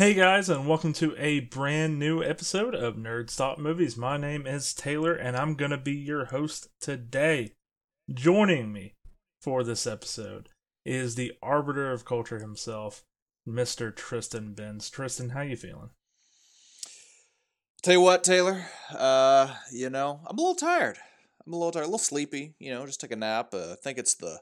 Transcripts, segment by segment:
Hey guys, and welcome to a brand new episode of Nerds Talk Movies. My name is Taylor, and I'm going to be your host today. Joining me for this episode is the arbiter of culture himself, Mr. Tristan Benns. Tristan, how you feeling? Tell you what, Taylor. Uh, you know, I'm a little tired. I'm a little tired, a little sleepy. You know, just took a nap. Uh, I think it's the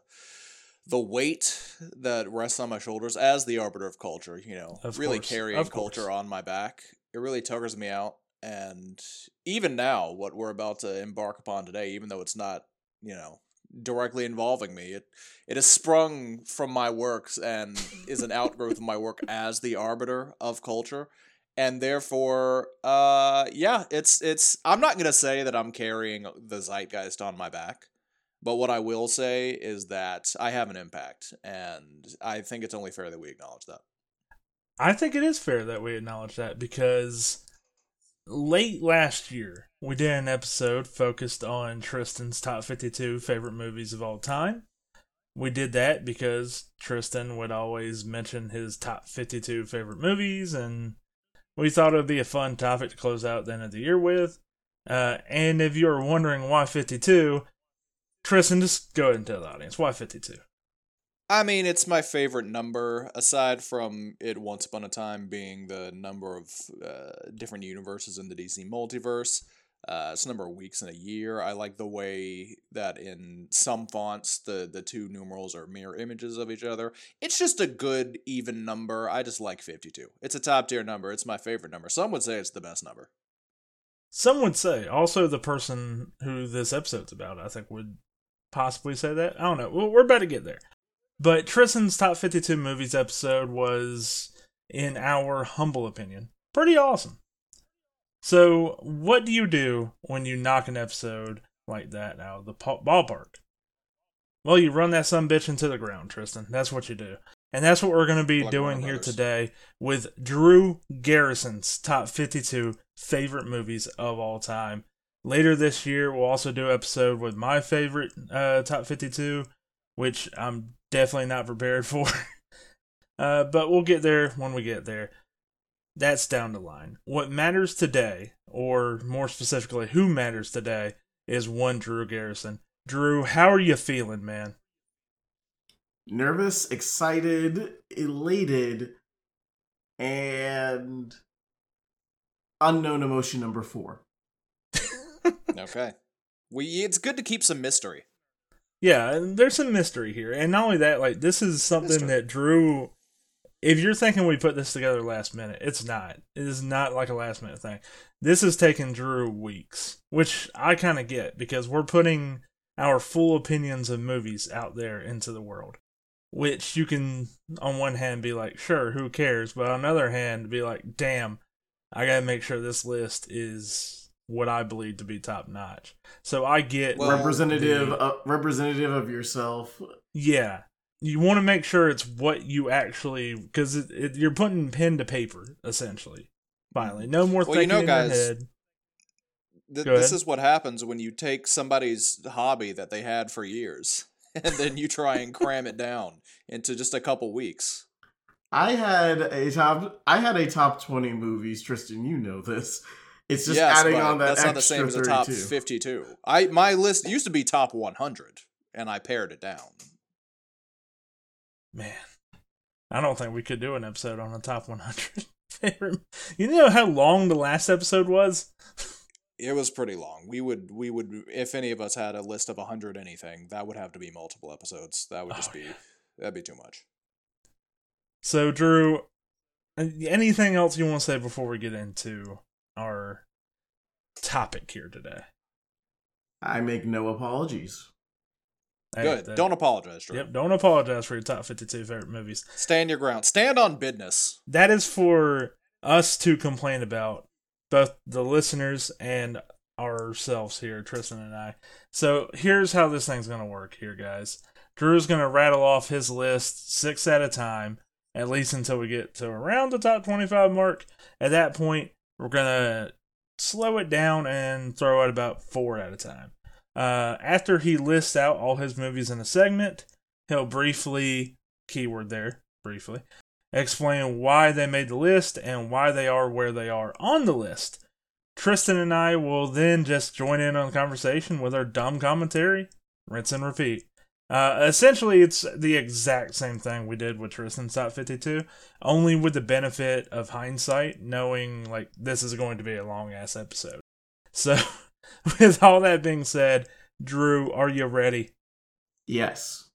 the weight that rests on my shoulders as the arbiter of culture. You know, Of really course, carrying of culture course. on my back. It really tuggers me out. And even now, what we're about to embark upon today, even though it's not, you know, directly involving me, it it has sprung from my works and is an outgrowth of my work as the arbiter of culture and therefore uh yeah it's it's i'm not gonna say that i'm carrying the zeitgeist on my back but what i will say is that i have an impact and i think it's only fair that we acknowledge that I think it is fair that we acknowledge that because late last year we did an episode focused on Tristan's top 52 favorite movies of all time. We did that because Tristan would always mention his top 52 favorite movies, and we thought it would be a fun topic to close out the end of the year with. Uh, and if you're wondering why 52, Tristan, just go ahead and tell the audience why 52. i mean it's my favorite number aside from it once upon a time being the number of uh, different universes in the dc multiverse Uh, it's a number of weeks in a year. I like the way that in some fonts the the two numerals are mirror images of each other. It's just a good even number. I just like 52. It's a top tier number. It's my favorite number. Some would say it's the best number. Some would say, also the person who this episode's about, I think would possibly say that. I don't know. We're about to get there. But Tristan's top 52 movies episode was, in our humble opinion, pretty awesome. So, what do you do when you knock an episode like that out of the ballpark? Well, you run that some bitch into the ground, Tristan. That's what you do. And that's what we're going to be Like doing here today with Drew Garrison's top 52 favorite movies of all time. Later this year, we'll also do an episode with my favorite uh, top 52, which I'm definitely not prepared for. uh, but we'll get there when we get there. That's down the line. What matters today, or more specifically, who matters today, is one Drew Garrison. Drew, how are you feeling, man? nervous, excited, elated, and unknown emotion number four. Okay. We it's good to keep some mystery. Yeah, there's some mystery here. And not only that, like this is something Mystery. that Drew if you're thinking we put this together last minute, it's not. It is not like a last minute thing. This has taken Drew weeks, which I kind of get because we're putting our full opinions of movies out there into the world. Which you can, on one hand, be like, sure, who cares? But on the other hand, be like, damn, I gotta make sure this list is what I believe to be top notch. So I get Well, representative, the- uh, representative of yourself. yeah. You want to make sure it's what you actually, because it, it, you're putting pen to paper, essentially. Finally, no more Well, you thinking know, in guys, your head. Th- this ahead. is what happens when you take somebody's hobby that they had for years and then you try and cram it down into just a couple weeks. I had a top. I had a top twenty movies. Tristan, you know this. It's just yes, adding on that that's extra not the same as a top 32. 52. I my list used to be top 100 and I pared it down. Man, I don't think we could do an episode on the top 100. You know how long the last episode was? It was pretty long. We would we would if any of us had a list of 100 anything, that would have to be multiple episodes. That would just Oh, be yeah. that'd be too much. So, Drew, uh, anything else you want to say before we get into our topic here today? I make no apologies. Hey, Good. that- Don't apologize, Drew. Yep, don't apologize for your top 52 favorite movies. Stand your ground. Stand on business. that is for us to complain about both the listeners and ourselves here tristan and i so here's how this thing's going to work here guys drew's going to rattle off his list six at a time at least until we get to around the top 25 mark at that point we're going to slow it down and throw out about four at a time uh, after he lists out all his movies in a segment he'll briefly keyword there briefly explain why they made the list and why they are where they are on the list. Tristan and I will then just join in on the conversation with our dumb commentary, rinse and repeat. Uh, essentially, it's the exact same thing we did with Tristan's Top 52, only with the benefit of hindsight, knowing like this is going to be a long ass episode. So, with all that being said, Drew, are you ready? Yes.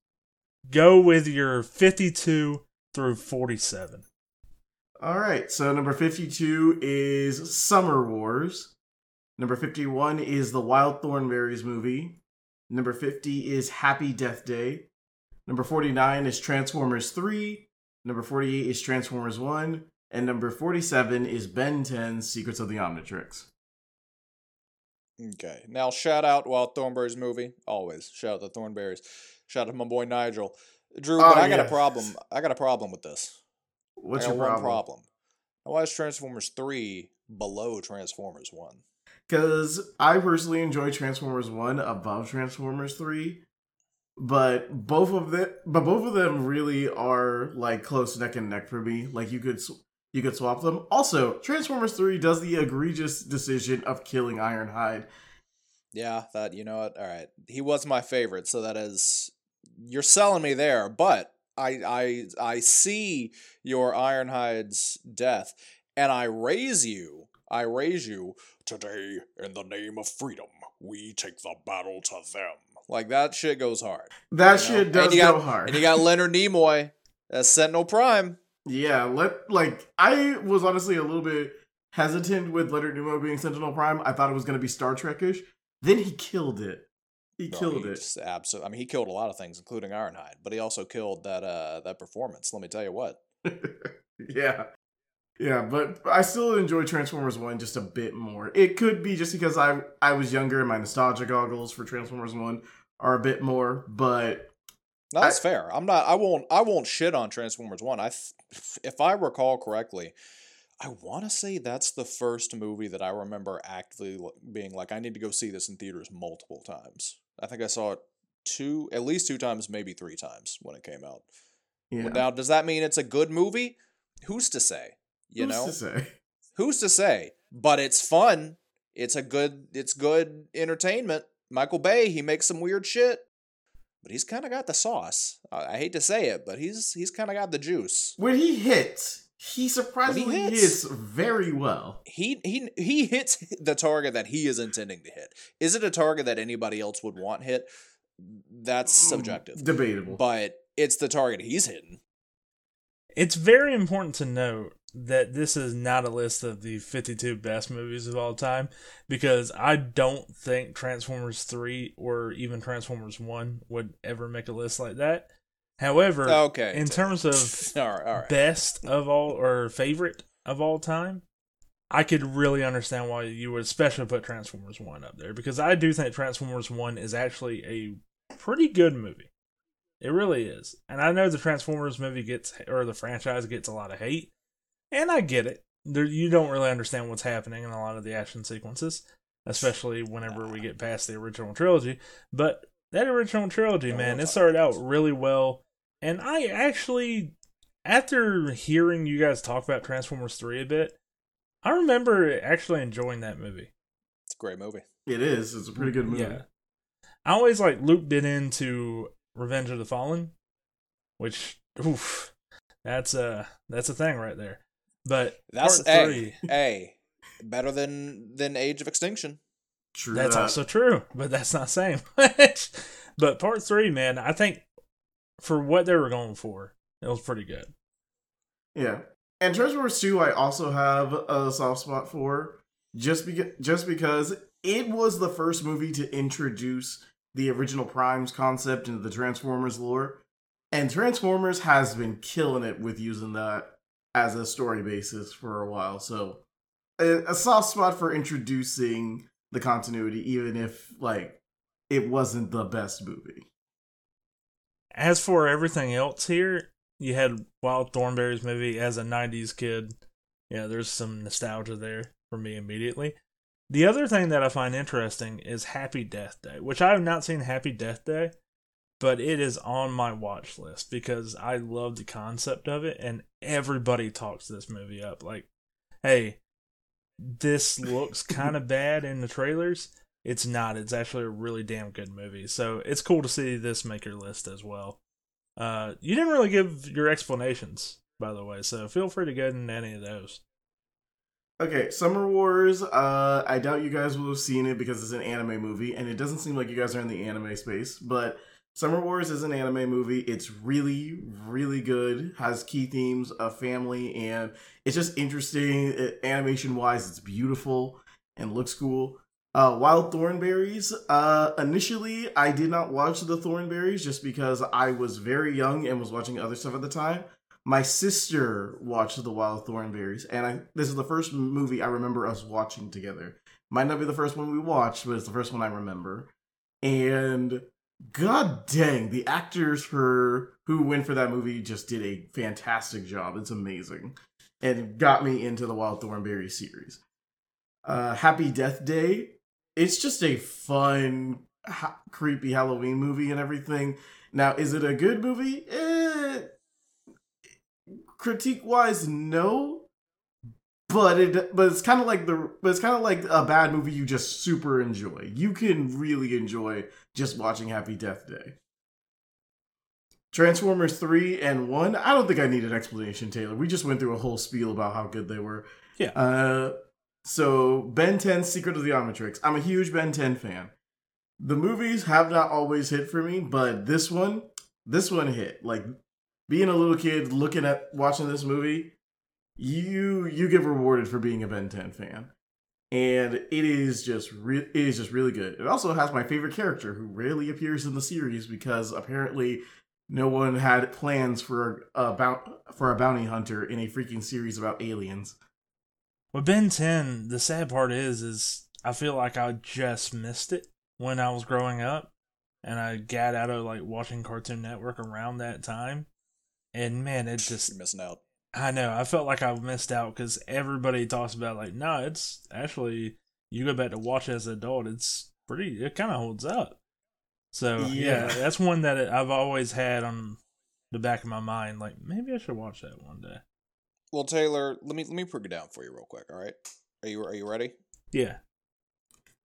Go with your 52 through 47. All right. So number 52 is Summer Wars. Number 51 is the Wild Thornberrys movie. Number 50 is Happy Death Day. Number 49 is Transformers 3. Number 48 is Transformers 1. And number 47 is Ben 10's Secrets of the Omnitrix. Okay. Now, shout out Wild Thornberry's movie. Always. Shout out the Thornberrys. Shout out to my boy Nigel. Drew, Oh, but I got a problem. I got a problem with this. What's I got your problem? problem. Why is Transformers 3 below Transformers 1? Because I personally enjoy Transformers 1 above Transformers 3. But both of them, but both of them really are like close neck and neck for me. Like you could, you could swap them. Also, Transformers 3 does the egregious decision of killing Ironhide. Yeah, that, you know what? All right. He was my favorite, so that is. You're selling me there, but I, I, I see your Ironhide's death, and I raise you. I raise you. Today, in the name of freedom, we take the battle to them. Like that shit goes hard. That You know? shit does go got- hard. And you got Leonard Nimoy as Sentinel Prime. Yeah, let like I was honestly a little bit hesitant with Leonard Nimoy being Sentinel Prime. I thought it was going to be Star Trekish. Then he killed it. He No, killed he it. Absolutely. I mean, he killed a lot of things, including Ironhide, but he also killed that uh that performance. Let me tell you what. yeah. Yeah, but I still enjoy Transformers 1 just a bit more. It could be just because I I was younger and my nostalgia goggles for Transformers 1 are a bit more, but No, that's fair. I'm not. I won't. I won't shit on Transformers One. I, if I recall correctly, I want to say that's the first movie that I remember actively being like, I need to go see this in theaters multiple times. I think I saw it two, at least two times, maybe three times when it came out. yeah. Now, does that mean it's a good movie? Who's to say? You Who's know, to say? who's to say? But it's fun. It's a good. It's good entertainment. Michael Bay, he makes some weird shit, but he's kind of got the sauce. I, I hate to say it, but he's he's kind of got the juice. When he hits, he surprisingly hits. hits very well. He he he hits the target that he is intending to hit. Is it a target that anybody else would want hit? That's mm, subjective, Debatable. but it's the target he's hitting. It's very important to note that this is not a list of the 52 best movies of all time because I don't think Transformers 3 or even Transformers 1 would ever make a list like that. However, Okay, in terms of all right, all right. best of all or favorite of all time, I could really understand why you would especially put Transformers 1 up there because I do think Transformers 1 is actually a pretty good movie. It really is. And I know the Transformers movie gets or the franchise gets a lot of hate, and I get it. There, you don't really understand what's happening in a lot of the action sequences, especially whenever we get past the original trilogy. But that original trilogy, Yeah, man, it started out really well. And I actually, after hearing you guys talk about Transformers 3 a bit, I remember actually enjoying that movie. It's a great movie. it is. It's a pretty good movie. Yeah. I always like looped it into Revenge of the Fallen, which oof, that's a that's a thing right there. But That's part a three, a better than than Age of Extinction. True. that's that. also true, but that's not saying much. but part three, man, I think for what they were going for, it was pretty good. Yeah. And Transformers 2 I also have a soft spot for just because just because it was the first movie to introduce the original Primes concept into the Transformers lore. And Transformers has been killing it with using that as a story basis for a while. So a, a soft spot for introducing the continuity even if like it wasn't the best movie. As for everything else here, you had Wild Thornberry's movie as a 90s kid. Yeah, there's some nostalgia there for me immediately. The other thing that I find interesting is Happy Death Day, which I have not seen Happy Death Day, but it is on my watch list because I love the concept of it, and everybody talks this movie up. Like, hey, this looks kind of bad in the trailers. It's not. It's actually a really damn good movie. So it's cool to see this make your list as well. Uh, you didn't really give your explanations, by the way, so feel free to go into any of those. Okay, Summer Wars. Uh, I doubt you guys will have seen it because it's an anime movie, and it doesn't seem like you guys are in the anime space. But Summer Wars is an anime movie. It's really, really good. Has key themes of family, and it's just interesting. animation wise, it's beautiful and looks cool. Uh, Wild Thornberrys. Uh, initially, I did not watch the Thornberrys just because I was very young and was watching other stuff at the time. My sister watched the Wild Thornberrys, and I, this is the first movie I remember us watching together. Might not be the first one we watched, but it's the first one I remember. And god dang, the actors for who went for that movie just did a fantastic job. It's amazing, and got me into the Wild Thornberry series. Uh, Happy Death Day it's just a fun, ha- creepy Halloween movie and everything. Now, is it a good movie? Eh, critique wise, no. But it, but it's kind of like the, but it's kind of like a bad movie you just super enjoy. You can really enjoy just watching Happy Death Day. Transformers 3 and 1, I don't think I need an explanation, Taylor. We just went through a whole spiel about how good they were. Yeah. Uh, so, Ben 10 Secret of the Omnitrix. I'm a huge Ben 10 fan. The movies have not always hit for me, but this one, this one hit. Like being a little kid looking at watching this movie, you you get rewarded for being a Ben 10 fan. And it is just re- it is just really good. It also has my favorite character who rarely appears in the series because apparently no one had plans for a bou- for a bounty hunter in a freaking series about aliens. With Ben 10, the sad part is, is I feel like I just missed it when I was growing up, and I got out of like watching Cartoon Network around that time, and man, it just You're missing out. I know I felt like I missed out because everybody talks about like, no, it's actually you go back to watch it as an adult, it's pretty, it kind of holds up. So yeah. yeah, that's one that I've always had on the back of my mind. Like maybe I should watch that one day. Well, Taylor, let me let me break it down for you real quick. All right, are you are you ready? Yeah.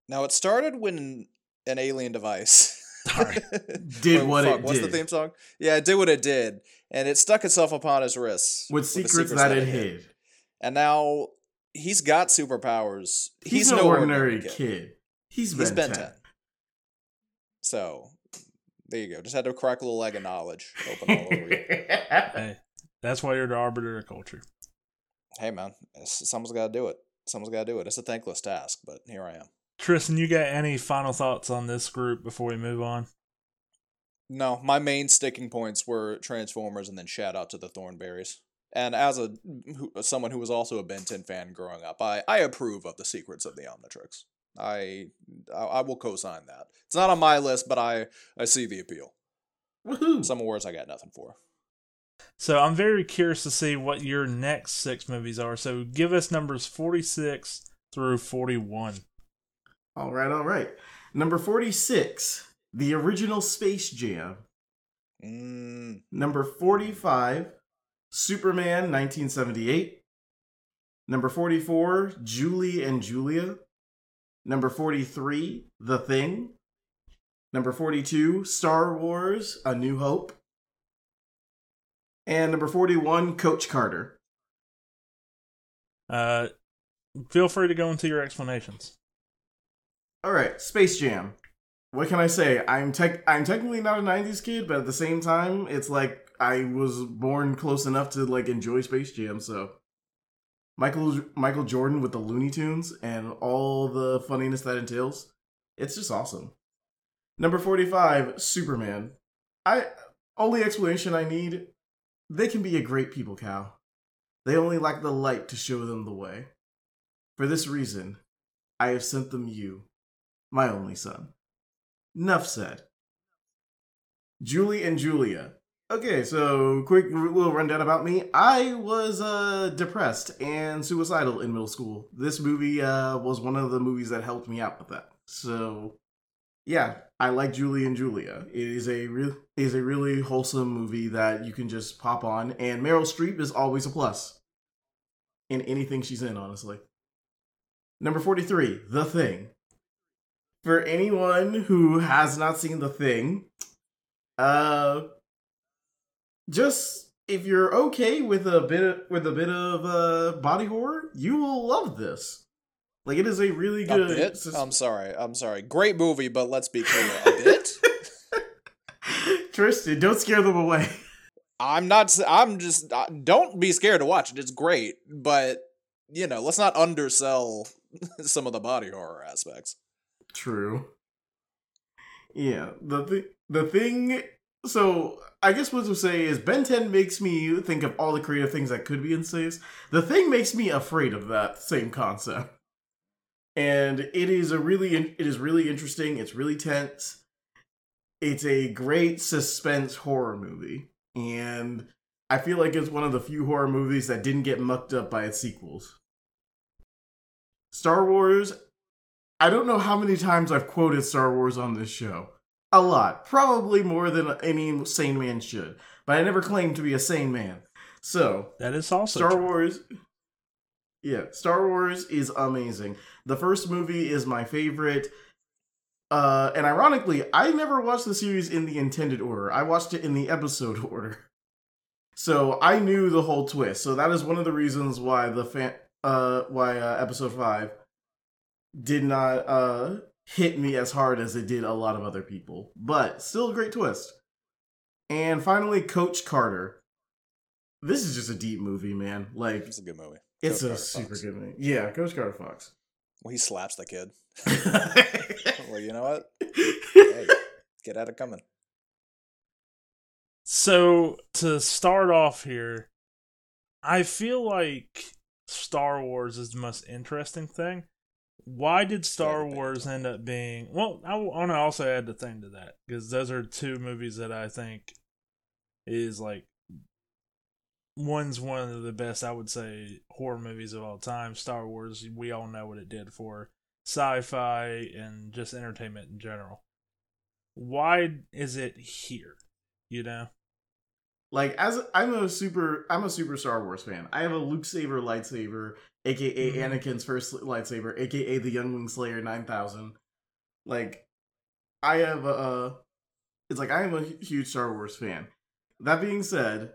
Now it started when an alien device did what fuck, it What's did. the theme song? Yeah, it did what it did, and it stuck itself upon his wrists with, with secrets, secrets, that, that it hid. hid. And now he's got superpowers. He's, he's no ordinary, ordinary kid. kid. He's, he's Ben, ben 10. 10. So there you go. Just had to crack a little egg of knowledge open all over you. Hey, that's why you're the arbiter of culture hey man, someone's got to do it. Someone's got to do it. It's a thankless task, but here I am. Tristan, you got any final thoughts on this group before we move on? No, my main sticking points were Transformers and then shout out to the Thornberrys. And as a someone who was also a Ben 10 fan growing up, I, I approve of the secrets of the Omnitrix. I I, I will co-sign that. It's not on my list, but I I see the appeal. Woohoo! Summer Wars I got nothing for. So I'm very curious to see what your next six movies are. So give us numbers 46 through 41. All right, all right. Number 46, the original Space Jam. Mm. Number 45, Superman 1978. Number 44, Julie and Julia. Number 43, The Thing. Number 42, Star Wars A New Hope. And number 41, Coach Carter. Uh, feel free to go into your explanations. All right, Space Jam. What can I say? I'm tech. I'm technically not a '90s kid, but at the same time, it's like I was born close enough to like enjoy Space Jam. So, Michael Michael Jordan with the Looney Tunes and all the funniness that entails, it's just awesome. Number forty-five, Superman. I only explanation I need they can be a great people, Kal. They only lack the light to show them the way. For this reason, I have sent them you, my only son. Nuff said. Julie and Julia. Okay, so quick little rundown about me. I was uh, depressed and suicidal in middle school. This movie uh, was one of the movies that helped me out with that. So, yeah, I like Julie and Julia. It is a real is a really wholesome movie that you can just pop on, and Meryl Streep is always a plus in anything she's in. Honestly, number forty three, The Thing. For anyone who has not seen The Thing, uh, just if you're okay with a bit of, with a bit of uh, body horror, you will love this. Like it is a really A good. bit? sus- I'm sorry. I'm sorry. Great movie, but let's be clear. A bit? Tristan, don't scare them away. I'm not. I'm just. uh, Don't be scared to watch it. It's great, but you know, let's not undersell some of the body horror aspects. True. Yeah, the th- the thing. So I guess what to say is Ben 10 makes me think of all the creative things that could be in space. The thing makes me afraid of that same concept, and it is a really it is really interesting. It's really tense. It's a great suspense horror movie, and I feel like it's one of the few horror movies that didn't get mucked up by its sequels. Star Wars I don't know how many times I've quoted Star Wars on this show. A lot. Probably more than any sane man should. But I never claimed to be a sane man. So, That is also Star true. Wars. Yeah, Star Wars is amazing. The first movie is my favorite. Uh, and ironically, I never watched the series in the intended order. I watched it in the episode order. So I knew the whole twist. So that is one of the reasons why the fan, uh, why uh, episode five did not uh hit me as hard as it did a lot of other people. But still a great twist. And finally, Coach Carter. This is just a deep movie, man. Like It's a good movie. it's Coach a Carter super Fox. good movie. Yeah, Coach Carter Fox. Well, he slaps the kid. Well, you know what? Hey, get out of coming. So to start off here, I feel like Star Wars is the most interesting thing. Why did Star Wars end up being? Well, I want to also add the thing to that because those are two movies that I think is like one's one of the best I would say horror movies of all time. Star Wars, we all know what it did for sci-fi and just entertainment in general. Why is it here? You know. Like as I'm a super I'm a super Star Wars fan. I have a Luke Saber lightsaber, aka Mhm. Anakin's first lightsaber, aka the Youngling Slayer 9000. Like I have a it's like I am a huge Star Wars fan. That being said,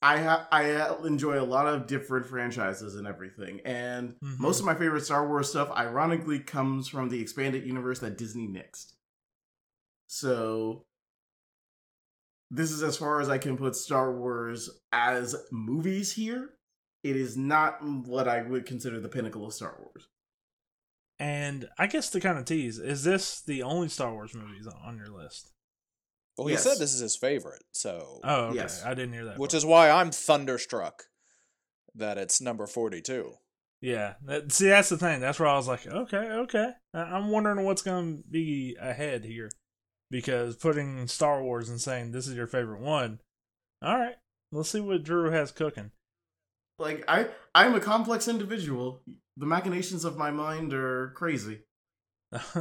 I ha- I enjoy a lot of different franchises and everything, and Mhm. most of my favorite Star Wars stuff, ironically, comes from the expanded universe that Disney nixed. So this is as far as I can put Star Wars as movies here. It is not what I would consider the pinnacle of Star Wars. And I guess to kind of tease, is this the only Star Wars movies on your list? Well, he Yes. said this is his favorite, so Oh, okay. Yes. I didn't hear that. which part. is why I'm thunderstruck that it's number forty-two. yeah. That, see, that's the thing. That's where I was like, okay, okay. I- I'm wondering what's going to be ahead here, because putting Star Wars and saying this is your favorite one. All right, let's see what Drew has cooking. Like I, I'm a complex individual. The machinations of my mind are crazy.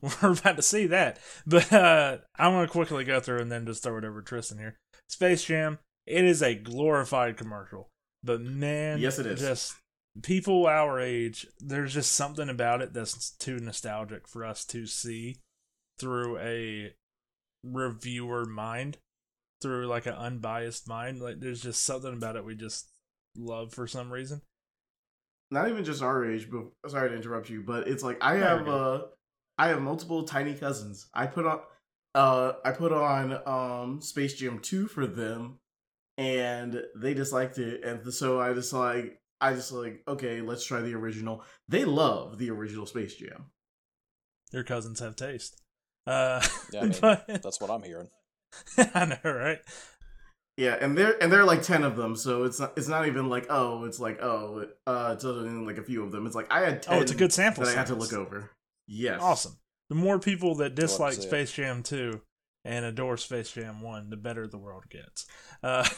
We're about to see that. But uh I'm gonna quickly go through and then just throw it over Tristan here. Space Jam, it is a glorified commercial. But man, Yes, it is. Just people our age, there's just something about it that's too nostalgic for us to see through a reviewer mind, through like an unbiased mind. Like there's just something about it we just love for some reason. Not even just our age, but sorry to interrupt you, but it's like I No, have uh, I have multiple tiny cousins. I put on, uh, I put on um Space Jam two for them, and they disliked it, and so I just like I just like okay, let's try the original. They love the original Space Jam. Your cousins have taste. Uh, Yeah, I mean, but- That's what I'm hearing. I know, right? Yeah, and there and there are like ten of them, so it's not it's not even like oh, it's like oh, uh, it's only like a few of them. It's like I had ten. Oh, it's a good sample. that I had to look over. Yes, Awesome. The more people that dislike see it. Space Jam 2 and adore Space Jam 1, the better the world gets. Uh,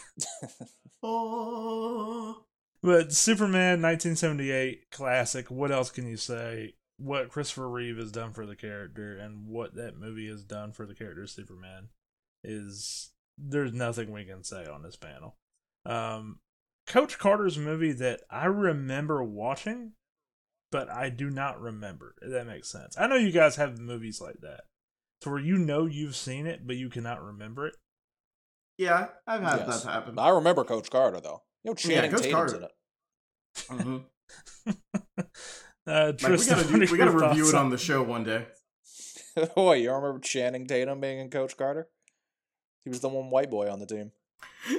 Oh, but Superman 1978 classic. What else can you say? What Christopher Reeve has done for the character and what that movie has done for the character Superman is there's nothing we can say on this panel. Um, Coach Carter's movie that I remember watching, but I do not remember. If that makes sense. I know you guys have movies like that, to where you know you've seen it, but you cannot remember it. Yeah, I've had Yes. that happen. I remember Coach Carter though. You know, Yeah, Channing Coach Tatum's Carter. in it. Mhm. uh, Like, we gotta do, we gotta review it on the show one day. Boy, you remember Channing Tatum being in Coach Carter? He was the one white boy on the team.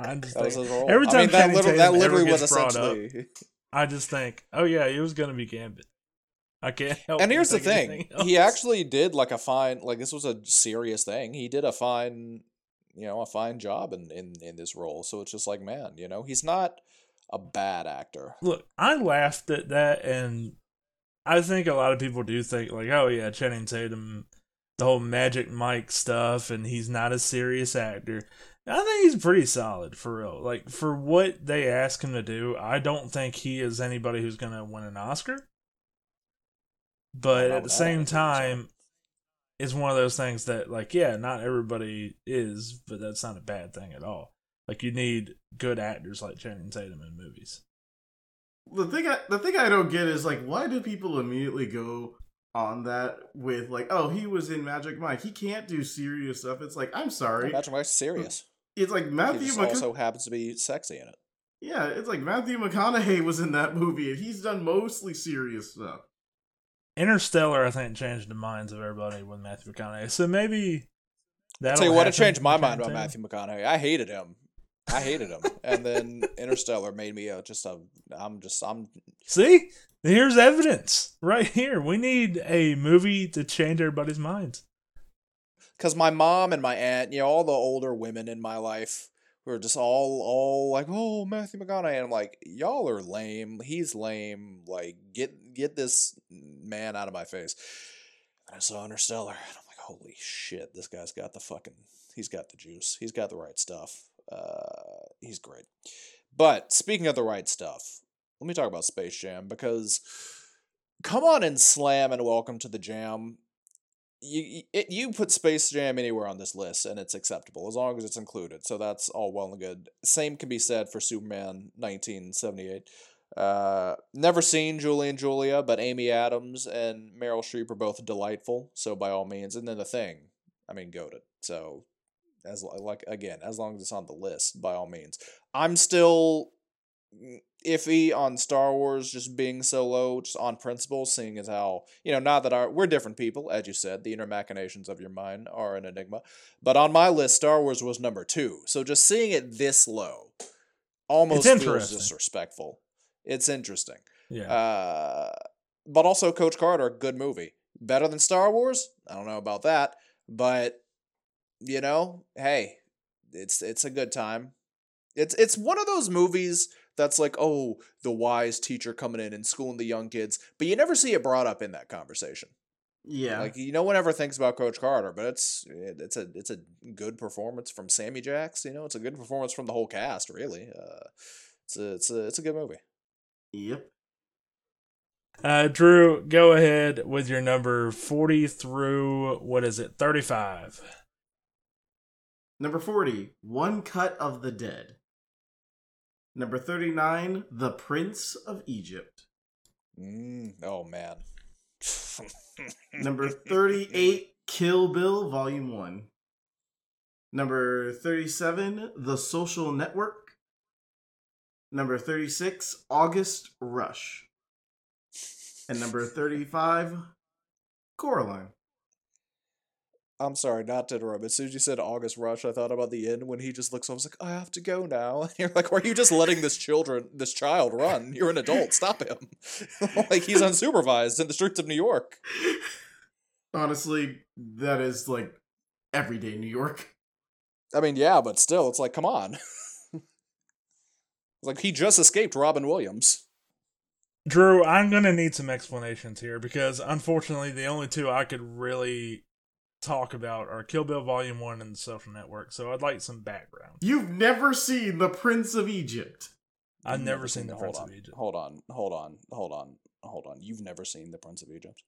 I just That think, his role. every I time mean, that, Channing little, Tatum that literally was gets brought up. I just think, oh yeah, it was gonna be Gambit. I can't help. and here's the thing: he actually did like a fine, like this was a serious thing. He did a fine, you know, a fine job in in in this role. So it's just like, man, you know, he's not a bad actor. look. I laughed at that, and I think a lot of people do think like, oh yeah, Channing Tatum, the whole Magic Mike stuff, and he's not a serious actor. I think he's pretty solid for real. Like for what they ask him to do, I don't think he is anybody who's gonna win an Oscar. But at the same time, it's one of those things that like yeah, not everybody is, but that's not a bad thing at all. Like you need good actors like Channing Tatum in movies. the thing I the thing I don't get is like why do people immediately go on that with like oh he was in Magic Mike he can't do serious stuff it's like I'm sorry Imagine why serious. it's like Matthew just McConaughey also happens to be sexy in it. yeah it's like Matthew McConaughey was in that movie and he's done mostly serious stuff Interstellar, I think, changed the minds of everybody with Matthew McConaughey. So maybe that. Tell you what, it changed my mind about Matthew McConaughey. I hated him. I hated him, and then Interstellar made me a, just a. I'm just I'm See, here's evidence right here. We need a movie to change everybody's minds. because my mom and my aunt, you know, all the older women in my life were just all all like, "Oh, Matthew McConaughey," and I'm like, "Y'all are lame. He's lame. Like, get get this man out of my face." And I saw Interstellar, and I'm like, "Holy shit, this guy's got the fucking. He's got the juice. He's got the right stuff. Uh, he's great." But speaking of the right stuff, let me talk about Space Jam because. Come on and slam and welcome to the jam you it, you put Space Jam anywhere on this list and it's acceptable as long as it's included. So that's all well and good. Same can be said for Superman 1978. Uh, never seen Julie and Julia, but Amy Adams and Meryl Streep are both delightful. So by all means, and then the thing, I mean, goaded. So as like again, as long as it's on the list, by all means. I'm still mm, iffy on Star Wars just being so low, just on principle, seeing as how, you know, not that our we're different people, as you said, the inner machinations of your mind are an enigma. But on my list, Star Wars was number two. So just seeing it this low almost feels disrespectful. It's interesting. Yeah. Uh, but also Coach Carter, good movie. Better than Star Wars? I don't know about that, but you know, hey, it's it's a good time. It's it's one of those movies that's like, oh, the wise teacher coming in and schooling the young kids, but you never see it brought up in that conversation. yeah Like you no one ever thinks about Coach Carter, but it's it's a it's a good performance from Sammy Jacks. You know, it's a good performance from the whole cast. Really, uh, it's a it's a it's a good movie. yep Uh, Drew, go ahead with your number 40 through, what is it, 35. Number 40, One Cut of the Dead. Number 39, The Prince of Egypt. Mm, oh man. Number 38, Kill Bill Volume 1. Number 37, The Social Network. Number 36, August Rush. And number 35, Coraline. I'm sorry, not to interrupt. As soon as you said August Rush, I thought about the end when he just looks. I was like, I have to go now. And you're like, why are you just letting this children, this child, run? You're an adult. Stop him. like he's unsupervised in the streets of New York. Honestly, that is like everyday New York. I mean, yeah, but still, it's like, come on. like he just escaped Robin Williams. Drew, I'm going to need some explanations here because unfortunately, the only two I could really talk about are Kill Bill Volume 1 and The Social Network. So I'd like some background. You've never seen The Prince of Egypt. I've You've never seen The Prince on, of Egypt. Hold on, hold on, hold on. hold on. You've never seen The Prince of Egypt?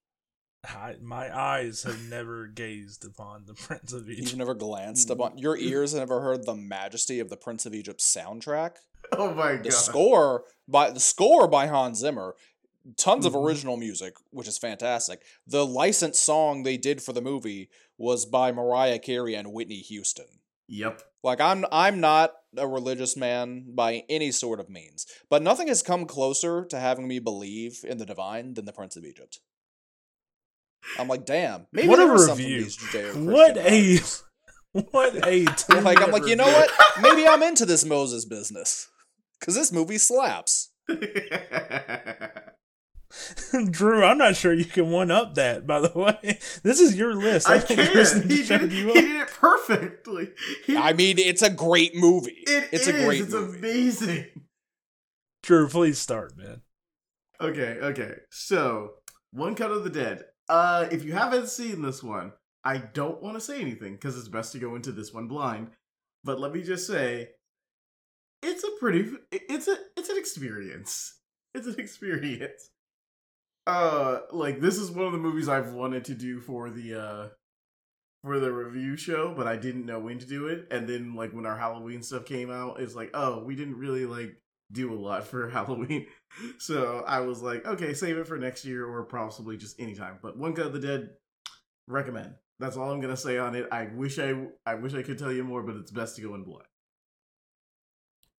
I, my eyes have never gazed upon the Prince of Egypt. You've never glanced upon your ears have never heard the majesty of the Prince of Egypt soundtrack? Oh my The god. score by the score by Hans Zimmer, tons of Mhm. original music, which is fantastic. The licensed song they did for the movie was by Mariah Carey and Whitney Houston. Yep. Like I'm I'm not a religious man by any sort of means, but nothing has come closer to having me believe in the divine than the Prince of Egypt. I'm like, damn, maybe What a there is something review. What a what a like I'm like, you know what? Maybe I'm into this Moses business. Cause this movie slaps. Drew, I'm not sure you can one up that. By the way, this is your list. I, I can't. He did, he did it perfectly. He, I mean, it's a great movie. it it's is, a great It's movie. amazing. Drew, please start, man. Okay, okay. So, One Cut of the Dead. Uh, if you haven't seen this one, I don't want to say anything because it's best to go into this one blind. But let me just say, it's a pretty, it's a, it's an experience. It's an experience. Uh, like this is one of the movies I've wanted to do for the uh for the review show, but I didn't know when to do it. And then like when our Halloween stuff came out, it's like, oh, we didn't really like do a lot for Halloween. So I was like, okay, save it for next year or possibly just anytime. But One Cut of the Dead, recommend. That's all I'm gonna say on it. I wish I I wish I could tell you more, but it's best to go in blind.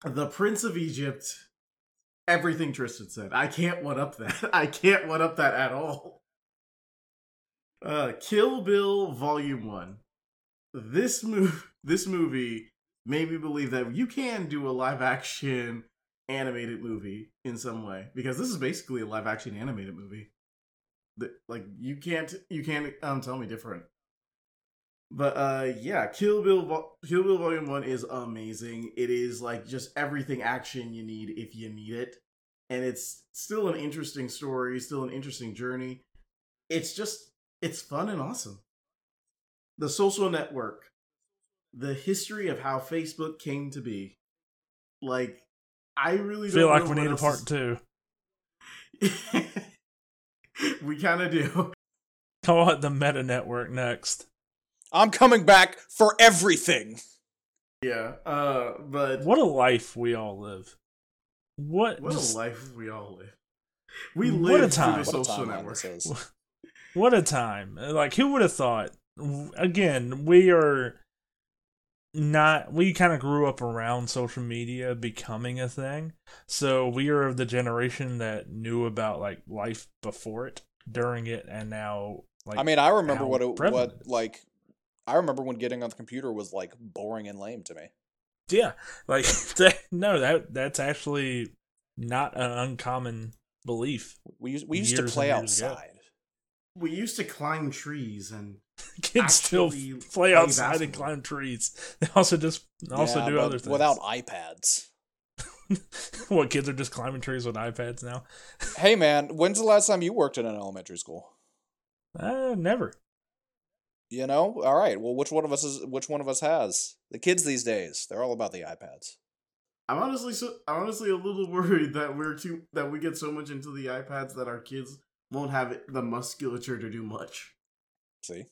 The Prince of Egypt, everything Tristan said. I can't one up that. I can't one up that at all. Uh Kill Bill Volume 1. This move this movie made me believe that you can do a live action animated movie in some way because this is basically a live action animated movie. The- Like you can't you can't um tell me different. But uh yeah, Kill Bill Vol- Kill Bill Volume 1 is amazing. It is like just everything action you need if you need it. And it's still an interesting story, still an interesting journey. It's just it's fun and awesome. The social network. The history of how Facebook came to be. Like I really feel like we need a part is- two. we kind of do. Call it the Meta Network next. I'm coming back for everything. Yeah. Uh but What a life we all live. What What just- a life we all live. We What a live time. through the What a social timeline network. this what a time. Like who would have thought? Again, we are not we kind of grew up around social media becoming a thing. So we are of the generation that knew about like life before it, during it and now like I mean, I remember how what it, prevalent it like. I remember when getting on the computer was like boring and lame to me. Yeah, like that, no, that that's actually not an uncommon belief. We used we used to play and years ago. outside. We used to climb trees and Kids still play play outside and climb trees. They also just also Yeah, do other things without iPads. what kids are just climbing trees with iPads now? Hey man, when's the last time you worked in an elementary school? Uh, never. You know, all right. Well, which one of us is which one of us has the kids these days? They're all about the iPads. I'm honestly so I'm honestly a little worried that we're too that we get so much into the iPads that our kids won't have the musculature to do much. See,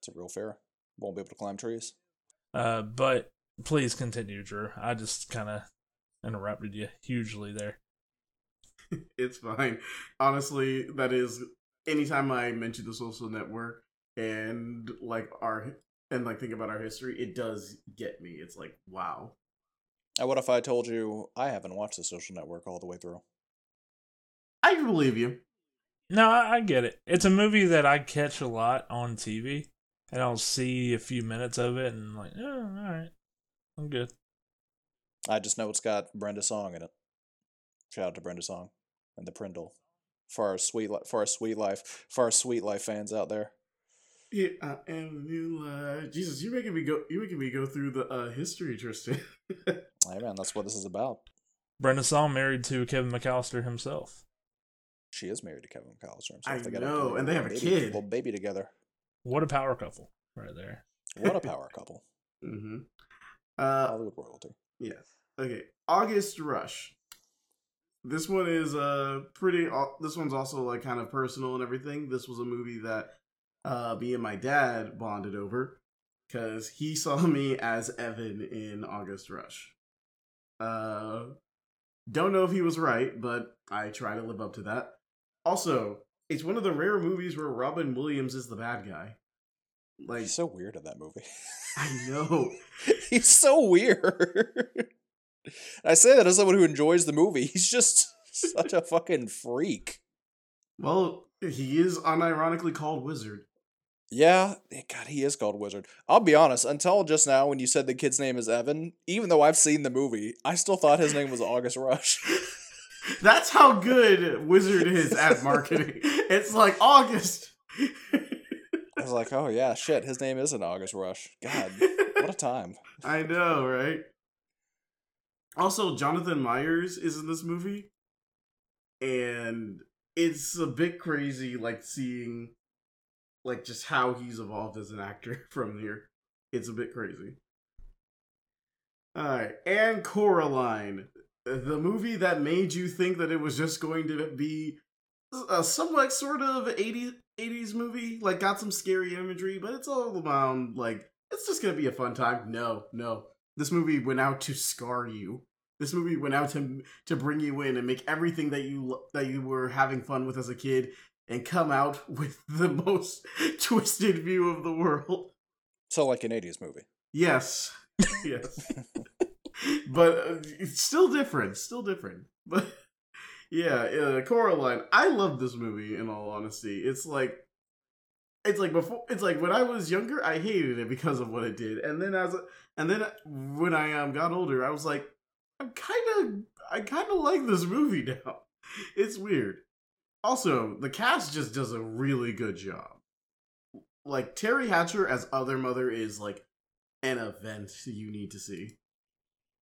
it's a real fair. Won't be able to climb trees. Uh, but please continue, Drew. I just kind of interrupted you hugely there. It's fine. Honestly, that is anytime I mention the social network and like our and like think about our history, it does get me. It's like, wow. And what if I told you I haven't watched The Social Network all the way through? I can believe you. No, I, I get it. It's a movie that I catch a lot on TV, and I'll see a few minutes of it, and like, oh, all right, I'm good. I just know it's got Brenda Song in it. Shout out to Brenda Song and the Prindle for our sweet li- for our Suite Life for our Suite Life fans out there. Yeah, I am the new life. Jesus, you're making me go. You're making me go through the uh, history, Tristan. Hey man, that's what this is about. Brenda Song married to Kevin McCallister himself. She is married to Kevin McCallister himself. I got know, little and they have a baby- kid. little baby together. What a power couple, right there. What a power couple. mm-hmm. Uh, Hollywood royalty. yes. Okay. August Rush. this one is uh pretty. al- This one's also like kind of personal and everything. This was a movie that uh me and my dad bonded over because he saw me as Evan in August Rush. Uh, don't know if he was right, but I try to live up to that. Also, it's one of the rare movies where Robin Williams is the bad guy. Like He's so weird in that movie. I know. He's so weird. I say that as someone who enjoys the movie. He's just such a fucking freak. Well, he is unironically called Wizard. Yeah, eh, God, he is called Wizard. I'll be honest, until just now when you said the kid's name is Evan, even though I've seen the movie, I still thought his name was August Rush. That's how good Wizard is at marketing. It's like August. I was like, oh yeah, shit, his name isn't August Rush. God, what a time. I know, right? Also, Jonathan Meyers is in this movie, and it's a bit crazy, like seeing, like just how he's evolved as an actor from here. It's a bit crazy. All right, and Coraline, the movie that made you think that it was just going to be a somewhat sort of 80s, 80s movie, like got some scary imagery, but it's all about like it's just gonna be a fun time. No, no, this movie went out to scar you. This movie went out to to bring you in and make everything that you that you were having fun with as a kid and come out with the most twisted view of the world. So like an 80s movie. Yes, yes, but uh, it's still different. Still different. But yeah, uh, Coraline. I love this movie. In all honesty, it's like it's like before. It's like when I was younger, I hated it because of what it did, and then as a, and then when I um got older, I was like, I'm kind of I kind of like this movie now. It's weird. Also, the cast just does a really good job. Like Teri Hatcher as Other Mother is like an event you need to see.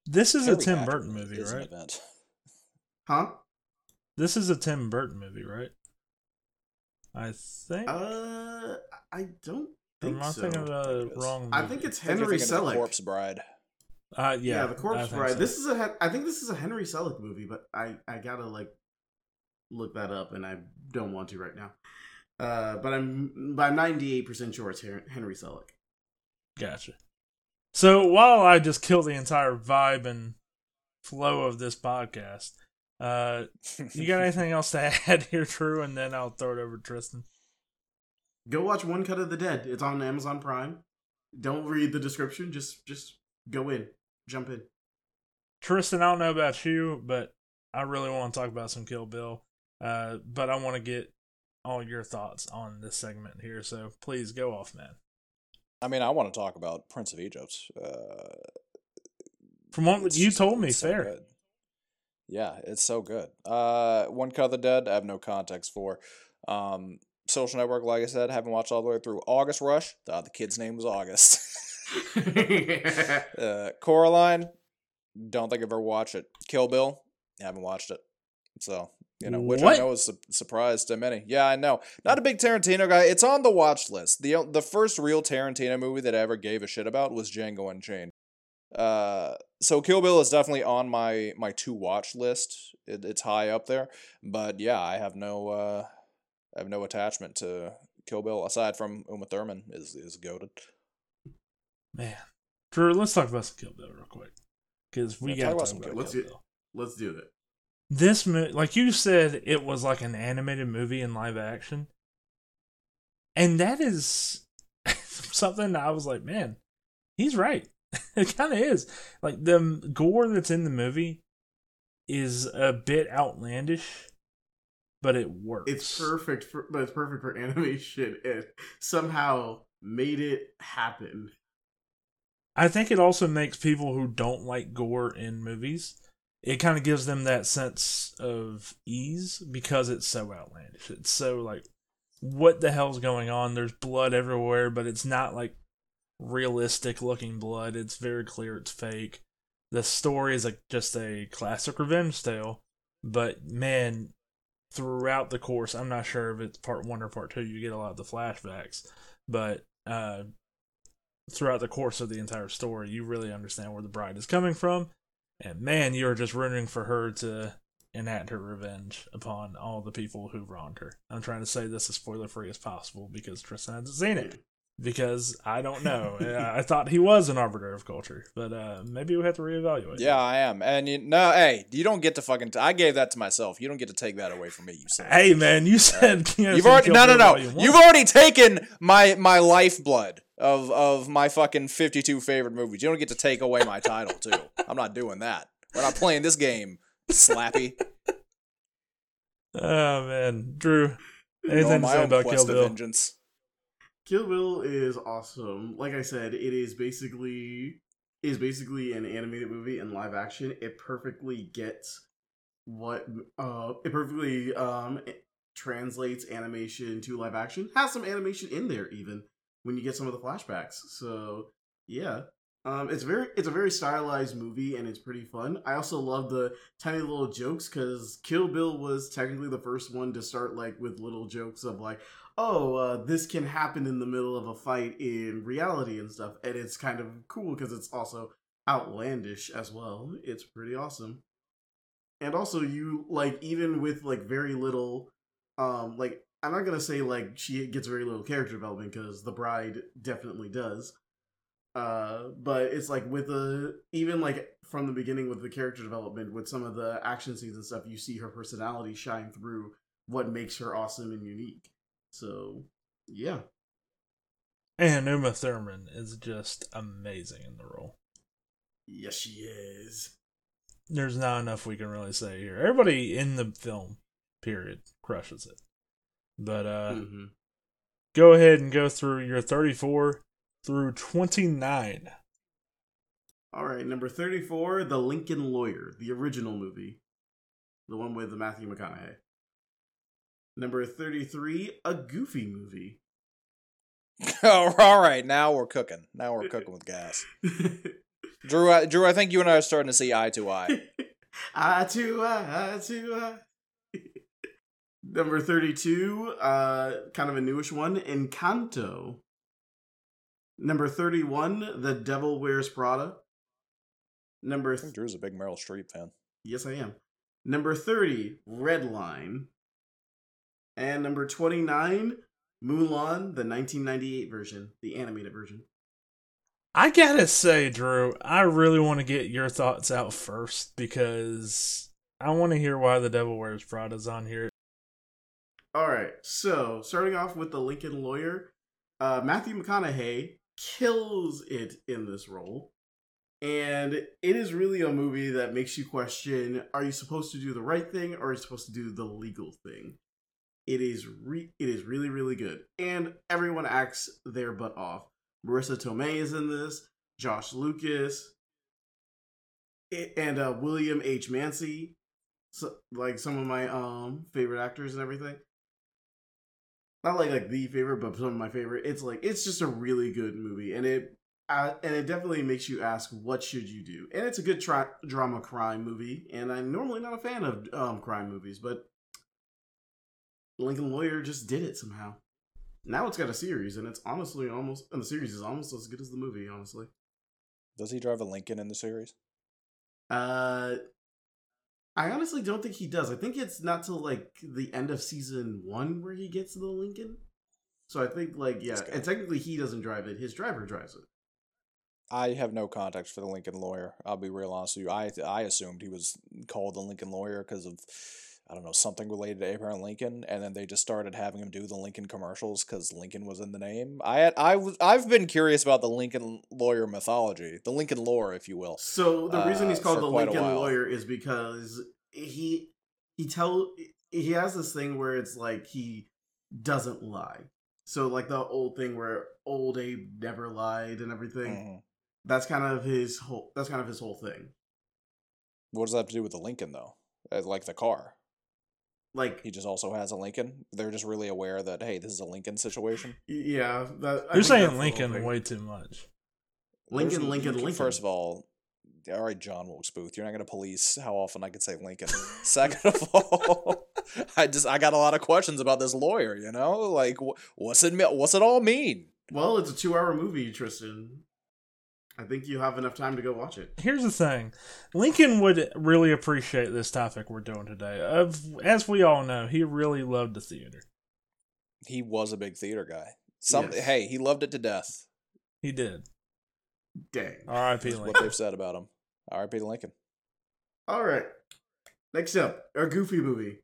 This is a Tim Hatcher Burton movie, is an right? event. Huh? This is a Tim Burton movie, right? I think. Uh, I don't think Am I so. thinking of the it is. wrong? I movie? think it's I think you're Henry thinking of Selick. Corpse Bride. Uh, yeah, yeah, the I Corpse think Bride. so. This is a. Hen- I think this is a Henry Selick movie, but I I gotta like look that up, and I don't want to right now. Uh, but I'm but I'm 98 percent sure it's Henry Selick. Gotcha. So while I just kill the entire vibe and flow of this podcast, uh, you got anything else to add here, Drew? And then I'll throw it over to Tristan. Go watch One Cut of the Dead. It's on Amazon Prime. Don't read the description. Just just go in, jump in. Tristan, I don't know about you, but I really want to talk about some Kill Bill. Uh, but I want to get all your thoughts on this segment here. So please go off, man. I mean, I want to talk about Prince of Egypt. Uh, From what you told me, it's so fair. good. Yeah, it's so good. Uh, One Cut of the Dead, I have no context for. Um, Social Network, like I said, haven't watched all the way through. August Rush, thought the kid's name was August. uh, Coraline, don't think I've ever watched it. Kill Bill, haven't watched it. So, you know, which What? I know is a surprise to many. Yeah, I know. Not a big Tarantino guy. It's on the watch list. The the first real Tarantino movie that I ever gave a shit about was Django Unchained. Uh, so Kill Bill is definitely on my my to watch list. It, it's high up there, but yeah, I have no uh, I have no attachment to Kill Bill aside from Uma Thurman is is goaded. Man, Drew, let's talk about some Kill Bill real quick because we Yeah, got talk to about talk some about Kill Kill Bill. Bill. Let's do it. This movie, like you said, it was like an animated movie in live action, and that is something that I was like, man, he's right. it kind of is. Like the gore that's in the movie is a bit outlandish, but it works. It's perfect for, but it's perfect for animation. It somehow made it happen. I think it also makes people who don't like gore in movies, it kind of gives them that sense of ease because it's so outlandish. It's so like, what the hell's going on? There's blood everywhere, but it's not like realistic looking blood. It's very clear it's fake. The story is like just a classic revenge tale, but man, throughout the course, I'm not sure if it's part one or part two. You get a lot of the flashbacks, but uh, throughout the course of the entire story, you really understand where the bride is coming from. And man, you're just rooting for her to enact her revenge upon all the people who wronged her. I'm trying to say this as spoiler free as possible because Tristan hasn't seen it. Because I don't know. I I thought he was an arbiter of culture, but uh, maybe we have to reevaluate. Yeah, I am. And you no, hey, you don't get to fucking. T- I gave that to myself. You don't get to take that away from me. You said. Hey man, you said you know, You've some already no no no. You've already taken my my lifeblood of of my fucking fifty two favorite movies. You don't get to take away my title too. I'm not doing that. We're not playing this game, Slappy. Oh man, Drew. Anything on to my say about Kill Bill? vengeance. Kill Bill is awesome. Like I said, it is basically is basically an animated movie in live action. It perfectly gets what uh it perfectly um translates animation to live action. Has some animation in there even when you get some of the flashbacks. So yeah. Um, it's very it's a very stylized movie and it's pretty fun. I also love the tiny little jokes because Kill Bill was technically the first one to start like with little jokes of like, oh, uh, this can happen in the middle of a fight in reality and stuff, and it's kind of cool because it's also outlandish as well. It's pretty awesome, and also you like even with like very little, um, like I'm not gonna say like she gets very little character development because the bride definitely does. Uh, but it's like with the even like from the beginning with the character development with some of the action scenes and stuff, you see her personality shine through what makes her awesome and unique. So yeah, And Uma Thurman is just amazing in the role. yes, she is. There's not enough we can really say here. Everybody in the film, period, crushes it. But uh Mhm. go ahead and go through your 34 through 29. All right, number thirty-four, The Lincoln Lawyer, the original movie, the one with the Matthew McConaughey. Number thirty-three, a Goofy movie. Oh, all right, now we're cooking. Now we're cooking with gas. Drew, I, Drew, I think you and I are starting to see eye to eye. eye to eye, eye to eye. Number 32, uh, kind of a newish one, Encanto. Number 31, The Devil Wears Prada. Number, I th- think Drew's a big Meryl Streep fan. yes, I am. Number 30, Redline. And number 29, Mulan, the 1998 version, the animated version. I gotta say, Drew, I really want to get your thoughts out first because I want to hear why the Devil Wears Prada's on here. All right, so starting off with the Lincoln Lawyer, uh, Matthew McConaughey kills it in this role, and it is really a movie that makes you question: Are you supposed to do the right thing, or are you supposed to do the legal thing? It is re- it is really really good, and everyone acts their butt off. Marisa Tomei is in this, Josh Lucas, and uh, William H Macy, so, like some of my um favorite actors and everything not like like the favorite, but some of my favorite. It's like it's just a really good movie, and it uh, and it definitely makes you ask what should you do. And it's a good drama crime movie, and I'm normally not a fan of um, crime movies, but Lincoln Lawyer just did it somehow. Now it's got a series, and it's honestly almost and the series is almost as good as the movie. Honestly, Does he drive a Lincoln in the series? uh, I honestly don't think he does. I think it's not till like the end of season one where he gets the Lincoln. So I think like yeah, and technically he doesn't drive it; his driver drives it. I have no context for the Lincoln Lawyer. I'll be real honest with you. I I assumed he was called the Lincoln Lawyer because of I don't know something related to Abraham Lincoln, and then they just started having him do the Lincoln commercials because Lincoln was in the name. I had I was I've been curious about the Lincoln Lawyer mythology, the Lincoln lore, if you will. So the reason he's uh, called the Lincoln. Lawyer is because he he tell he has this thing where it's like he doesn't lie. So like the old thing where old Abe never lied and everything. Mhm. That's kind of his whole. That's kind of his whole thing. What does that have to do with the Lincoln though? Uh, Like the car, Like he just also has a Lincoln. They're just really aware that hey, this is a Lincoln situation. yeah, that, you're saying Lincoln way too much. Lincoln, There's- Lincoln, Lincoln. First of all, all right, John Wilkes Booth, you're not going to police how often I could say Lincoln. Second of all, I just I got a lot of questions about this lawyer. You know, like wh- what's it what's it all mean? well, it's a two-hour movie, Tristan. I think you have enough time to go watch it. Here's the thing Lincoln would really appreciate this topic we're doing today. Of As we all know, he really loved the theater. He was a big theater guy. Some Yes. hey, he loved it to death. He did. Dang. R.I.P. That's what they've said about him. R.I.P. to Lincoln. All right. Next up, a Goofy movie.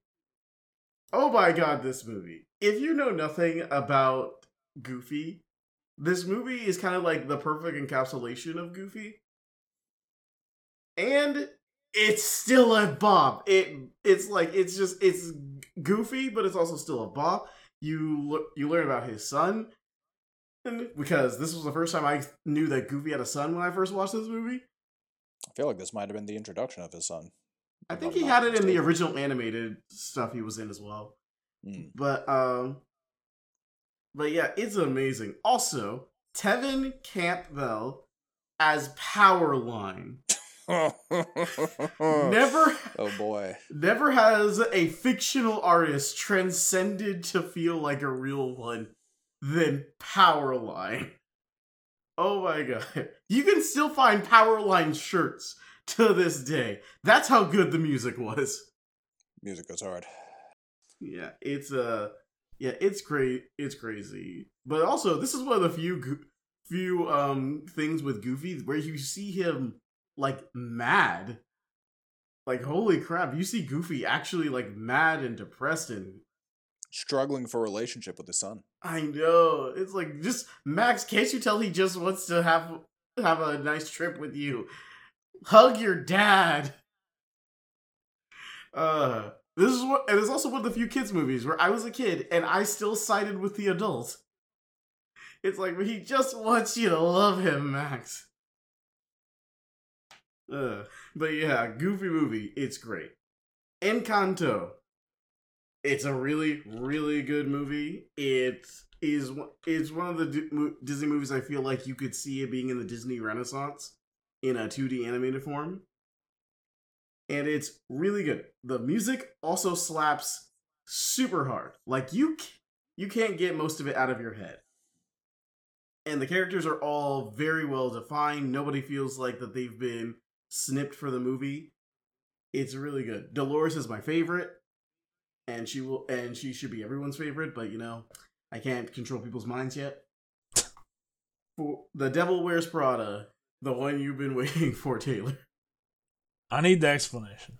Oh my god, this movie. If you know nothing about Goofy, this movie is kind of like the perfect encapsulation of Goofy. And it's still a Bob. It it's like it's just it's goofy, but it's also still a Bob. You you learn about his son. And because this was the first time I knew that Goofy had a son when I first watched this movie. I feel like this might have been the introduction of his son. I think he had it in the original animated stuff he was in as well. Hmm. But um but yeah, it's amazing. Also, Tevin Campbell as Powerline. Never Oh boy. never has a fictional artist transcended to feel like a real one than Powerline. Oh my god. You can still find Powerline shirts to this day. That's how good the music was. Music goes hard. Yeah, it's uh yeah, it's great. It's crazy. But also, this is one of the few go- few um things with Goofy where you see him like mad. Like holy crap, you see Goofy actually like mad and depressed and Struggling for a relationship with his son. I know. It's like just Max, can't you tell he just wants to have have a nice trip with you? Hug your dad. Uh this is what and it's also one of the few kids movies where I was a kid and I still sided with the adults. It's like he just wants you to love him, Max. Uh, but yeah, goofy movie. It's great. Encanto. It's a really, really good movie. It is. It's one of the Disney movies I feel like you could see it being in the Disney Renaissance in a 2D animated form, and it's really good. The music also slaps super hard. Like you, you can't get most of it out of your head. And the characters are all very well defined. Nobody feels like that they've been snipped for the movie. It's really good. Dolores is my favorite and she will and she should be everyone's favorite but you know i can't control people's minds yet for the devil wears prada the one you've been waiting for taylor I need the explanation.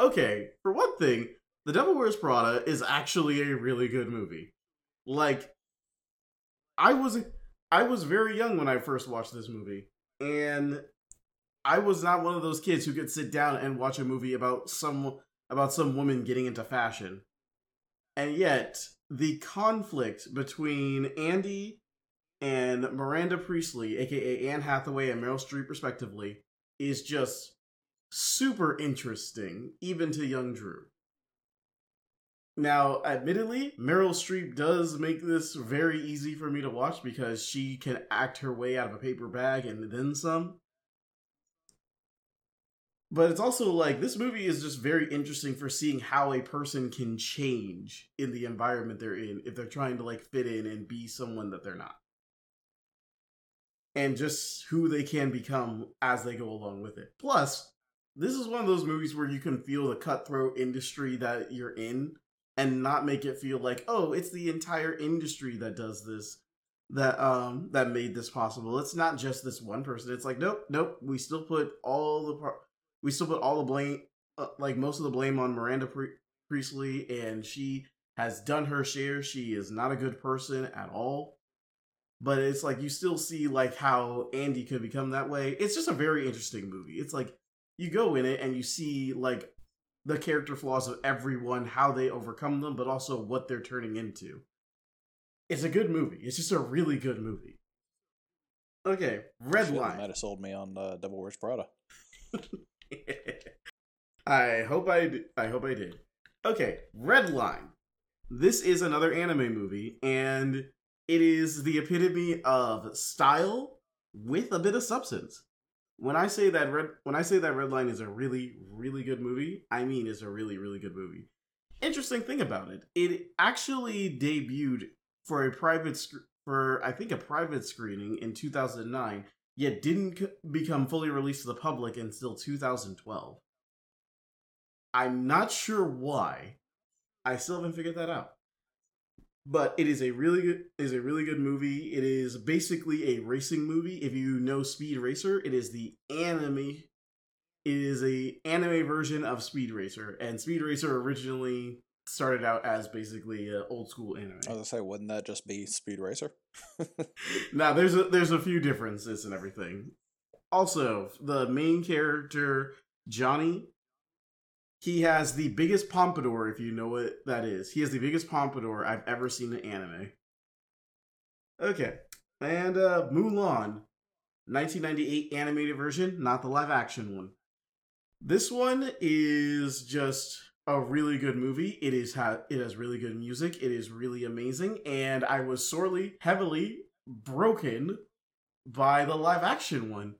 okay for one thing the devil wears prada is actually a really good movie like i was i was very young when i first watched this movie and i was not one of those kids who could sit down and watch a movie about some about some woman getting into fashion and yet the conflict between andy and miranda priestly aka anne hathaway and meryl streep respectively is just super interesting even to young drew now, admittedly, Meryl Streep does make this very easy for me to watch because she can act her way out of a paper bag and then some. But it's also like this movie is just very interesting for seeing how a person can change in the environment they're in if they're trying to like fit in and be someone that they're not. And just who they can become as they go along with it. Plus, this is one of those movies where you can feel the cutthroat industry that you're in and not make it feel like oh it's the entire industry that does this that um that made this possible. It's not just this one person. It's like nope nope. We still put all the we still put all the blame uh, like most of the blame on miranda Pri- priestly and she has done her share. She is not a good person at all. But it's like you still see like how andy could become that way. It's just a very interesting movie. It's like you go in it and you see like the character flaws of everyone, how they overcome them, but also what they're turning into. It's a good movie. It's just a really good movie. Okay, Red Shit, Line. might have sold me on uh, Devil Wears Prada. I hope I d- I hope I did. Okay, Redline. This is another anime movie, and it is the epitome of style with a bit of substance. When I say that red when I say that Redline is a really really good movie, I mean it's a really really good movie. Interesting thing about it, it actually debuted for a private sc- for I think a private screening in 2009 yet didn't c- become fully released to the public until 2012. I'm not sure why. I still haven't figured that out. But it is a really good is a really good movie. It is basically a racing movie. If you know Speed Racer, it is the anime it is a anime version of Speed Racer, and Speed Racer originally started out as basically an old school anime. I was gonna say, wouldn't that just be Speed Racer? now there's a there's a few differences and everything. Also, the main character Johnny, he has the biggest pompadour. If you know what that is, he has the biggest pompadour I've ever seen in anime. Okay, and uh Mulan, 1998 animated version, not the live action one. This one is just a really good movie. It is ha- it has really good music. It is really amazing, and I was sorely, heavily broken by the live action one.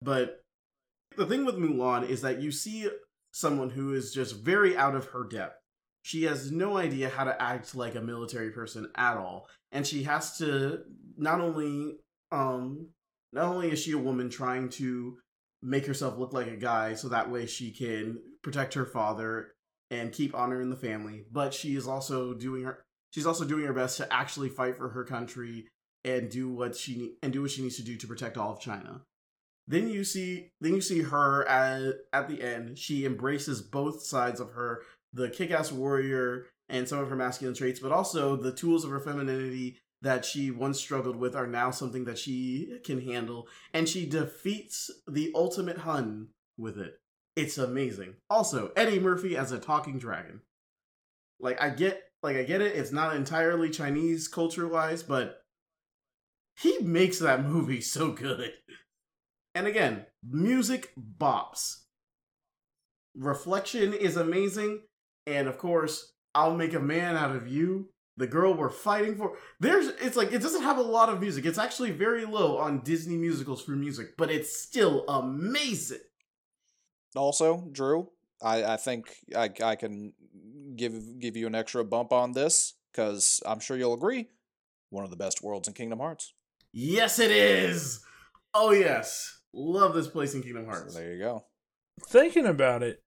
But the thing with Mulan is that you see someone who is just very out of her depth. She has no idea how to act like a military person at all, and she has to not only um not only is she a woman trying to make herself look like a guy so that way she can protect her father and keep honor in the family but she is also doing her she's also doing her best to actually fight for her country and do what she and do what she needs to do to protect all of China. Then you see then you see her at at the end. She embraces both sides of her, the kick-ass warrior and some of her masculine traits, but also the tools of her femininity that she once struggled with are now something that she can handle and she defeats the ultimate Hun with it. It's amazing. Also, Eddie Murphy as a talking dragon. Like I get like I get it, it's not entirely Chinese culture wise, but he makes that movie so good. And again, music bops. Reflection is amazing, and of course, I'll make a man out of you. The girl we're fighting for. There's it's like it doesn't have a lot of music. It's actually very low on Disney musicals for music, but it's still amazing. Also, Drew, I, I think I, I can give give you an extra bump on this because I'm sure you'll agree. One of the best worlds in Kingdom Hearts. Yes, it is. Oh yes, love this place in Kingdom So Hearts. there you go. Thinking about it,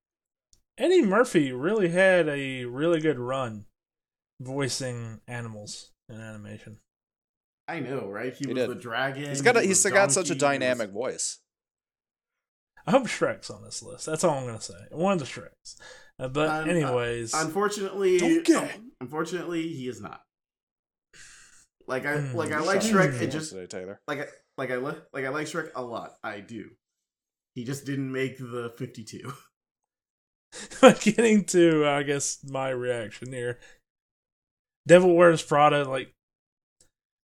Eddie Murphy really had a really good run voicing animals in animation. I know, right? He, He was did. the dragon. He's got a, he he's was got such a Donkey, was- dynamic voice. I hope Shrek's on this list. That's all I'm gonna say. One of the Shreks. Uh, but Un- anyways, Unfortunately, Donkey. unfortunately, he is not. Like I Hmm. like I like Shrek. It just today, Taylor. like I like I li- like I like Shrek a lot. I do. He just didn't make the fifty-two. getting to I guess my reaction here. Devil Wears Prada, like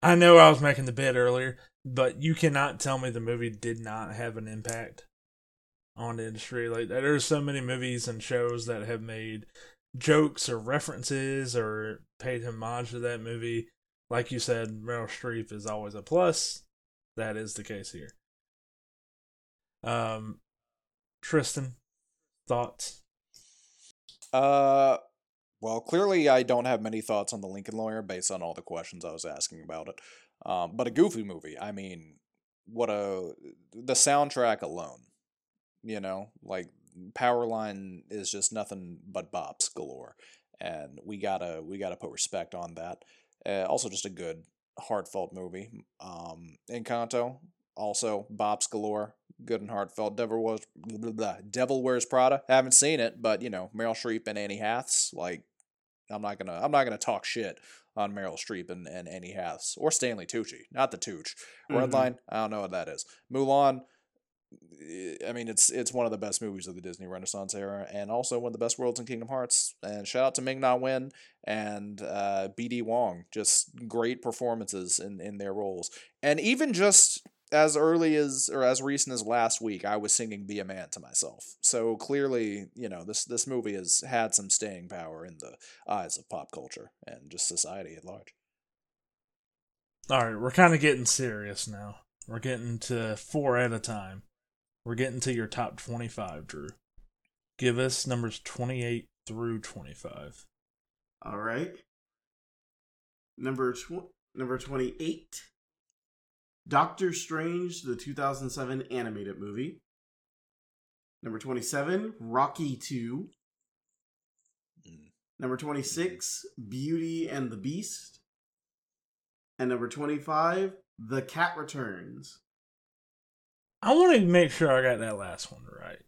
I know I was making the bid earlier, but you cannot tell me the movie did not have an impact on the industry. Like there's so many movies and shows that have made jokes or references or paid homage to that movie. Like you said, Meryl Streep is always a plus. That is the case here. Um, Tristan, thoughts? Uh, well, clearly I don't have many thoughts on the Lincoln Lawyer based on all the questions I was asking about it. Um, but a goofy movie. I mean, what a the soundtrack alone. You know, like Powerline is just nothing but bops galore, and we gotta we gotta put respect on that. Uh, also, just a good heartfelt movie. Um, Encanto also Bob's galore good and heartfelt. Devil was blah, blah, Devil Wears Prada. Haven't seen it, but you know Meryl Streep and Annie Haths. Like, I'm not gonna I'm not gonna talk shit on Meryl Streep and, and Annie Haths or Stanley Tucci, not the Tooch. Mhm. Redline, I don't know what that is. Mulan. I mean, it's it's one of the best movies of the Disney Renaissance era, and also one of the best worlds in Kingdom Hearts. And shout out to Ming Na Wen and uh, B.D. Wong, just great performances in in their roles, and even just as early as or as recent as last week, I was singing "Be a Man" to myself. So clearly, you know this this movie has had some staying power in the eyes of pop culture and just society at large. All right, we're kind of getting serious now. We're getting to four at a time. We're getting to your top 25, Drew. Give us numbers 28 through 25. All right. Number tw- number twenty-eight. Doctor Strange, the 2007 animated movie. Number 27, Rocky 2. Mm. Number 26, Beauty and the Beast. And number 25, The Cat Returns. I want to make sure I got that last one right.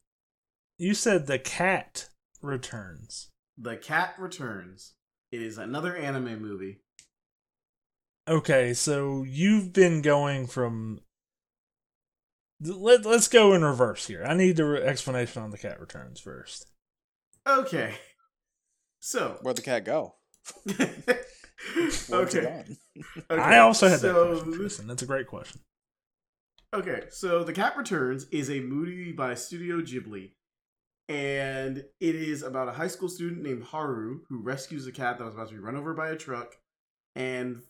You said the cat returns. The Cat Returns. It is another anime movie. Okay, so you've been going from. Let, let's go in reverse here. I need the re- explanation on the cat returns first. Okay. So, Where'd the cat go? Okay. okay. I also had that so, question, Tristan. That's a great question. Okay, so The Cat Returns is a movie by Studio Ghibli, and it is about a high school student named Haru who rescues a cat that was about to be run over by a truck and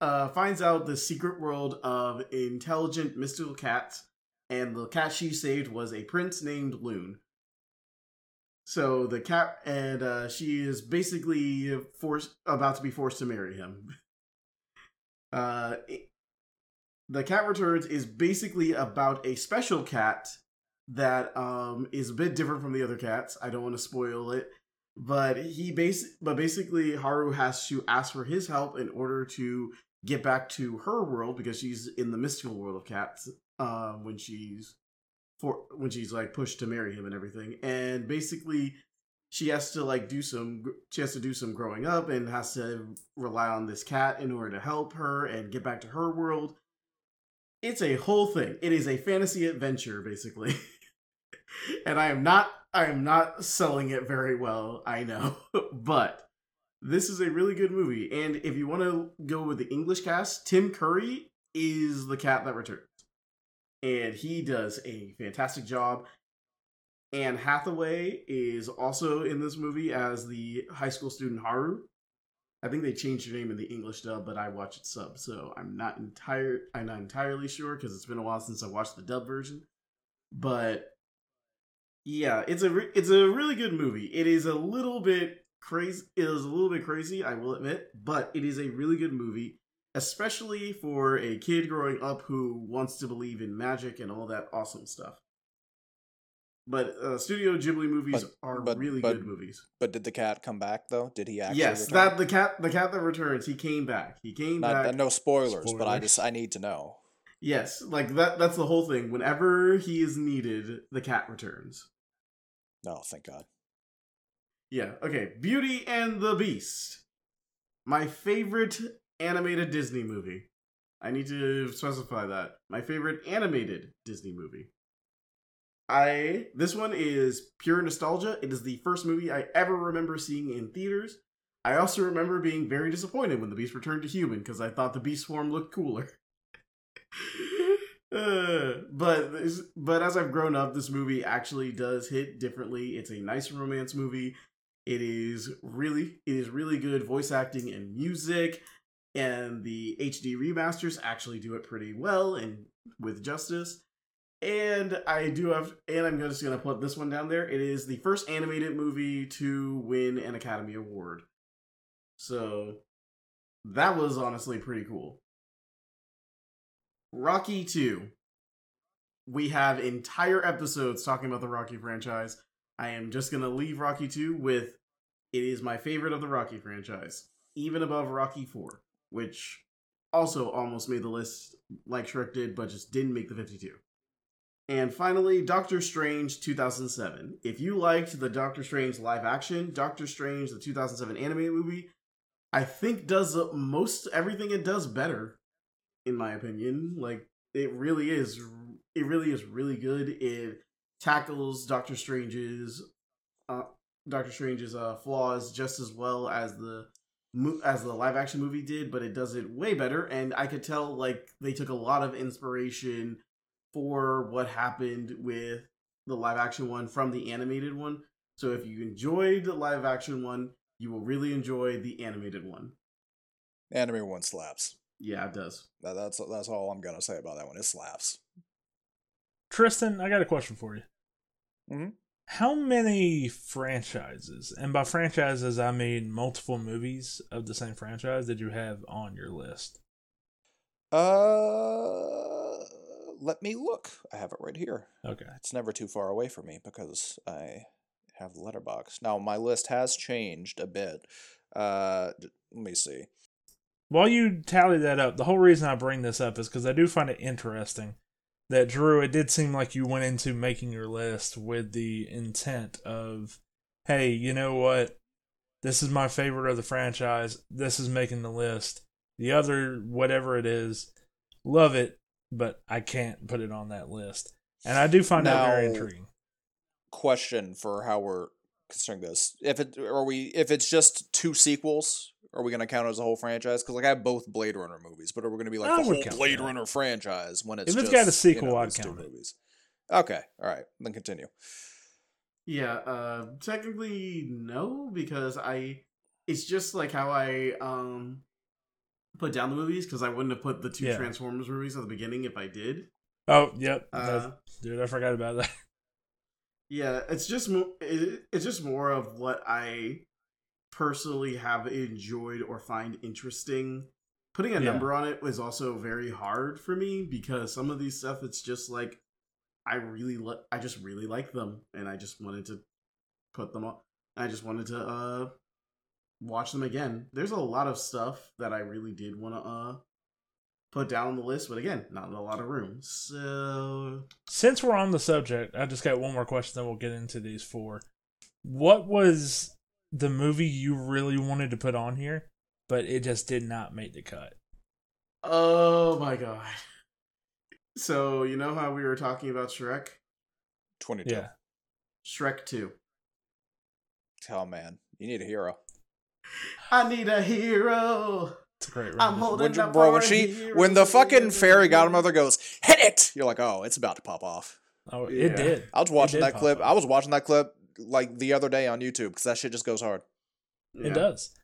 uh, finds out the secret world of intelligent mystical cats, and the cat she saved was a prince named Lune. So the cat and uh, she is basically forced about to be forced to marry him. Uh, the cat returns is basically about a special cat that um is a bit different from the other cats. I don't want to spoil it but he base but basically haru has to ask for his help in order to get back to her world because she's in the mystical world of cats um when she's for when she's like pushed to marry him and everything. And basically she has to like do some she has to do some growing up and has to rely on this cat in order to help her and get back to her world it's a whole thing. It is a fantasy adventure basically. And i am not i am not selling it very well i know. But this is a really good movie. And if you want to go with the english cast tim curry is the cat that returns. And he does a fantastic job. Anne Hathaway is also in this movie as the high school student Haru. I think they changed her name in the English dub, but I watch it sub, so I'm not entire I'm not entirely sure because it's been a while since I watched the dub version. But yeah, it's a re- it's a really good movie. It is a little bit crazy. It is a little bit crazy, I will admit, but it is a really good movie, especially for a kid growing up who wants to believe in magic and all that awesome stuff. But uh, Studio Ghibli movies But- are but- really but- good movies. But did the cat come back though? Did he actually? Yes, return? that the cat the cat that returns, he came back. He came Not, back. uh, no spoilers, but I just I need to know. Yes, like that that's the whole thing. Whenever he is needed, the cat returns. No, thank God. Yeah, okay. Beauty and the Beast. My favorite animated Disney movie. I need to specify that. My favorite animated Disney movie. I this one is pure nostalgia. It is the first movie I ever remember seeing in theaters. I also remember being very disappointed when the Beast returned to human because I thought the Beast form looked cooler. Uh, but but as I've grown up, this movie actually does hit differently. It's a nice romance movie. It is really it is really good voice acting and music, and the HD remasters actually do it pretty well and with justice. And I do have, and I'm just gonna put this one down there. It is the first animated movie to win an Academy Award. So that was honestly pretty cool. Rocky 2. We have entire episodes talking about the Rocky franchise. I am just going to leave Rocky 2 with it is my favorite of the Rocky franchise, even above Rocky 4, which also almost made the list like Shrek did, but just didn't make the 52. And finally, Doctor Strange 2007. If you liked the Doctor Strange live action, Doctor Strange, the 2007 animated movie, I think does most everything it does better, in my opinion. Like, it really is, it really is really good. It tackles Doctor Strange's, uh, Doctor Strange's uh, flaws just as well as the as the live action movie did, but it does it way better. And I could tell like they took a lot of inspiration for what happened with the live action one from the animated one. So if you enjoyed the live action one, you will really enjoy the animated one. Anime one slaps. Yeah, it does. That, that's that's all I'm gonna say about that one. It slaps. Tristan, I got a question for you. Mhm. How many franchises, and by franchises I mean multiple movies of the same franchise, did you have on your list? Uh, let me look. I have it right here. Okay. It's never too far away from me because I have the Letterboxd. Now my list has changed a bit. Uh, let me see. While you tally that up, the whole reason I bring this up is because I do find it interesting that Drew, it did seem like you went into making your list with the intent of, hey, you know what? This is my favorite of the franchise. This is making the list. The other, whatever it is, love it, but I can't put it on that list. And I do find that very Now- intriguing. Question for how we're considering this: if it are we if it's just two sequels, are we going to count it as a whole franchise? Because like I have both Blade Runner movies, but are we going to be like I the whole Blade that. Runner franchise when it's If it's just, got a you sequel, know, I'd these two count it. movies? Okay, all right, then continue. Yeah, uh technically no, because I it's just like how I um put down the movies because I wouldn't have put the two Yeah. Transformers movies at the beginning if I did. Oh, yep. Uh, dude, I forgot about that. yeah, it's just more it, it's just more of what I personally have enjoyed or find interesting. Putting a Yeah. number on it was also very hard for me because some of these stuff it's just like I really li- I just really like them and I just wanted to put them on. I just wanted to uh watch them again. There's a lot of stuff that I really did want to uh put down on the list, but again, not in a lot of room. So Since we're on the subject, I just got one more question, then we'll get into these four. What was the movie you really wanted to put on here, but it just did not make the cut? Oh my god. So, you know how we were talking about Shrek? Twenty-two. Yeah. Shrek 2. Oh man, you need a hero. I need a hero. It's a great I'm rendition. holding When, you- up bro, when she, hero. when the fucking fairy godmother goes, hit it, you're like, oh, it's about to pop off. Oh, Yeah. it did. I was watching that clip. off. I was watching that clip like the other day on YouTube because that shit just goes hard. Yeah. It does.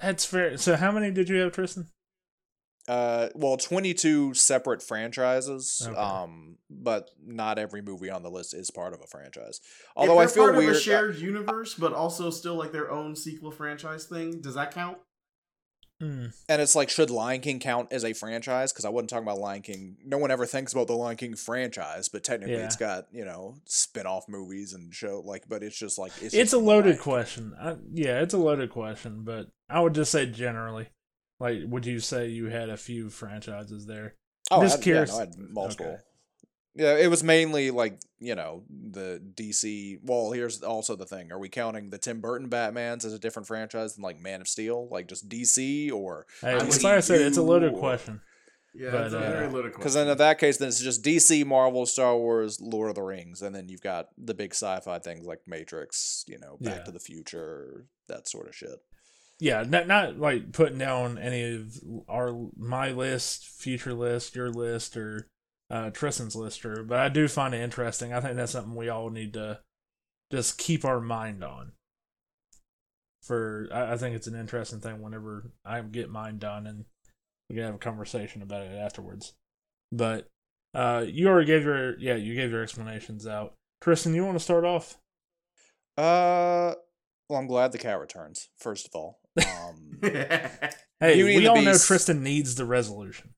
That's fair. So, how many did you have, Tristan? Uh, well, 22 separate franchises. Okay. Um, but not every movie on the list is part of a franchise. If Although I feel part weird. uh, of a shared universe, but also still like their own sequel franchise thing. Does that count? Hmm. and it's like, should Lion King count as a franchise? Because I wasn't talking about Lion King. No one ever thinks about the Lion King franchise, but technically Yeah. it's got you know spin off movies and show like. But it's just like it's, It's just a loaded Lion question. I, yeah, it's a loaded question, but I would just say generally. Like, would you say you had a few franchises there? Oh, Just I, curious. Yeah, no, I had multiple. Okay. Yeah, it was mainly like you know the DC. Well, here's also the thing: Are we counting the Tim Burton Batman's as a different franchise than like Man of Steel, like just DC, or Hey, I it's would like I said, it's a loaded you- question. Yeah, But, it's a uh, very loaded because then in that case, then it's just DC, Marvel, Star Wars, Lord of the Rings, and then you've got the big sci-fi things like Matrix, you know, Back Yeah. to the Future, that sort of shit. Yeah, not not like putting down any of our my list, future list, your list, or uh, Tristan's list, or but I do find it interesting. I think that's something we all need to just keep our mind on. For I, I think it's an interesting thing whenever I get mine done, and we can have a conversation about it afterwards. But uh, you already gave your yeah, you gave your explanations out. Tristan, you want to start off? Uh, well, I'm glad the cat returns. First of all, um, Hey, Beauty we the all know Tristan needs the resolution.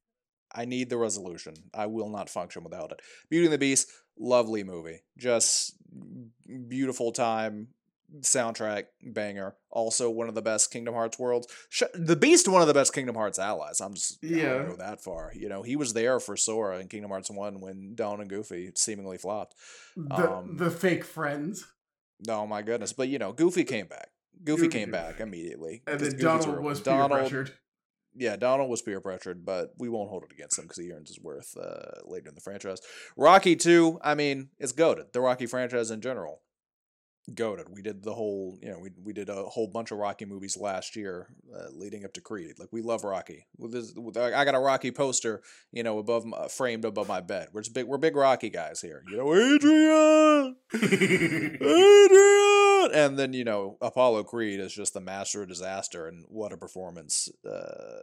I need the resolution. I will not function without it. Beauty and the Beast, lovely movie. Just beautiful time. Soundtrack banger. Also one of the best Kingdom Hearts worlds. Sh- the Beast, one of the best Kingdom Hearts allies. I'm just I Yeah. don't go that far. You know, he was there for Sora in Kingdom Hearts One when Dawn and Goofy seemingly flopped. the, um, the fake friends. Oh my goodness! But you know, Goofy came back. Goofy, came back immediately. And then Donald was peer pressured. yeah, Donald was peer pressured, but we won't hold it against him because he earns his worth uh, later in the franchise. Rocky 2, I mean, it's goaded. The Rocky franchise in general, goaded. We did the whole, you know, we, we did a whole bunch of Rocky movies last year uh, leading up to Creed. Like, we love Rocky. This, I got a Rocky poster, you know, above my, framed above my bed. We're big, we're big Rocky guys here. You know, Adrian! Adrian! And then, you know, Apollo Creed is just the master of disaster, and what a performance uh,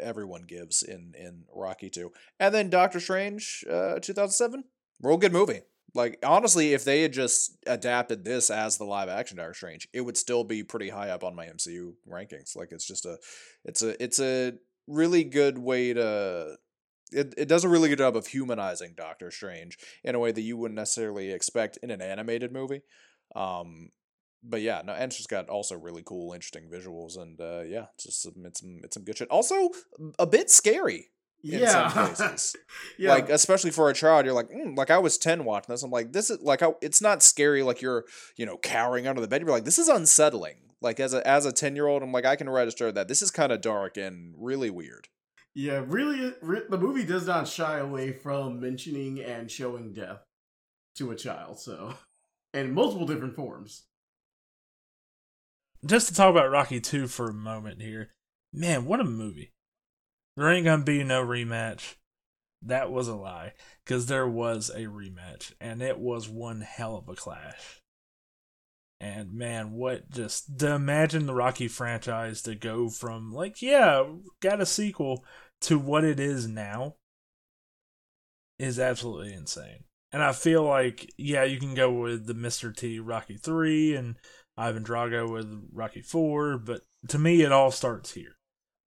everyone gives in, in Rocky 2. And then Doctor Strange, uh, 2007, real good movie. Like, honestly, if they had just adapted this as the live action Doctor Strange, it would still be pretty high up on my MCU rankings. Like, it's just a, it's a, it's a really good way to it, it does a really good job of humanizing Doctor Strange in a way that you wouldn't necessarily expect in an animated movie. Um, but yeah, no, and just got also really cool, interesting visuals, and uh, yeah, just some, it's some it's some good shit. Also, a bit scary yeah. some cases. yeah. Like especially for a child, you're like, mm, like I was ten watching this. I'm like, this is like, I, it's not scary. Like you're, you know, cowering under the bed. You're like, this is unsettling. Like as a as a ten year old, I'm like, I can register that this is kind of dark and really weird. Yeah, really, re- the movie does not shy away from mentioning and showing death to a child, so in multiple different forms. Just to talk about Rocky 2 for a moment here. Man, what a movie. There ain't gonna be no rematch. That was a lie. Because there was a rematch, and it was one hell of a clash. And man, what just to imagine the Rocky franchise to go from like, yeah, got a sequel to what it is now is absolutely insane. And I feel like, yeah, you can go with the Mr. T Rocky 3 and Ivan Drago with Rocky 4, but to me, it all starts here.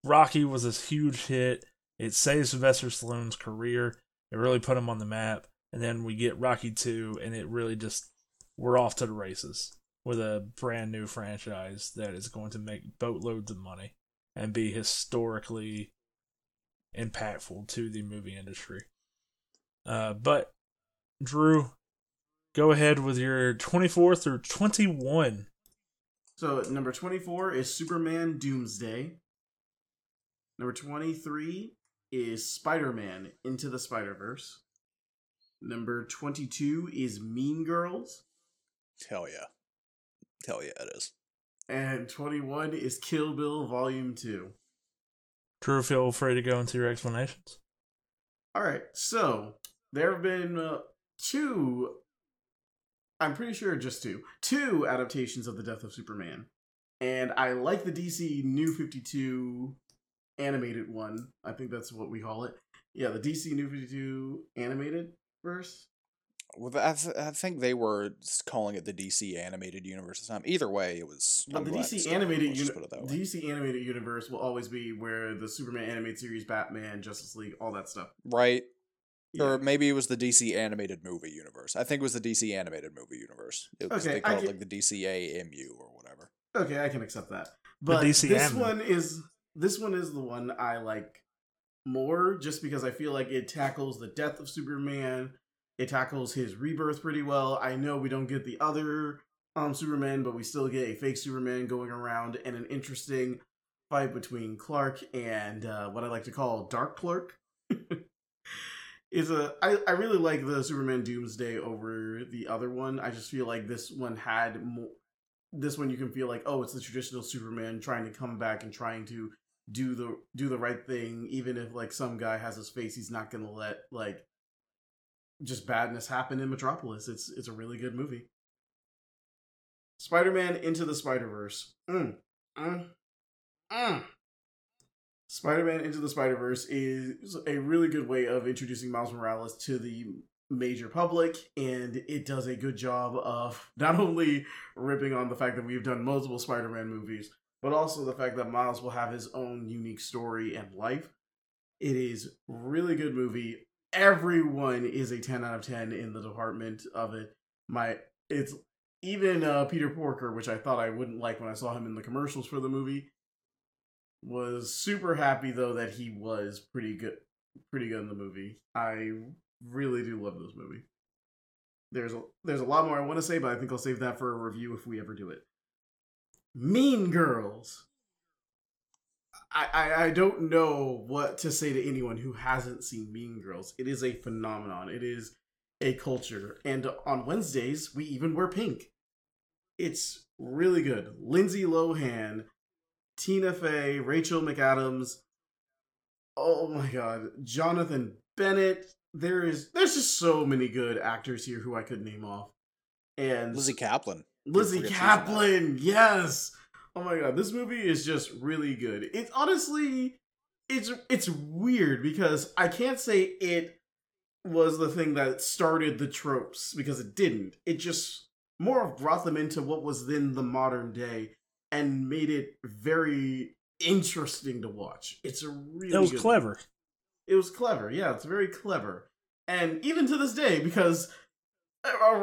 Rocky was this huge hit. It saved Sylvester Stallone's career. It really put him on the map. And then we get Rocky 2, and it really just, we're off to the races with a brand new franchise that is going to make boatloads of money and be historically impactful to the movie industry. Uh, but Drew, go ahead with your 24 through 21. So number 24 is Superman Doomsday. Number 23 is Spider-Man Into the Spider-Verse. Number 22 is Mean Girls. Hell yeah, hell yeah, it is. And 21 is Kill Bill Volume 2. Drew, feel free to go into your explanations. All right, so there have been uh, two, I'm pretty sure just two, two adaptations of The Death of Superman. And I like the DC New 52 animated one. I think that's what we call it. Yeah, the DC New 52 animated verse. Well, I, th- I think they were calling it the DC animated universe at the time. Either way, it was. But the DC it's animated Let's uni- put it that way. DC animated universe will always be where the Superman animated series, Batman, Justice League, all that stuff. right? Yeah. Or maybe it was the DC animated movie universe. I think it was the DC animated movie universe. It was, Okay, they I call it like the DCAMU or whatever. Okay, I can accept that. But DC this one is this one is the one I like more just because I feel like it tackles the death of Superman. It tackles his rebirth pretty well. I know we don't get the other um Superman, but we still get a fake Superman going around and an interesting fight between Clark and uh, what I like to call Dark Clark. is a I, I really like the Superman Doomsday over the other one. I just feel like this one had more this one you can feel like oh it's the traditional superman trying to come back and trying to do the do the right thing even if like some guy has his face he's not gonna let like just badness happen in metropolis. It's it's a really good movie. Spider-man into the spider-verse. Mm, mm, mm. spider-man into the spider-verse is a really good way of introducing miles morales to the major public and it does a good job of not only ripping on the fact that we've done multiple Spider-Man movies, but also the fact that Miles will have his own unique story and life. It is really good movie. Everyone is a 10 out of 10 in the department of it. My it's even uh, Peter Porker, which I thought I wouldn't like when I saw him in the commercials for the movie, was super happy though that he was pretty good pretty good in the movie. I really do love this movie. There's a there's a lot more I want to say, but I think I'll save that for a review if we ever do it. Mean Girls. I, I I don't know what to say to anyone who hasn't seen Mean Girls. It is a phenomenon. It is a culture, and on Wednesdays we even wear pink. It's really good. Lindsay Lohan, Tina Fey, Rachel McAdams. Oh my god, Jonathan Bennett. There is there's just so many good actors here who I could name off. And Lizzy Caplan. Lizzy forget she's in that. Caplan, yes. Oh my god, this movie is just really good. It's honestly, it's it's weird because I can't say it was the thing that started the tropes because it didn't. It just more of brought them into what was then the modern day and made it very interesting to watch. It's a really it was clever. It was clever. Yeah, it's very clever. And even to this day, because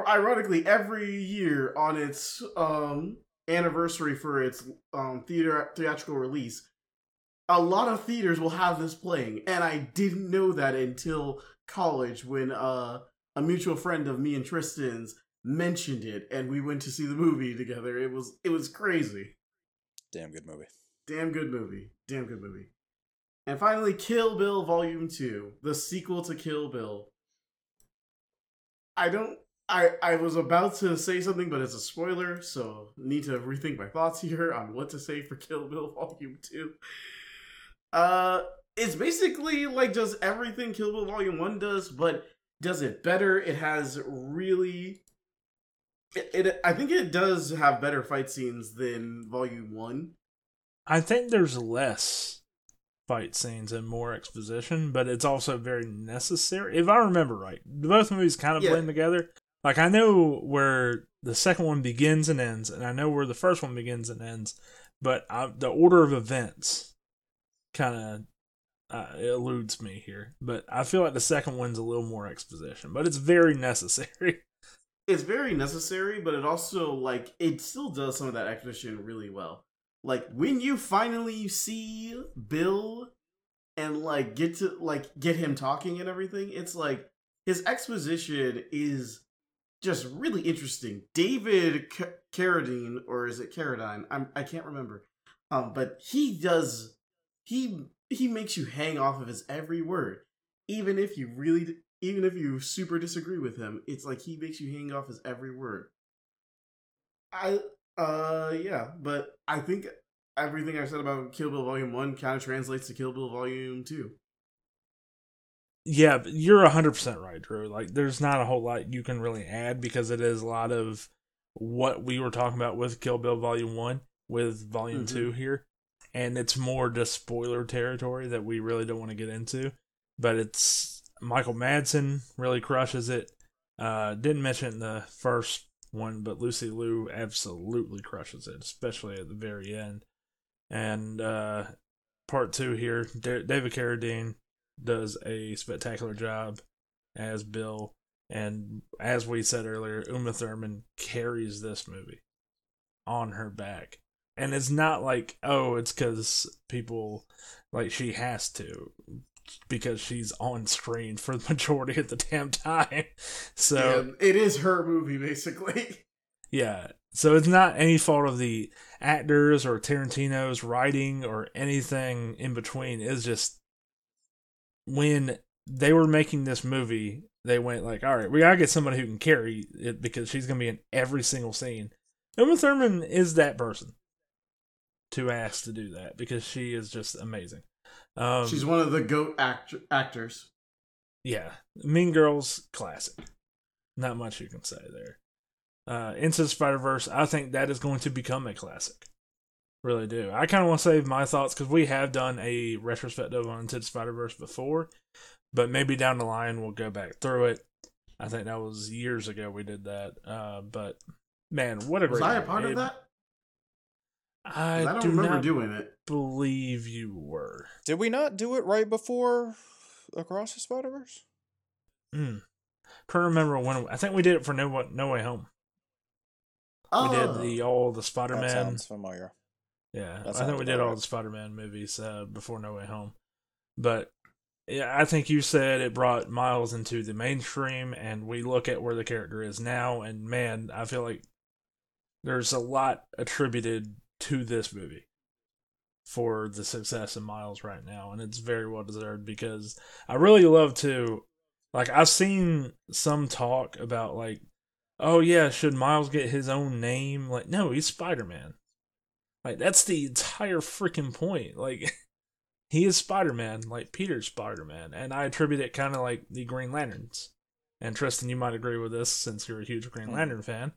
ironically, every year on its um, anniversary for its um, theater theatrical release, a lot of theaters will have this playing, and I didn't know that until college when uh, a mutual friend of me and Tristan's mentioned it, and we went to see the movie together. It was it was crazy. Damn good movie. Damn good movie. Damn good movie. And finally, Kill Bill Volume 2, the sequel to Kill Bill. I don't I I was about to say something, but it's a spoiler, so need to rethink my thoughts here on what to say for Kill Bill Volume 2. Uh it's basically like just everything Kill Bill Volume 1 does, but does it better. It has really it, it I think it does have better fight scenes than Volume 1. I think there's less fight scenes and more exposition, but it's also very necessary. If I remember right, both movies kind of Yeah. blend together. Like I know where the second one begins and ends, and I know where the first one begins and ends, but I, the order of events kind of uh, eludes me here. But I feel like the second one's a little more exposition, but it's very necessary. it's very necessary, but it also like it still does some of that exposition really well. Like when you finally see Bill and like get to like get him talking and everything, it's like his exposition is just really interesting. David C- Carradine, or is it Carradine? I'm I can't remember. Um, but he does he he makes you hang off of his every word, even if you really even if you super disagree with him. It's like he makes you hang off his every word. I uh yeah, but I think everything I said about Kill Bill Volume One kind of translates to Kill Bill Volume Two. Yeah, you're 100% right, Drew. Like, there's not a whole lot you can really add because it is a lot of what we were talking about with Kill Bill Volume 1 with Volume Mhm. 2 here. And it's more just spoiler territory that we really don't want to get into. But it's Michael Madsen really crushes it. Uh, didn't mention it in the first one, but Lucy Liu absolutely crushes it, especially at the very end. And uh, part two here, Da- David Carradine does a spectacular job as Bill. And as we said earlier, Uma Thurman carries this movie on her back. And it's not like, oh, it's because people, like, she has to, because she's on screen for the majority of the damn time. So, And it is her movie, basically. yeah. So it's not any fault of the actors or Tarantino's writing or anything in between. It's just when they were making this movie, they went like, "All right, we gotta get somebody who can carry it because she's gonna be in every single scene." Uma Thurman is that person to ask to do that because she is just amazing. Um, She's one of the goat act- actors. yeah, Mean Girls classic. Not much you can say there. Uh, Into the Spider Verse, I think that is going to become a classic. Really do. I kind of want to save my thoughts because we have done a retrospective on Into the Spider Verse before, but maybe down the line we'll go back through it. I think that was years ago we did that. Uh, but man, what a Was great! Was I a movie. part of that? I, 'Cause I don't do remember not doing it. believe you were. Did we not do it right before Across the Spider Verse? Mm. Trying to remember when I think we did it for No Wa- No Way Home. Oh, We did the all the Spider That Man. sounds familiar. Yeah, That I think we did all the Spider-Man movies uh, before No Way Home, but yeah, I think you said it brought Miles into the mainstream, and we look at where the character is now, and man, I feel like there's a lot attributed to this movie for the success of Miles right now, and it's very well deserved because I really love to, like, I've seen some talk about like, oh yeah, should Miles get his own name? Like, no, he's Spider-Man. Like that's the entire freaking point. Like he is Spider-Man, like Peter's Spider-Man, and I attribute it kind of like the Green Lanterns. And Tristan, you might agree with this since you're a huge Green Hmm. Lantern fan.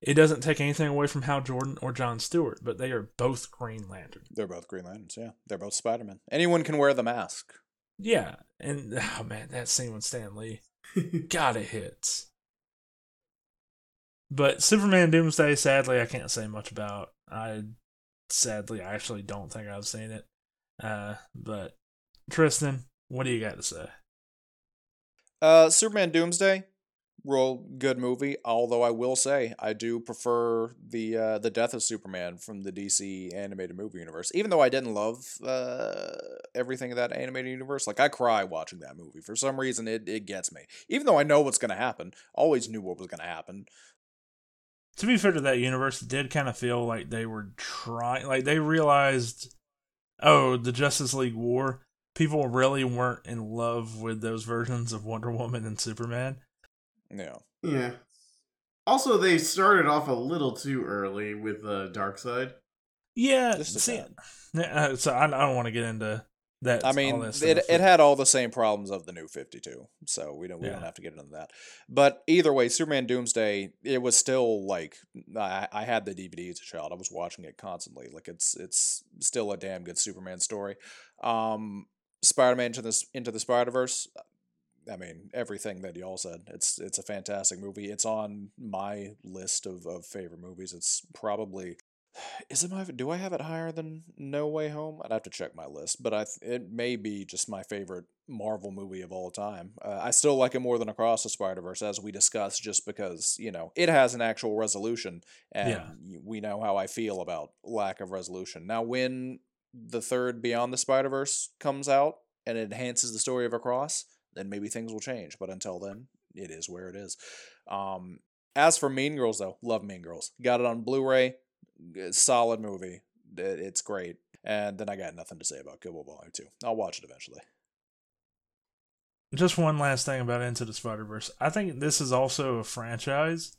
It doesn't take anything away from Hal Jordan or John Stewart, but they are both Green Lantern. They're both Green Lanterns, yeah. They're both Spider Man. Anyone can wear the mask. Yeah, and oh man, that scene with Stan Lee, God, it hits. But Superman Doomsday, sadly, I can't say much about. I sadly, I actually don't think I've seen it. Uh, but Tristan, what do you got to say? Uh, Superman Doomsday, real good movie. Although I will say I do prefer the uh, the Death of Superman from the DC animated movie universe. Even though I didn't love uh, everything in that animated universe, like I cry watching that movie. For some reason, it it gets me. Even though I know what's gonna happen, always knew what was gonna happen. To be fair to that universe, it did kind of feel like they were trying, like they realized, oh, the Justice League War. People really weren't in love with those versions of Wonder Woman and Superman. Yeah. Yeah. Also, they started off a little too early with the uh, Darkseid. Yeah, Just see, uh, so I, I don't want to get into that. I mean, that it it had all the same problems of the new Fifty Two, so we don't we don't have to get into that. But either way, Superman Doomsday, it was still like I, I had the DVD as a child. I was watching it constantly. Like it's it's still a damn good Superman story. Um, Spider Man into this into the Spider Verse. I mean, everything that y'all said. It's it's a fantastic movie. It's on my list of, of favorite movies. It's probably is it my do I have it higher than No Way Home? I'd have to check my list, but I it may be just my favorite Marvel movie of all time. Uh, I still like it more than Across the Spider Verse, as we discussed, just because you know it has an actual resolution, and Yeah. we know how I feel about lack of resolution. Now, when the third Beyond the Spider Verse comes out and it enhances the story of Across, then maybe things will change. But until then, it is where it is. Um, as for Mean Girls, though, love Mean Girls. Got it on Blu-ray. G- Solid movie. It's great. And then I got nothing to say about Kill Bill Volume Two. I'll watch it eventually. just one last thing about Into the Spider Verse. I think this is also a franchise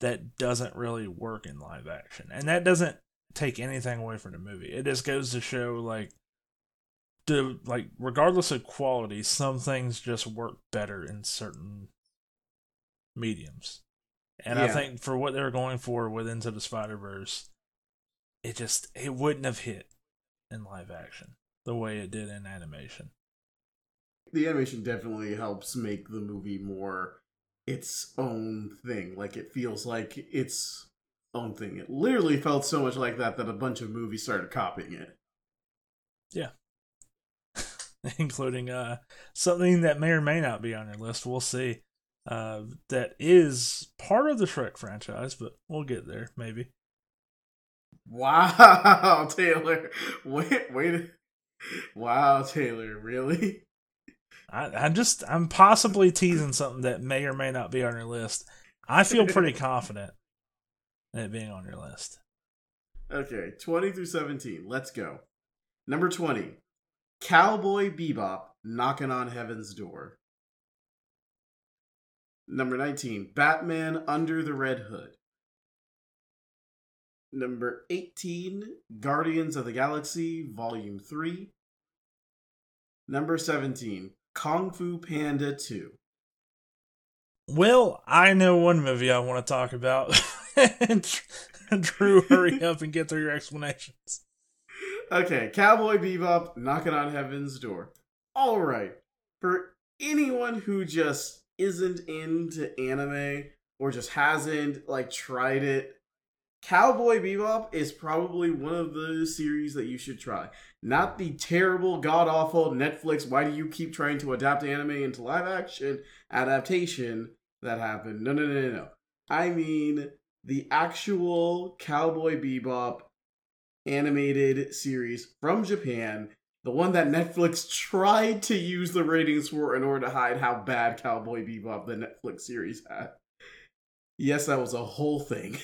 that doesn't really work in live action, and that doesn't take anything away from the movie. It just goes to show like the like regardless of quality, some things just work better in certain mediums. And I think for what they were going for with Into the Spider Verse, it just it wouldn't have hit in live action the way it did in animation. The animation definitely helps make the movie more its own thing. Like it feels like its own thing. It literally felt so much like that that a bunch of movies started copying it. Yeah. Including uh something that may or may not be on your list. We'll see. Uh, that is part of the Shrek franchise, but we'll get there maybe. Wow, Taylor. Wait, wait. Wow, Taylor, really? I, I'm just I'm possibly teasing something that may or may not be on your list. I feel pretty confident in it being on your list. Okay, 20 through 17. Let's go. Number 20. Cowboy Bebop knocking on heaven's door. Number 19. Batman Under the Red Hood. Number 18. Guardians of the Galaxy Volume 3. Number 17. Kung Fu Panda 2. Well, I know one movie I want to talk about. Drew, hurry up and get through your explanations. Okay, Cowboy Bebop knocking on heaven's door. All right. For anyone who just isn't into anime or just hasn't like tried it, Cowboy Bebop is probably one of the series that you should try. Not the terrible, god awful Netflix, why do you keep trying to adapt anime into live action adaptation that happened. No, no, no, no, no. I mean the actual Cowboy Bebop animated series from Japan, the one that Netflix tried to use the ratings for in order to hide how bad Cowboy Bebop, the Netflix series, had. Yes, that was a whole thing.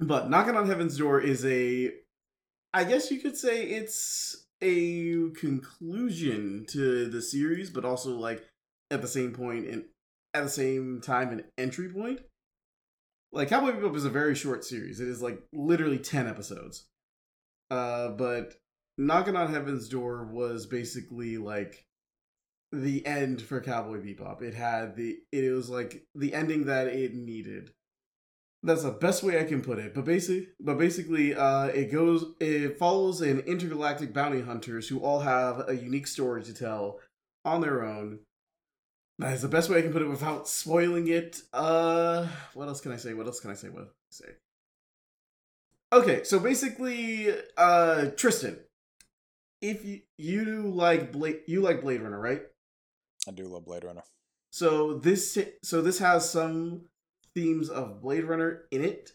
But Knocking on Heaven's Door is a. I guess you could say it's a conclusion to the series, but also, like, at the same point and at the same time, an entry point. Like, Cowboy Bebop is a very short series. It is, like, literally 10 episodes. Uh, but Knocking on Heaven's Door was basically like the end for Cowboy Bebop. It had the it was like the ending that it needed. That's the best way I can put it. But basically, but basically uh it goes it follows an intergalactic bounty hunters who all have a unique story to tell on their own. That is the best way I can put it without spoiling it. Uh what else can I say? What else can I say? What else can I say? Okay, so basically, uh, Tristan, if you you like Blade, you like Blade Runner, right? I do love Blade Runner. So this so this has some themes of Blade Runner in it.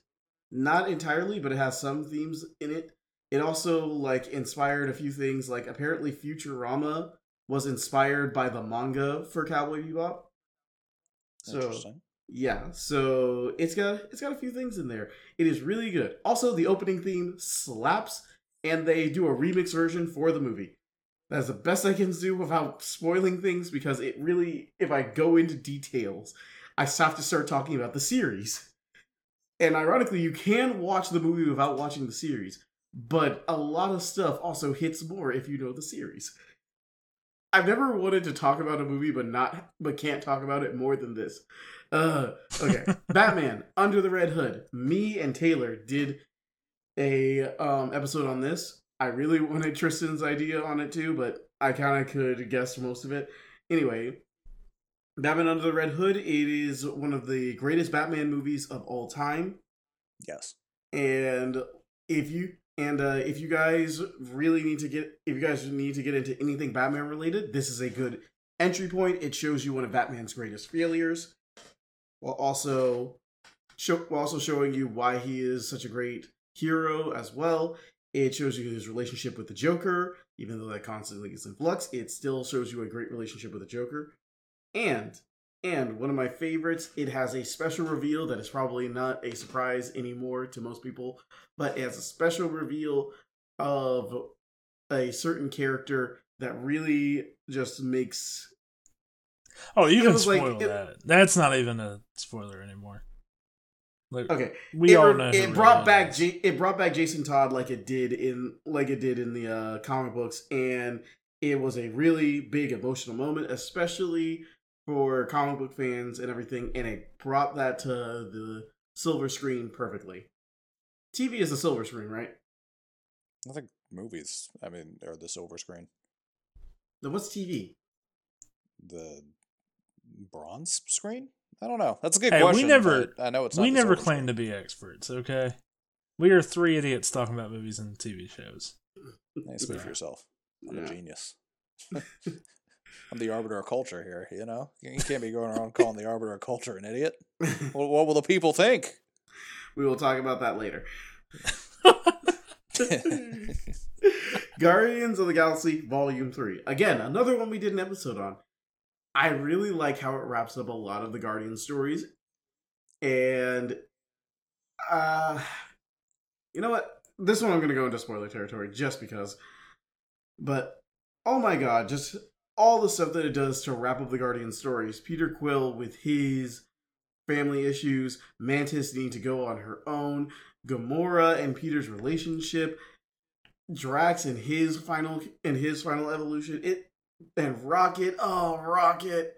Not entirely, but it has some themes in it. It also like inspired a few things. Like apparently, Futurama was inspired by the manga for Cowboy Bebop. So Interesting. yeah, so it's got it's got a few things in there. It is really good. Also, the opening theme slaps, and they do a remix version for the movie. That's the best I can do without spoiling things because it really, if I go into details, I have to start talking about the series. And ironically, you can watch the movie without watching the series, but a lot of stuff also hits more if you know the series. I've never wanted to talk about a movie but not but can't talk about it more than this. Uh okay. Batman Under the Red Hood. Me and Taylor did a um episode on this. I really wanted Tristan's idea on it too, but I kind of could guess most of it. Anyway, Batman Under the Red Hood. It is one of the greatest Batman movies of all time, Yes. and if you and uh, if you guys really need to get if you guys need to get into anything Batman related, this is a good entry point. It shows you one of Batman's greatest failures, while also show while also showing you why he is such a great hero as well. It shows you his relationship with the Joker, even though that constantly gets in flux. It still shows you a great relationship with the Joker, and and one of my favorites, it has a special reveal that is probably not a surprise anymore to most people, but it has a special reveal of a certain character that really just makes Oh, you can was like- spoil it- that. That's not even a spoiler anymore. Like, okay. we it, all know. it brought Ray back. J- it brought back Jason Todd like it did in like it did in the uh, comic books, and it was a really big emotional moment, especially for comic book fans and everything. And it brought that to the silver screen perfectly. TV is the silver screen, right? I think movies, I mean, are the silver screen. Then what's TV? The bronze screen? I don't know. That's a good Hey, we never- I know it's not we never claim to be experts. Okay, we are three idiots talking about movies and TV shows. Hey, speak for yourself. I'm Yeah. a genius. I'm the arbiter of culture here, you know? You can't be going around calling the arbiter of culture an idiot. Well, what will the people think? we will talk about that later. Guardians of the Galaxy Volume 3. Again, another one we did an episode on. I really like how it wraps up a lot of the Guardian stories. And uh you know what? This one I'm to go into spoiler territory just because. But oh my god, just all the stuff that it does to wrap up the Guardian stories. Peter Quill with his family issues, Mantis needing to go on her own, Gamora and Peter's relationship, Drax and his final and his final evolution. It and Rocket. Oh, Rocket.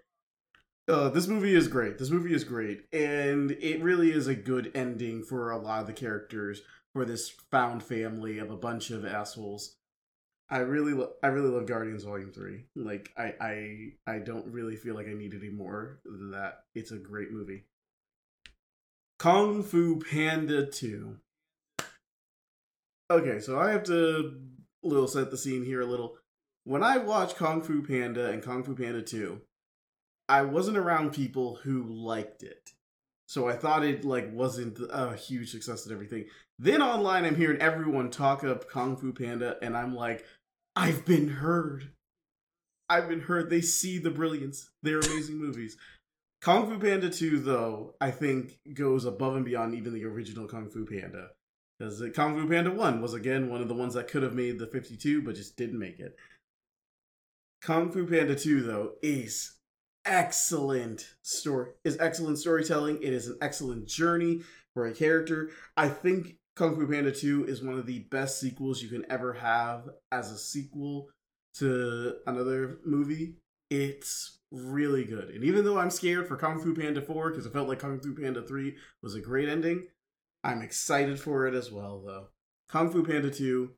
Uh, this movie is great. This movie is great, and it really is a good ending for a lot of the characters for this found family of a bunch of assholes. I really, lo- I really love Guardians Volume Three. Like, I, I, I don't really feel like I need any more than that. It's a great movie. Kung Fu Panda Two. Okay, so I have to little set the scene here a little. When I watched Kung Fu Panda and Kung Fu Panda 2, I wasn't around people who liked it. So I thought it like wasn't a huge success and everything. Then online I'm hearing everyone talk up Kung Fu Panda and I'm like, I've been heard. I've been heard. They see the brilliance. They're amazing movies. Kung Fu Panda 2, though, I think goes above and beyond even the original Kung Fu Panda. Because Kung Fu Panda 1 was again one of the ones that could have made the 52, but just didn't make it. Kung Fu Panda 2, though, is excellent story is excellent storytelling. It is an excellent journey for a character. I think Kung Fu Panda 2 is one of the best sequels you can ever have as a sequel to another movie. It's really good. And even though I'm scared for Kung Fu Panda 4 because I felt like Kung Fu Panda 3 was a great ending, I'm excited for it as well though. Kung Fu Panda 2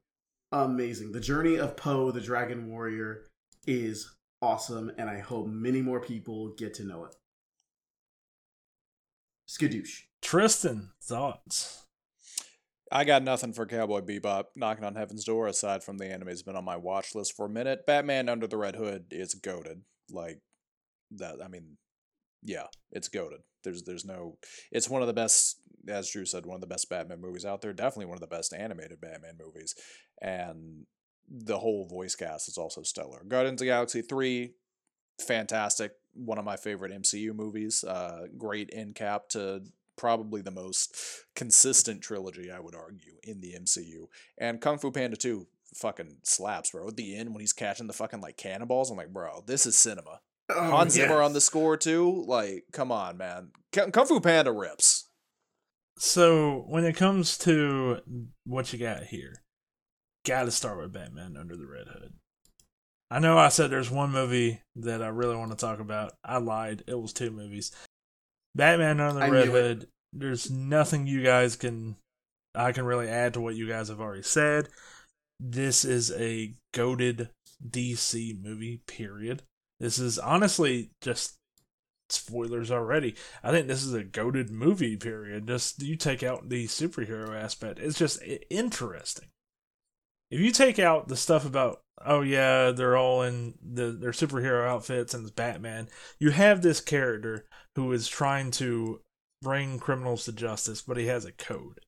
amazing. The journey of Po the Dragon Warrior is awesome and I hope many more people get to know it. Skadoosh. Tristan, thoughts? I got nothing for Cowboy Bebop knocking on heaven's door aside from the anime has been on my watch list for a minute. Batman Under the Red Hood is goaded. Like that I mean yeah, it's goaded. There's there's no it's one of the best as Drew said, one of the best Batman movies out there. Definitely one of the best animated Batman movies. And the whole voice cast is also stellar. Guardians of the Galaxy 3, fantastic. One of my favorite MCU movies. Uh, great end cap to probably the most consistent trilogy, I would argue, in the MCU. And Kung Fu Panda 2 fucking slaps, bro. At the end, when he's catching the fucking like cannonballs, I'm like, bro, this is cinema. Oh, Hans Zimmer yes. on the score too. Like, come on, man. Kung Fu Panda rips. So when it comes to what you got here, gotta start with Batman Under the Red Hood. I know I said there's one movie that I really want to talk about. I lied. It was two movies. Batman Under the I Red knew it. Hood. There's nothing you guys can I can really add to what you guys have already said. This is a goaded DC movie, period. This is honestly just spoilers already. I think this is a goaded movie, period. Just you take out the superhero aspect, it's just interesting. If you take out the stuff about, oh yeah, they're all in the, their superhero outfits and it's Batman, you have this character who is trying to bring criminals to justice, but he has a code.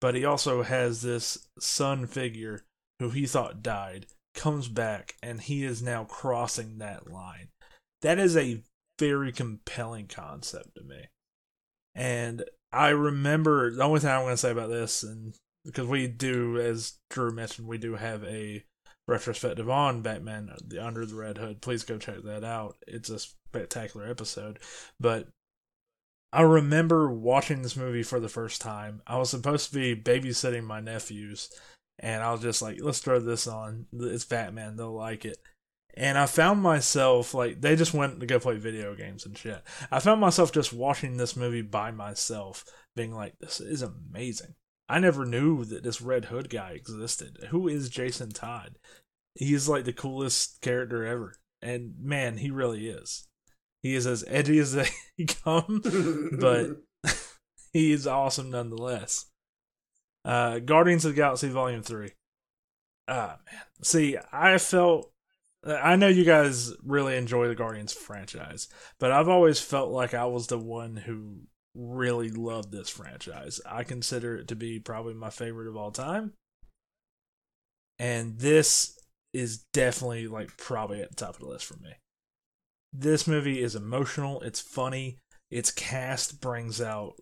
But he also has this son figure who he thought died, comes back, and he is now crossing that line. That is a very compelling concept to me. And I remember the only thing I'm going to say about this, and because we do, as Drew mentioned, we do have a retrospective on Batman the Under the Red Hood. Please go check that out. It's a spectacular episode. But I remember watching this movie for the first time. I was supposed to be babysitting my nephews, and I was just like, let's throw this on. It's Batman. They'll like it. And I found myself like they just went to go play video games and shit. I found myself just watching this movie by myself, being like, "This is amazing." I never knew that this Red Hood guy existed. Who is Jason Todd? He's like the coolest character ever, and man, he really is. He is as edgy as they come, but he is awesome nonetheless. Uh, Guardians of the Galaxy Volume Three. Ah man, see, I felt. I know you guys really enjoy the Guardians franchise, but I've always felt like I was the one who really love this franchise. I consider it to be probably my favorite of all time. And this is definitely like probably at the top of the list for me. This movie is emotional, it's funny, its cast brings out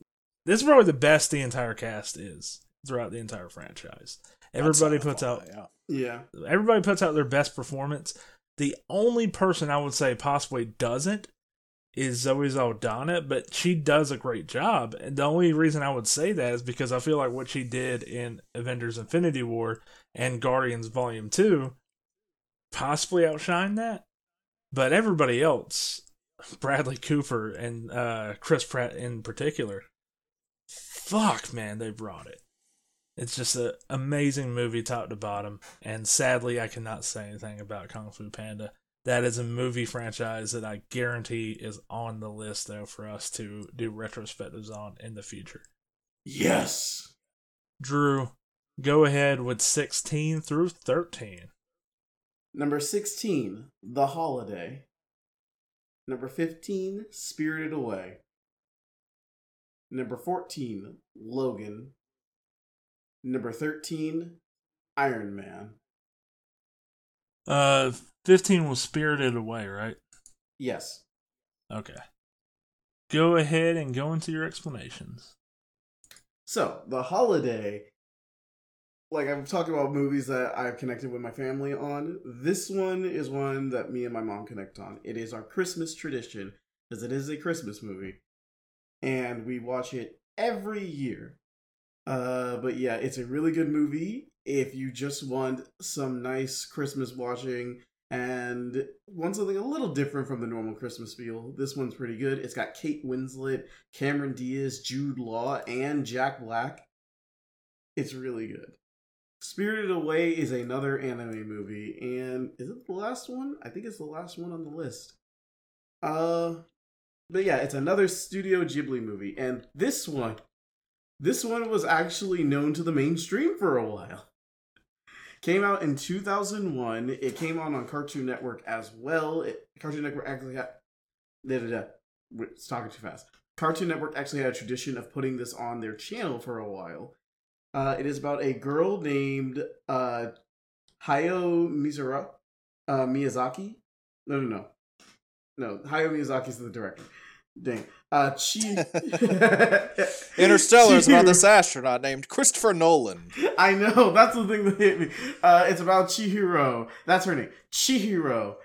this is probably the best the entire cast is throughout the entire franchise. Everybody puts out yeah. yeah. everybody puts out their best performance. The only person I would say possibly doesn't is Zoe Saldana, but she does a great job. And the only reason I would say that is because I feel like what she did in Avengers Infinity War and Guardians Volume 2 possibly outshined that. But everybody else, Bradley Cooper and uh, Chris Pratt in particular, fuck, man, they brought it. It's just an amazing movie, top to bottom. And sadly, I cannot say anything about Kung Fu Panda. That is a movie franchise that I guarantee is on the list, though, for us to do retrospectives on in the future. Yes. Drew, go ahead with 16 through 13. Number 16, The Holiday. Number 15, Spirited Away. Number 14, Logan. Number 13, Iron Man. Uh, 15 was Spirited Away, right? Yes. Okay. Go ahead and go into your explanations. So, The Holiday, like I've talked about movies that I've connected with my family on. This one is one that me and my mom connect on. It is our Christmas tradition, because it is a Christmas movie. And we watch it every year. Uh, but yeah, it's a really good movie if you just want some nice Christmas watching and want something a little different from the normal Christmas feel. This one's pretty good. It's got Kate Winslet, Cameron Diaz, Jude Law, and Jack Black. It's really good. Spirited Away is another anime movie, and is it the last one? I think it's the last one on the list. Uh, but yeah, it's another Studio Ghibli movie, and this one This one was actually known to the mainstream for a while. Came out in 2001. It came on on Cartoon Network as well. It, Cartoon Network actually had. Da, da, da. It's talking too fast. Cartoon Network actually had a tradition of putting this on their channel for a while. Uh, it is about a girl named uh, Hayao Mizura, uh, Miyazaki. No, no, no. No, Hayao Miyazaki is the director. Dang. Uh, Chi. Interstellar is about this astronaut named Christopher Nolan. I know that's the thing that hit me. Uh, it's about Chihiro. That's her name, Chihiro.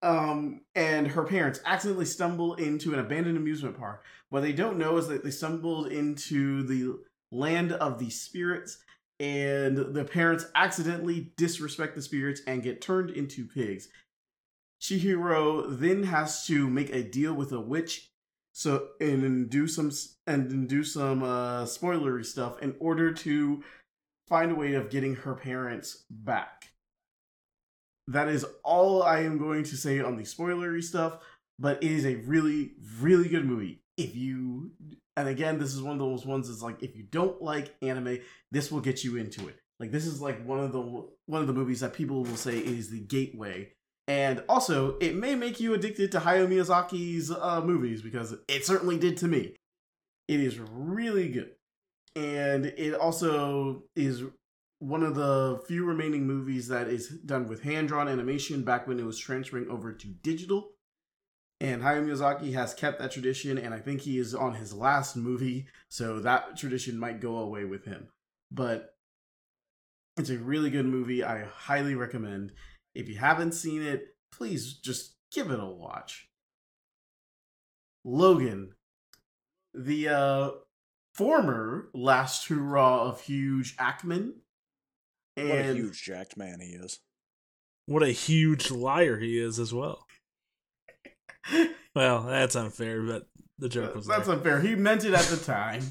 Um, and her parents accidentally stumble into an abandoned amusement park. What they don't know is that they stumbled into the land of the spirits, and the parents accidentally disrespect the spirits and get turned into pigs. Chihiro then has to make a deal with a witch so and do some and do some uh spoilery stuff in order to find a way of getting her parents back. That is all i am going to say on the spoilery stuff but it is a really really good movie. If you and again this is one of those ones that's like if you don't like anime this will get you into it. Like this is like one of the one of the movies that people will say is the gateway and also, it may make you addicted to Hayao Miyazaki's uh, movies because it certainly did to me. It is really good. And it also is one of the few remaining movies that is done with hand drawn animation back when it was transferring over to digital. And Hayao Miyazaki has kept that tradition, and I think he is on his last movie, so that tradition might go away with him. But it's a really good movie. I highly recommend. If you haven't seen it, please just give it a watch. Logan, the uh, former last hurrah of Hugh Jackman, What a huge jacked man he is. What a huge liar he is as well. Well, that's unfair, but the joke was that's there. unfair. He meant it at the time,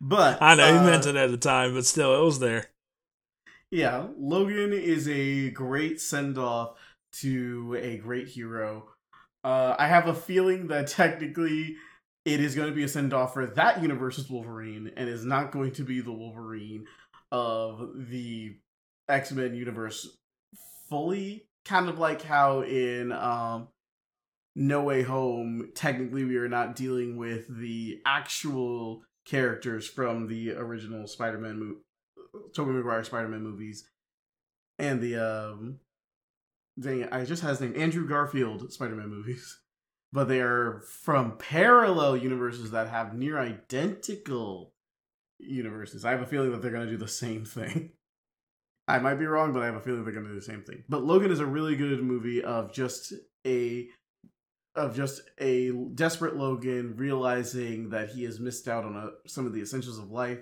but I know he uh, meant it at the time, but still, it was there. Yeah, Logan is a great send off to a great hero. Uh, I have a feeling that technically it is going to be a send off for that universe's Wolverine and is not going to be the Wolverine of the X Men universe fully. Kind of like how in um, No Way Home, technically we are not dealing with the actual characters from the original Spider Man movie. Tobey Maguire Spider-Man movies, and the um, dang it, I just had his name Andrew Garfield Spider-Man movies, but they are from parallel universes that have near identical universes. I have a feeling that they're to do the same thing. I might be wrong, but I have a feeling they're to do the same thing. But Logan is a really good movie of just a of just a desperate Logan realizing that he has missed out on a, some of the essentials of life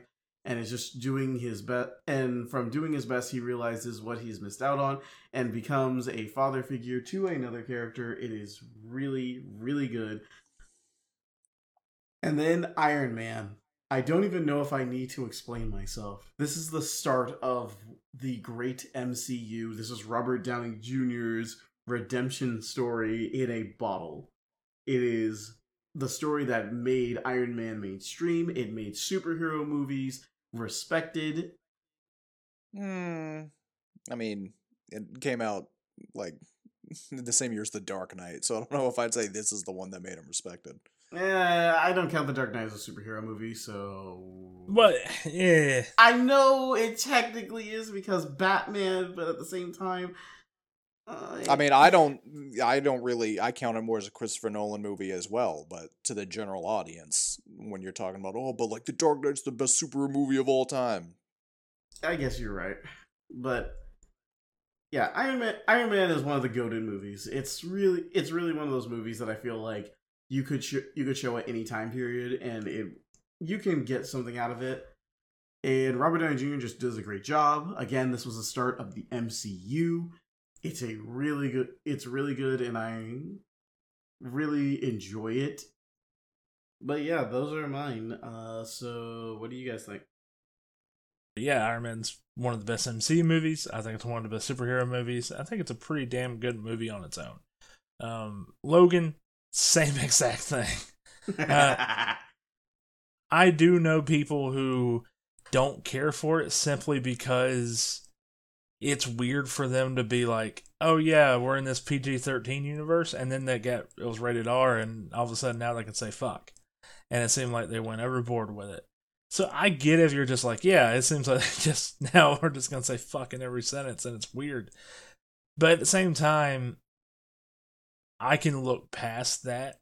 and is just doing his best and from doing his best he realizes what he's missed out on and becomes a father figure to another character. It is really really good. And then iron man. I don't even know if i need to explain myself. This is the start of the great mcu this is robert downey jr's redemption story in a bottle. It is the story that made Iron Man mainstream. It made superhero movies respected. Hmm. I mean, it came out like the same year as The Dark Knight, so I don't know if I'd say this is the one that made him respected. Yeah, I don't count The Dark Knight as a superhero movie, so. But yeah, I know it technically is because Batman, but at the same time. Uh, I mean, I don't, I don't really, I count it more as a Christopher Nolan movie as well. But to the general audience, when you're talking about, oh, but like The Dark Knight's the best superhero movie of all time. I guess you're right, but yeah, Iron Man. Iron Man is one of the goaded movies. It's really, it's really one of those movies that I feel like you could sh- you could show at any time period, and it you can get something out of it. And Robert Downey Jr. just does a great job. Again, this was the start of the MCU. It's a really good. It's really good, and I really enjoy it. But yeah, those are mine. Uh, so what do you guys think? yeah, Iron Man's one of the best MCU movies. I think it's one of the best superhero movies. I think it's a pretty damn good movie on its own. Um, Logan, same exact thing. Uh, I do know people who don't care for it simply because it's weird for them to be like, "Oh yeah, we're in this PG-13 universe," and then they get it was rated R, and all of a sudden now they can say "fuck," and it seemed like they went overboard with it. So I get if you're just like, yeah, it seems like just now we're just gonna say "fuck" in every sentence, and it's weird. But at the same time, I can look past that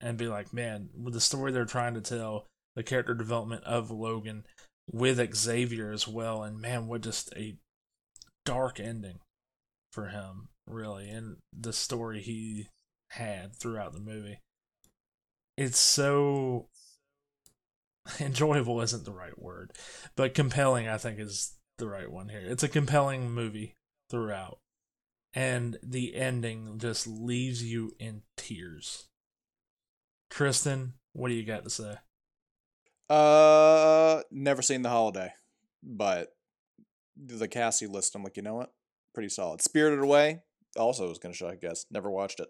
and be like, man, with the story they're trying to tell, the character development of Logan with Xavier as well, and man, what just a dark ending for him, really, and the story he had throughout the movie. It's so enjoyable isn't the right word, but compelling I think is the right one here. It's a compelling movie throughout. And the ending just leaves you in tears. Tristan, what do you got to say? Uh, never seen The Holiday, but the Cassie list, I'm like, you know what? Pretty solid. Spirited Away, also was gonna show, I guess. Never watched it.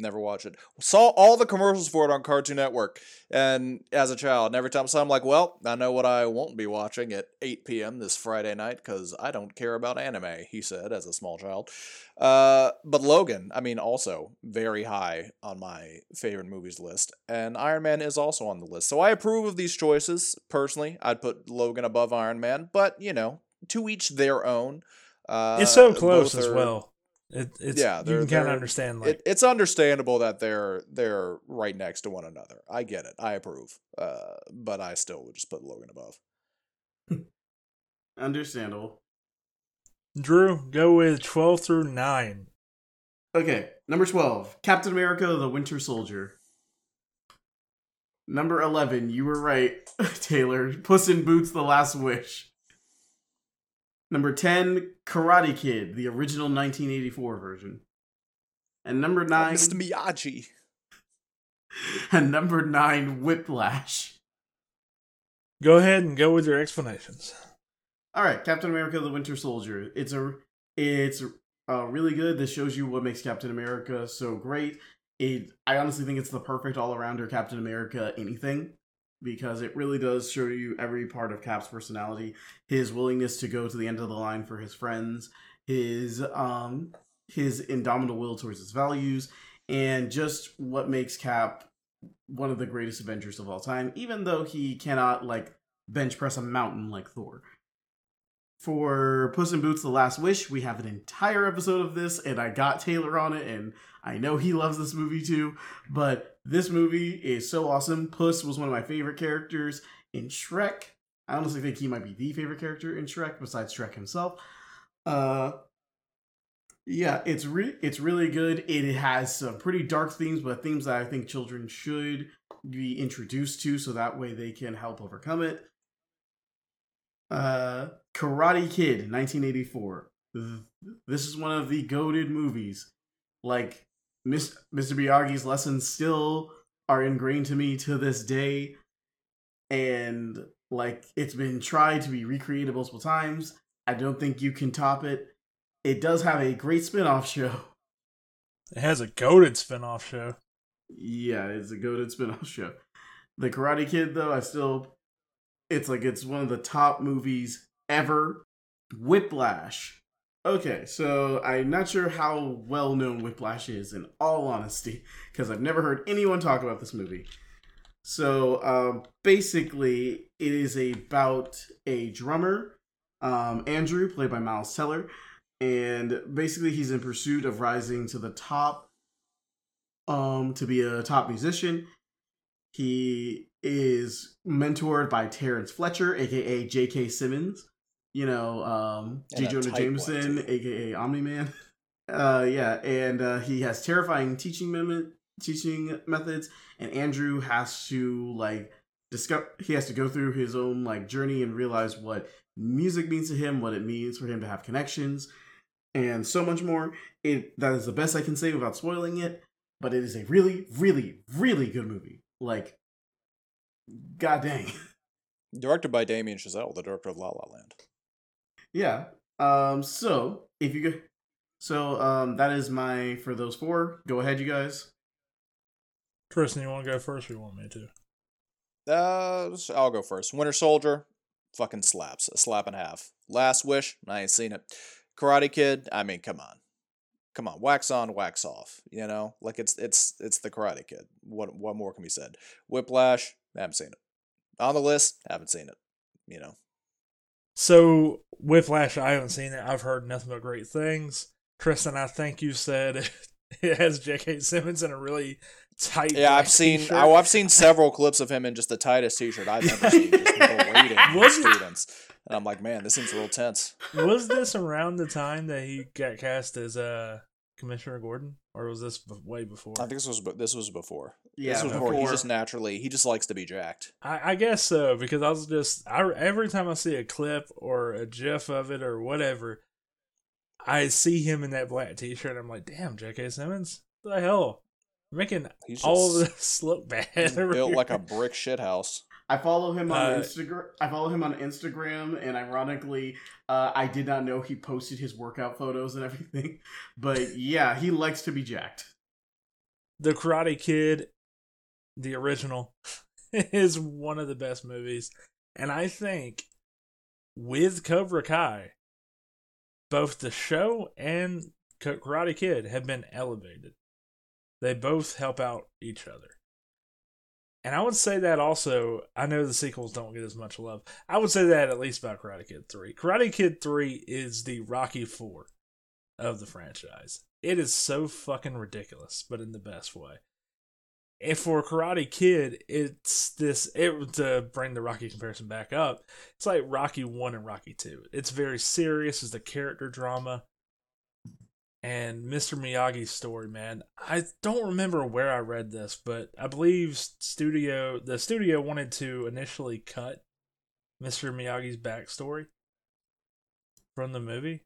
Never watched it. Saw all the commercials for it on Cartoon Network, and as a child, and every time I saw, it, I'm like, well, I know what I won't be watching at 8 p.m. this Friday night because I don't care about anime. He said as a small child. Uh, but Logan, I mean, also very high on my favorite movies list, and Iron Man is also on the list. So I approve of these choices personally. I'd put Logan above Iron Man, but you know, to each their own. Uh, it's so close both as are- well. It, it's Yeah, you they're- can kind of understand like it, it's understandable that they're they're right next to one another. I get it. I approve. Uh, but I still would just put Logan above. Understandable. Drew, go with twelve through nine. Okay, number 12, Captain America the Winter Soldier. Number 11, you were right, Taylor. Puss in Boots the Last Wish. Number 10, Karate Kid, the original 1984 version. And number 9, Mr. Miyagi. and number 9, Whiplash. Go ahead and go with your explanations. All right, Captain America: The Winter Soldier. It's a it's uh, really good. This shows you what makes Captain America so great. It I honestly think it's the perfect all arounder Captain America anything because it really does show you every part of Cap's personality, his willingness to go to the end of the line for his friends, his um his indomitable will towards his values, and just what makes Cap one of the greatest Avengers of all time, even though he cannot like bench press a mountain like Thor. For Puss in Boots: The Last Wish, we have an entire episode of this, and I got Taylor on it, and I know he loves this movie too. But this movie is so awesome. Puss was one of my favorite characters in Shrek. I honestly think he might be the favorite character in Shrek, besides Shrek himself. Uh, yeah, it's re- it's really good. It has some pretty dark themes, but themes that I think children should be introduced to, so that way they can help overcome it. Uh, Karate Kid, 1984. This is one of the goaded movies. Like, Mr. Miyagi's lessons still are ingrained to me to this day. And, like, it's been tried to be recreated multiple times. I don't think you can top it. It does have a great spin off show. It has a goaded spin-off show. Yeah, it's a goaded spin-off show. The Karate Kid, though, I still it's like it's one of the top movies ever. Whiplash. Okay, so I'm not sure how well known Whiplash is in all honesty, because I've never heard anyone talk about this movie. So um, basically, it is about a drummer, um, Andrew, played by Miles Teller, and basically he's in pursuit of rising to the top um to be a top musician. He is mentored by Terrence Fletcher, aka J.K. Simmons. You know, um, J. Jonah Jameson, aka Omni Man. Uh, yeah, and uh, he has terrifying teaching method, teaching methods, and Andrew has to like discover. He has to go through his own like journey and realize what music means to him, what it means for him to have connections, and so much more. It that is the best I can say without spoiling it but it is a really, really, really good movie. Like, god dang. Directed by Damien Chazelle, the director of La La Land. Yeah. Um. So if you go, so um, that is my for those four. Go ahead, you guys. Tristan, you want to go first or you want me to? Uh, I'll go first. Winter Soldier, fucking slaps. A slap and a half. Last Wish, I ain't seen it. Karate Kid, I mean, come on. Come on, wax on, wax off. You know, like it's it's it's the Karate Kid. What what more can be said? Whiplash, haven't seen it. On the list, haven't seen it. You know, So Whiplash, I haven't seen it. I've heard nothing but great things. Tristan, I think you said it has J.K. Simmons in a really tight. yeah, I've seen t-shirt. oh, I've seen several clips of him in just the tightest T-shirt I've ever seen. Just berating Was his it- students, and I'm like, man, this seems real tense. was this around the time that he got cast as uh, Commissioner Gordon, or was this b- way before? I think this was this was before. Yeah, this was before. before. He just naturally he just likes to be jacked. I, I guess so because I was just I every time I see a clip or a GIF of it or whatever, I see him in that black T-shirt. I'm like, damn, J.K. Simmons, what the hell, making He's just all of this look bad. he's built here. like a brick shit house. I follow him on Uh, Instagram. I follow him on Instagram, and ironically, uh, I did not know he posted his workout photos and everything. But yeah, he likes to be jacked. the Karate Kid, the original, is one of the best movies, and I think with Cobra Kai, both the show and Karate Kid have been elevated. They both help out each other. And I would say that also, I know the sequels don't get as much love. I would say that at least about Karate Kid 3. Karate Kid 3 is the Rocky 4 of the franchise. It is so fucking ridiculous, but in the best way. And for Karate Kid, it's this it to bring the Rocky comparison back up. It's like Rocky 1 and Rocky 2. It's very serious, it's the character drama. And Mr. Miyagi's story, man. I don't remember where I read this, but I believe studio the studio wanted to initially cut Mr. Miyagi's backstory from the movie.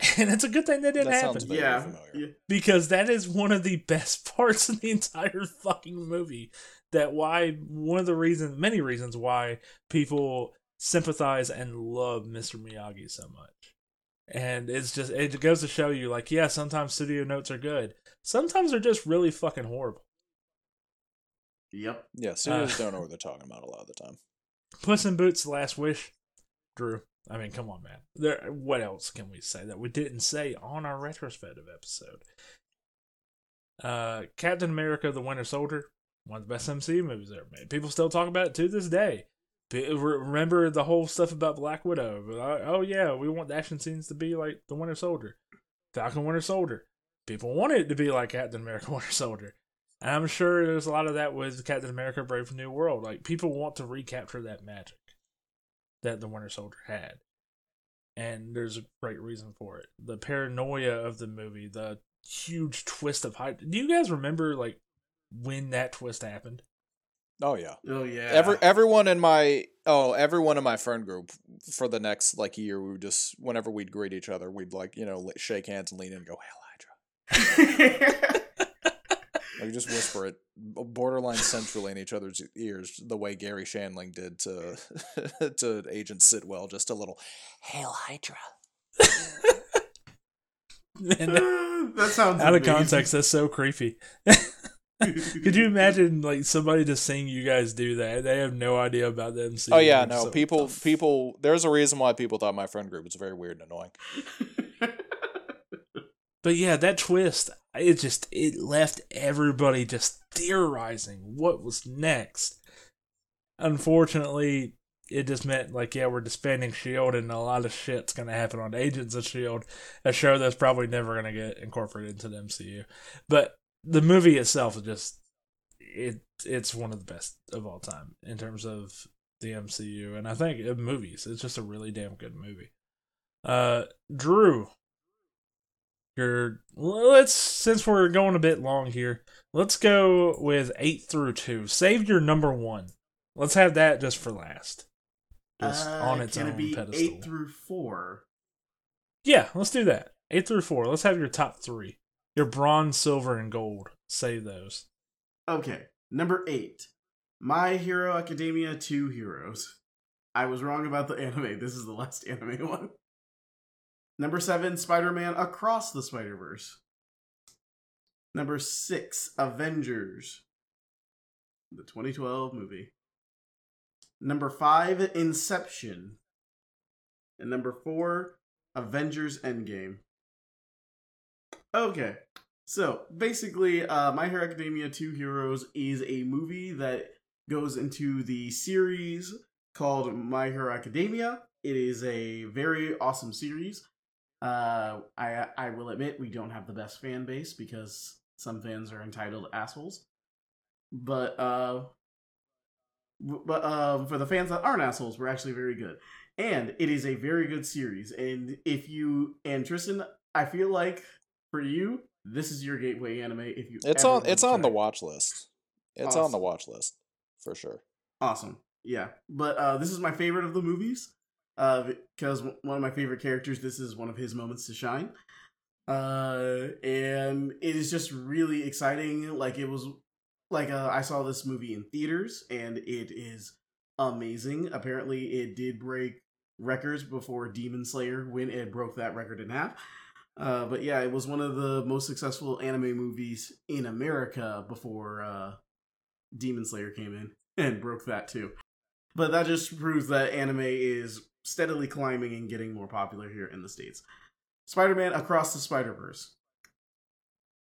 And it's a good thing that didn't That happen sounds yeah, yeah. because that is one of the best parts of the entire fucking movie. That why one of the reasons, many reasons why people sympathize and love Mr. Miyagi so much. And it's just it goes to show you, like, yeah, sometimes studio notes are good. Sometimes they're just really fucking horrible. Yep. Yeah, studios Uh, don't know what they're talking about a lot of the time. Puss in Boots: Last Wish, Drew. I mean, come on, man. There. What else can we say that we didn't say on our retrospective episode? Uh, Captain America: The Winter Soldier, one of the best MCU movies ever made. People still talk about it to this day. Remember the whole stuff about Black Widow? Uh, Oh yeah, we want the action scenes to be like the Winter Soldier, Falcon Winter Soldier. People want it to be like Captain America: Winter Soldier. And I'm sure there's a lot of that with Captain America: Brave New World. Like people want to recapture that magic that the Winter Soldier had, and there's a great reason for it. The paranoia of the movie, the huge twist of hype. Do you guys remember like when that twist happened? Oh yeah. Oh yeah. Every everyone in my oh everyone in my friend group for the next like year we would just whenever we'd greet each other we'd like you know shake hands and lean in and go Hail Hydra like just whisper it borderline centrally in each other's ears the way Garry Shandling did to to Agent Sitwell just a little Hail Hydra And that- that sounds out of context, that's so creepy. Could you imagine like somebody just seeing you guys do that? They have no idea about them. oh yeah no people people there's a reason why people thought my friend group was very weird and annoying But yeah, that twist, it just it left everybody just theorizing what was next. Unfortunately, it just meant like yeah, we're disbanding Shield, and a lot of shit's gonna happen on Agents of Shield, a show that's probably never gonna get incorporated into the MCU. But the movie itself is just it it's one of the best of all time in terms of the MCU, and I think movies, it's just a really damn good movie. Uh, Drew, your let's since we're going a bit long here, let's go with eight through two. Save your number one. Let's have that just for last. Just Uh, on its own it be pedestal. eight through four? yeah, let's do that. Eight through four. Let's have your top three. Your bronze, silver, and gold. Save those. Okay, number eight. My Hero Academia Two Heroes. I was wrong about the anime. This is the last anime one. Number seven, Spider Man Across the Spider Verse. Number six, Avengers. the 2012 movie. Number five, Inception. And number four, Avengers Endgame. Okay, so basically, uh, My Hero Academia Two Heroes is a movie that goes into the series called My Hero Academia. It is a very awesome series. Uh, I I will admit we don't have the best fan base because some fans are entitled assholes. But uh, but um, for the fans that aren't assholes, we're actually very good, and it is a very good series. And if you and Tristan, I feel like for you, this is your gateway anime. If you, It's on it's on the watch list. It's on the watch list for sure. Awesome. Yeah. But uh, this is my favorite of the movies uh, because one of my favorite characters, this is one of his moments to shine. Uh, and it is just really exciting. Like, it was like uh, I saw this movie in theaters and it is amazing. Apparently, it did break records before Demon Slayer when it broke that record in half. Uh, but yeah, it was one of the most successful anime movies in America before uh, Demon Slayer came in and broke that too. But that just proves that anime is steadily climbing and getting more popular here in the States. Spider Man Across the Spider Verse.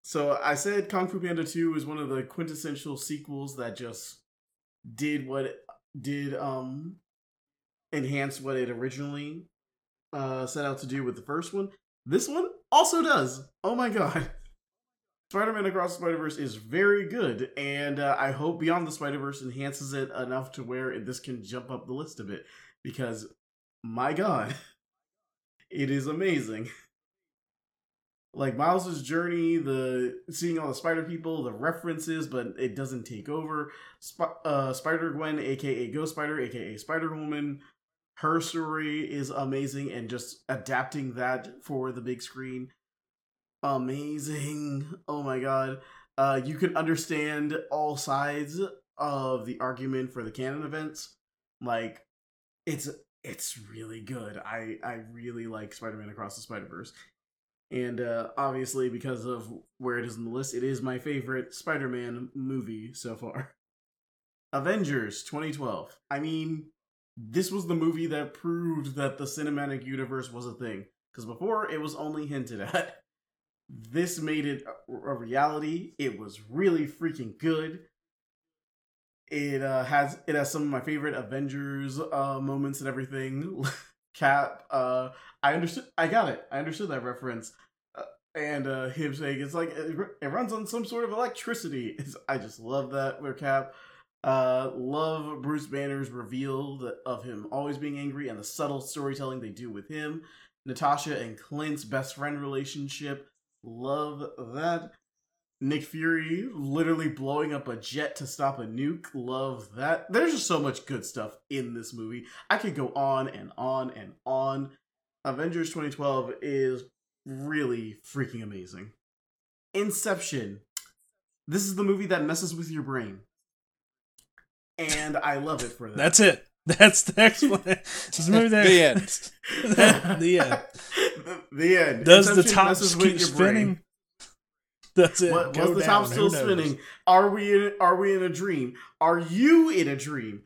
So I said Kung Fu Panda 2 is one of the quintessential sequels that just did what did um enhance what it originally uh set out to do with the first one. This one also does. Oh my god. Spider-Man Across the Spider-Verse is very good, and uh, I hope Beyond the Spider-Verse enhances it enough to where this can jump up the list a bit, because my god, it is amazing. Like Miles's journey, the seeing all the Spider people, the references, but it doesn't take over. Sp- uh, Spider Gwen, aka Ghost Spider, aka Spider Woman, her story is amazing, and just adapting that for the big screen amazing. Oh my god. Uh, you can understand all sides of the argument for the canon events. Like, it's it's really good. I I really like Spider-Man Across the Spider-Verse. And uh, obviously, because of where it is in the list, it is my favorite Spider-Man movie so far. Avengers 2012. I mean, this was the movie that proved that the cinematic universe was a thing. Because before, it was only hinted at. This made it a a reality. It was really freaking good. It uh, has it has some of my favorite Avengers uh, moments and everything. Cap, uh, I understood. I got it. I understood that reference. Uh, and uh, him saying it's like it, it runs on some sort of electricity. It's, I just love that with Cap. Uh, love Bruce Banner's reveal of him always being angry and the subtle storytelling they do with him. Natasha and Clint's best friend relationship. Love that. Nick Fury literally blowing up a jet to stop a nuke. Love that. There's just so much good stuff in this movie. I could go on and on and on. Avengers 2012 is really freaking amazing. Inception. This is the movie that messes with your brain. And I love it for that. That's it. That's the explanation. This is a movie that The end. the end. the, the end. Does the Inception top messes with keep your brain. Spinning? Does it? What, was the down? top Who still knows? spinning? Are we in, are we in a dream? Are you in a dream?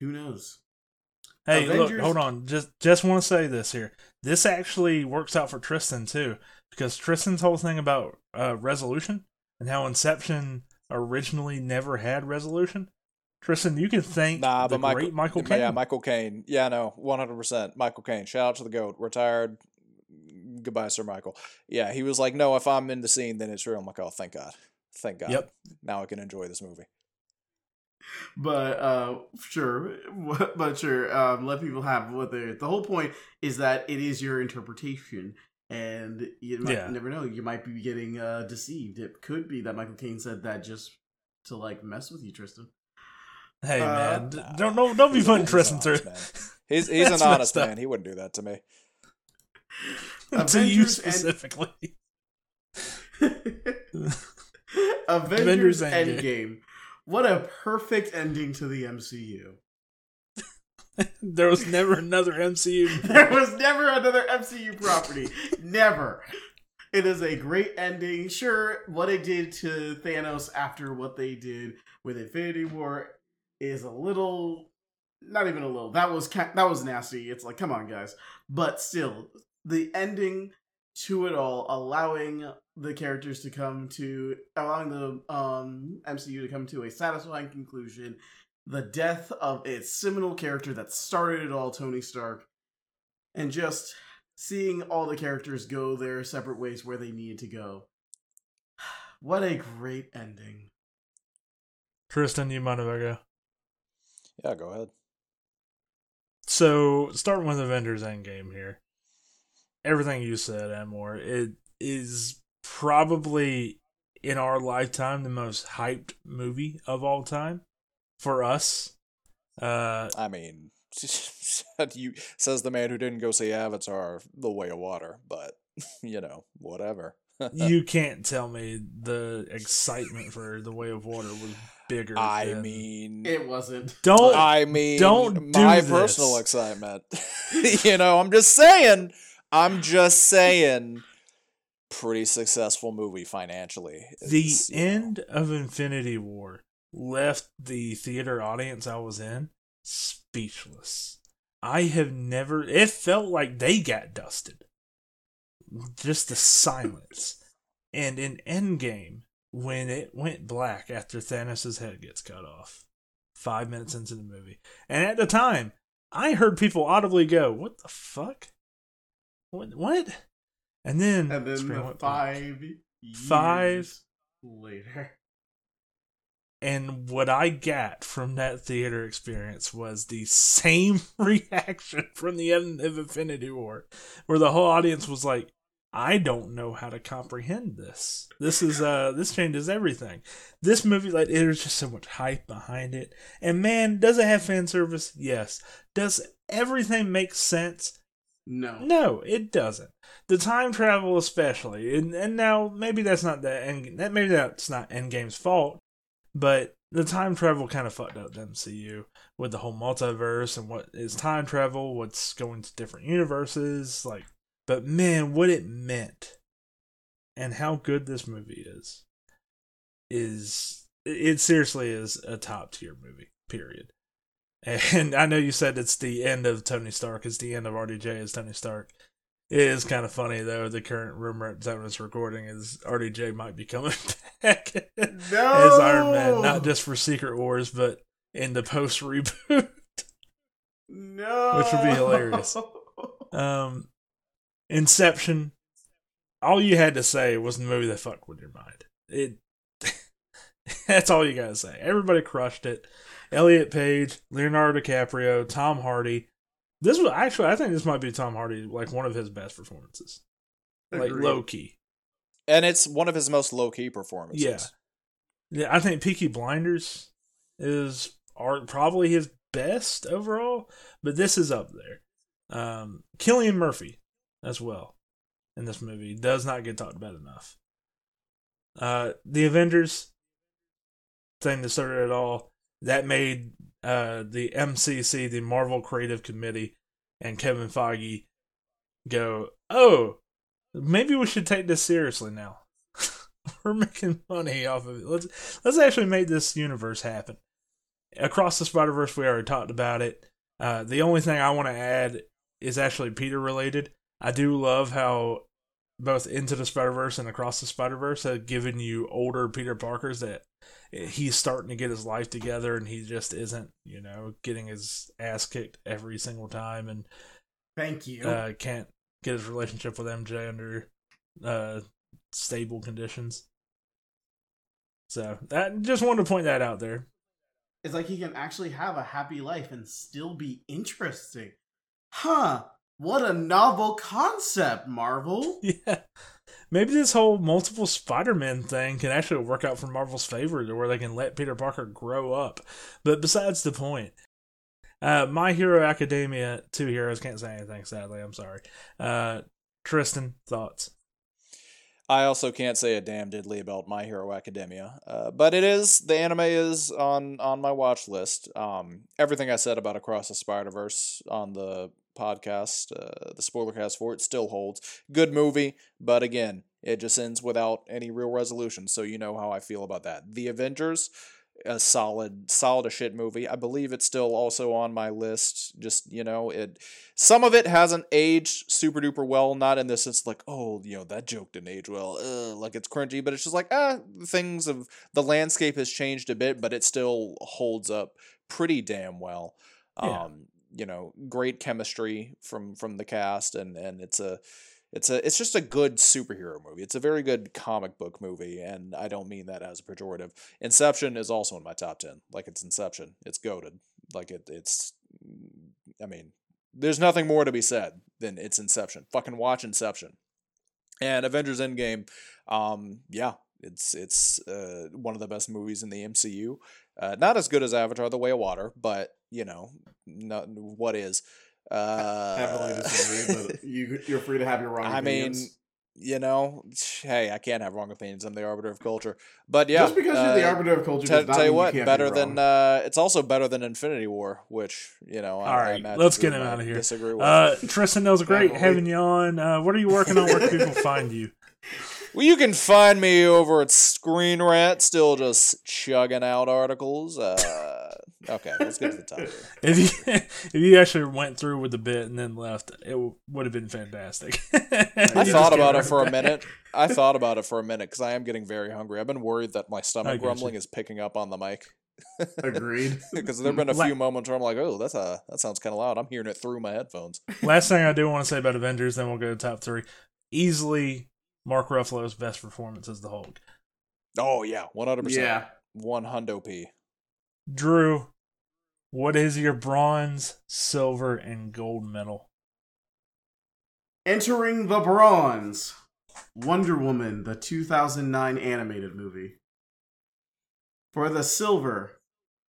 Who knows? Hey, Avengers- look, hold on. Just just want to say this here. This actually works out for Tristan too, because Tristan's whole thing about uh, resolution and how Inception originally never had resolution. Tristan, you can thank Nah, the but Michael, great Michael yeah, Caine. Yeah, Michael Caine. Yeah, no, one hundred percent. Michael Caine. Shout out to the goat. Retired. Goodbye, Sir Michael. Yeah, he was like, no, if I'm in the scene, then it's real. I'm like, oh, thank God, thank God. Yep. Now I can enjoy this movie. But uh sure, but sure, um, let people have what they. The whole point is that it is your interpretation, and you might Yeah. never know. You might be getting uh deceived. It could be that Michael Caine said that just to like mess with you, Tristan. Hey Uh, man, nah. don't don't don't be putting Tristan an through. He's he's an honest man. He wouldn't do that to me. to you Avengers specifically. Avengers, Avengers Endgame. Endgame. What a perfect ending to the MCU. there was never another MCU. There was never another MCU property. never. It is a great ending. Sure, what it did to Thanos after what they did with Infinity War is a little, not even a little. That was that was nasty. It's like, come on, guys. But still, the ending to it all, allowing the characters to come to, allowing the um MCU to come to a satisfying conclusion. The death of its seminal character that started it all, Tony Stark, and just seeing all the characters go their separate ways where they needed to go. What a great ending. Tristan, you mind if I go? Yeah, go ahead. So, starting with the Avengers Endgame here. Everything you said, Amor, it is probably in our lifetime the most hyped movie of all time for us. Uh, I mean, you says the man who didn't go see Avatar: The Way of Water, but you know, whatever. you can't tell me the excitement for The Way of Water was bigger. I than- mean, It wasn't. don't. I mean, don't do my this. personal excitement. you know, I'm just saying. I'm just saying. Pretty successful movie financially. the It's, you know, end of Infinity War left the theater audience I was in speechless. I have never. It felt like they got dusted. Just the silence. And in Endgame, when it went black after Thanos' head gets cut off, five minutes into the movie, and at the time, I heard people audibly go, "What the fuck? What? What?" And then, And then the five years Five- later. And what I got from that theater experience was the same reaction from the end of Infinity War, where the whole audience was like, I don't know how to comprehend this. This is uh this changes everything. This movie, like there's just so much hype behind it. And man, does it have fan service? Yes. Does everything make sense? No. No, it doesn't. The time travel, especially, and, and now maybe that's not the end. That maybe that's not Endgame's fault, but the time travel kind of fucked up the MCU with the whole multiverse and what is time travel, what's going to different universes, like. But man, what it meant, and how good this movie is, is it seriously is a top tier movie. Period. And I know you said it's the end of Tony Stark. It's the end of RDJ as Tony Stark. It is kind of funny though. The current rumor at the time of this recording is RDJ might be coming back No. as Iron Man, not just for Secret Wars, but in the post reboot. No. Which would be hilarious. um, Inception. All you had to say was the movie that fucked with your mind. It. that's all you gotta say. Everybody crushed it. Elliot Page, Leonardo DiCaprio, Tom Hardy. This was actually, I think this might be Tom Hardy, like one of his best performances, like low key. and it's one of his most low key performances. Yeah. Yeah, I think Peaky Blinders is are probably his best overall, but this is up there. Um, Cillian Murphy as well in this movie does not get talked about enough. Uh, the Avengers thing that started it all that made uh, the MCC, the Marvel Creative Committee, and Kevin Feige go, "Oh, maybe we should take this seriously now." we're making money off of it. Let's let's actually make this universe happen. Across the Spider Verse, we already talked about it. Uh, the only thing I want to add is actually Peter related. I do love how both Into the Spider Verse and Across the Spider Verse have given you older Peter Parkers that he's starting to get his life together and he just isn't, you know, getting his ass kicked every single time and Thank you. uh, can't get his relationship with MJ under uh, stable conditions. So that just wanted to point that out there. it's like he can actually have a happy life and still be interesting. Huh. What a novel concept, Marvel. Yeah, maybe this whole multiple Spider-Man thing can actually work out for Marvel's favor, to where they can let Peter Parker grow up. But besides the point, uh, My Hero Academia, two heroes can't say anything. Sadly, I'm sorry. Uh, Tristan, thoughts? I also can't say a damn diddly about My Hero Academia, uh, but it is the anime is on on my watch list. Um, everything I said about Across the Spider Verse on the podcast, uh, the spoiler cast for it, still holds. Good movie, but again, It just ends without any real resolution. So you know how I feel about that. The Avengers, a solid, solid as shit movie. I believe it's still also on my list. Just you know, it some of it hasn't aged super duper well. Not in this sense like oh you know that joke didn't age well, Ugh, like it's cringy. But it's just like ah things of the landscape has changed a bit, but it still holds up pretty damn well. Yeah. Um, you know, great chemistry from from the cast, and and it's a it's a it's just a good superhero movie. It's a very good comic book movie, and I don't mean that as a pejorative. Inception is also in my top ten. Like it's Inception. It's goaded. Like it it's I mean, there's nothing more to be said than it's Inception. Fucking watch Inception. And Avengers Endgame, um, yeah, it's it's uh, one of the best movies in the MCU. Uh, not as good as Avatar: The Way of Water, but you know, not, what is? Uh, Heavily disagree, but you you're free to have your wrong I mean, you know, hey, I can't have wrong opinions. I'm the arbiter of culture. But yeah, just because you're the uh, arbiter of culture, not tell you what, be better wrong. than uh, it's also better than Infinity War, which you know. I, All I right, let's get him out of here. Disagree with. Uh, Tristan, that was great having you on. Uh, what are you working on? Where can people find you? well, you can find me over at Screen Rant, still just chugging out articles. Uh, okay, let's get to the top. If you if you actually went through with the bit and then left, it w- would have been fantastic. I thought get about it right for a minute. I thought about it for a minute because I am getting very hungry. I've been worried that my stomach get you. grumbling is picking up on the mic Agreed. because there've been a La- few moments where I'm like, "Oh, that's a that sounds kind of loud." I'm hearing it through my headphones. Last thing I do want to say about Avengers, then we'll go to top three. Easily, Mark Ruffalo's best performance as the Hulk. Oh yeah, one hundred percent. yeah. one hundo p. Drew, what is your bronze, silver, and gold medal? Entering the bronze, Wonder Woman, the 2009 animated movie. For the silver,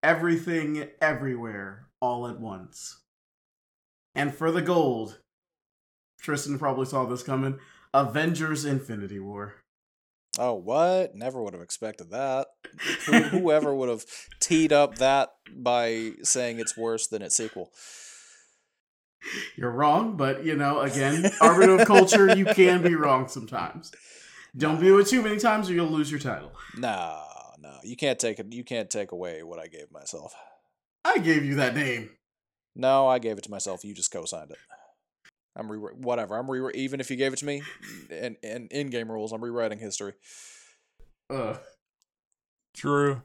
Everything Everywhere All at Once. And for the gold, Tristan probably saw this coming Avengers Infinity War. Oh, what? Never would have expected that. Who, whoever would have teed up that by saying it's worse than its sequel. You're wrong, but you know, again, arbiter of culture, you can be wrong sometimes. Don't do it too many times or you'll lose your title. No, no, you can't take it. You can't take away what I gave myself. I gave you that name. No, I gave it to myself. You just co-signed it. I'm re whatever. I'm re even if you gave it to me, and and in game rules, I'm rewriting history. Uh, Drew,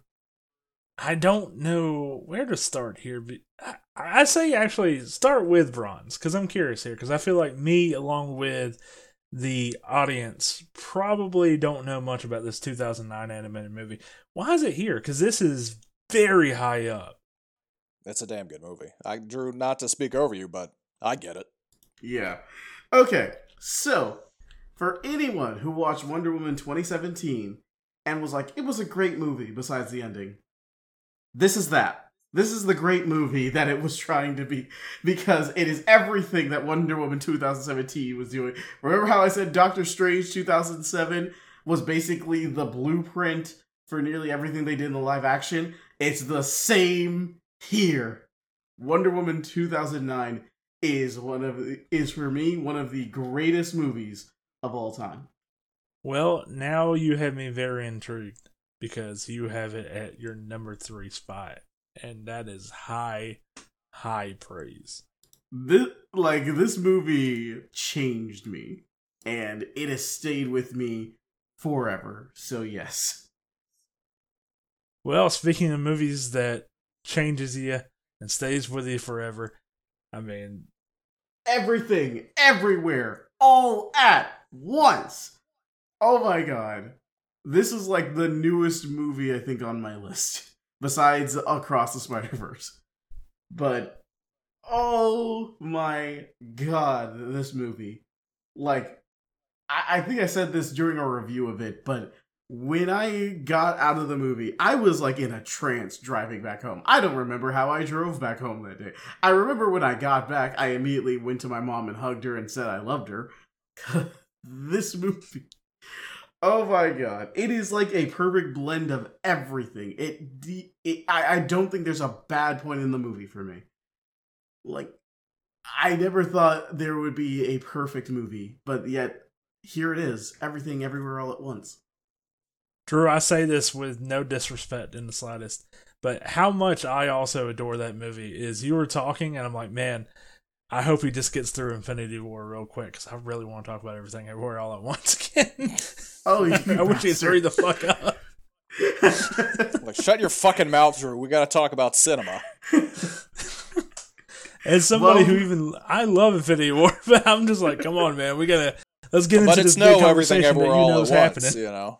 I don't know where to start here. But I, I say actually start with bronze because I'm curious here because I feel like me along with the audience probably don't know much about this 2009 animated movie. Why is it here? Because this is very high up. It's a damn good movie. I drew not to speak over you, but I get it. yeah. Okay, so for anyone who watched Wonder Woman 2017 and was like, it was a great movie besides the ending, this is that. This is the great movie that it was trying to be because it is everything that Wonder Woman 2017 was doing. Remember how I said Doctor Strange 2007 was basically the blueprint for nearly everything they did in the live action? It's the same here. Wonder Woman 2009 is one of is for me one of the greatest movies of all time. Well, now you have me very intrigued because you have it at your number three spot, and that is high, high praise. This like this movie changed me and it has stayed with me forever. So yes. Well, speaking of movies that changes you and stays with you forever, I mean, Everything, everywhere, all at once. Oh my god. This is like the newest movie I think on my list besides Across the Spider-Verse. But oh my god, this movie. Like I, I think I said this during a review of it, but when I got out of the movie, I was like in a trance driving back home. I don't remember how I drove back home that day. I remember when I got back, I immediately went to my mom and hugged her and said I loved her. this movie. Oh my god. It is like a perfect blend of everything. It, it I, I don't think there's a bad point in the movie for me. Like I never thought there would be a perfect movie, but yet here it is. Everything, everywhere, all at once. Drew, I say this with no disrespect in the slightest, but how much I also adore that movie is you were talking, and I'm like, man, I hope he just gets through Infinity War real quick because I really want to talk about everything everywhere all at once again. Oh, you I wish he'd hurry the fuck up. Like, shut your fucking mouth, Drew. We got to talk about cinema. As somebody Well- who even I love Infinity War, but I'm just like, come on, man, we gotta let's get but into it's this big no everything conversation that you all know at is once. happening. You know.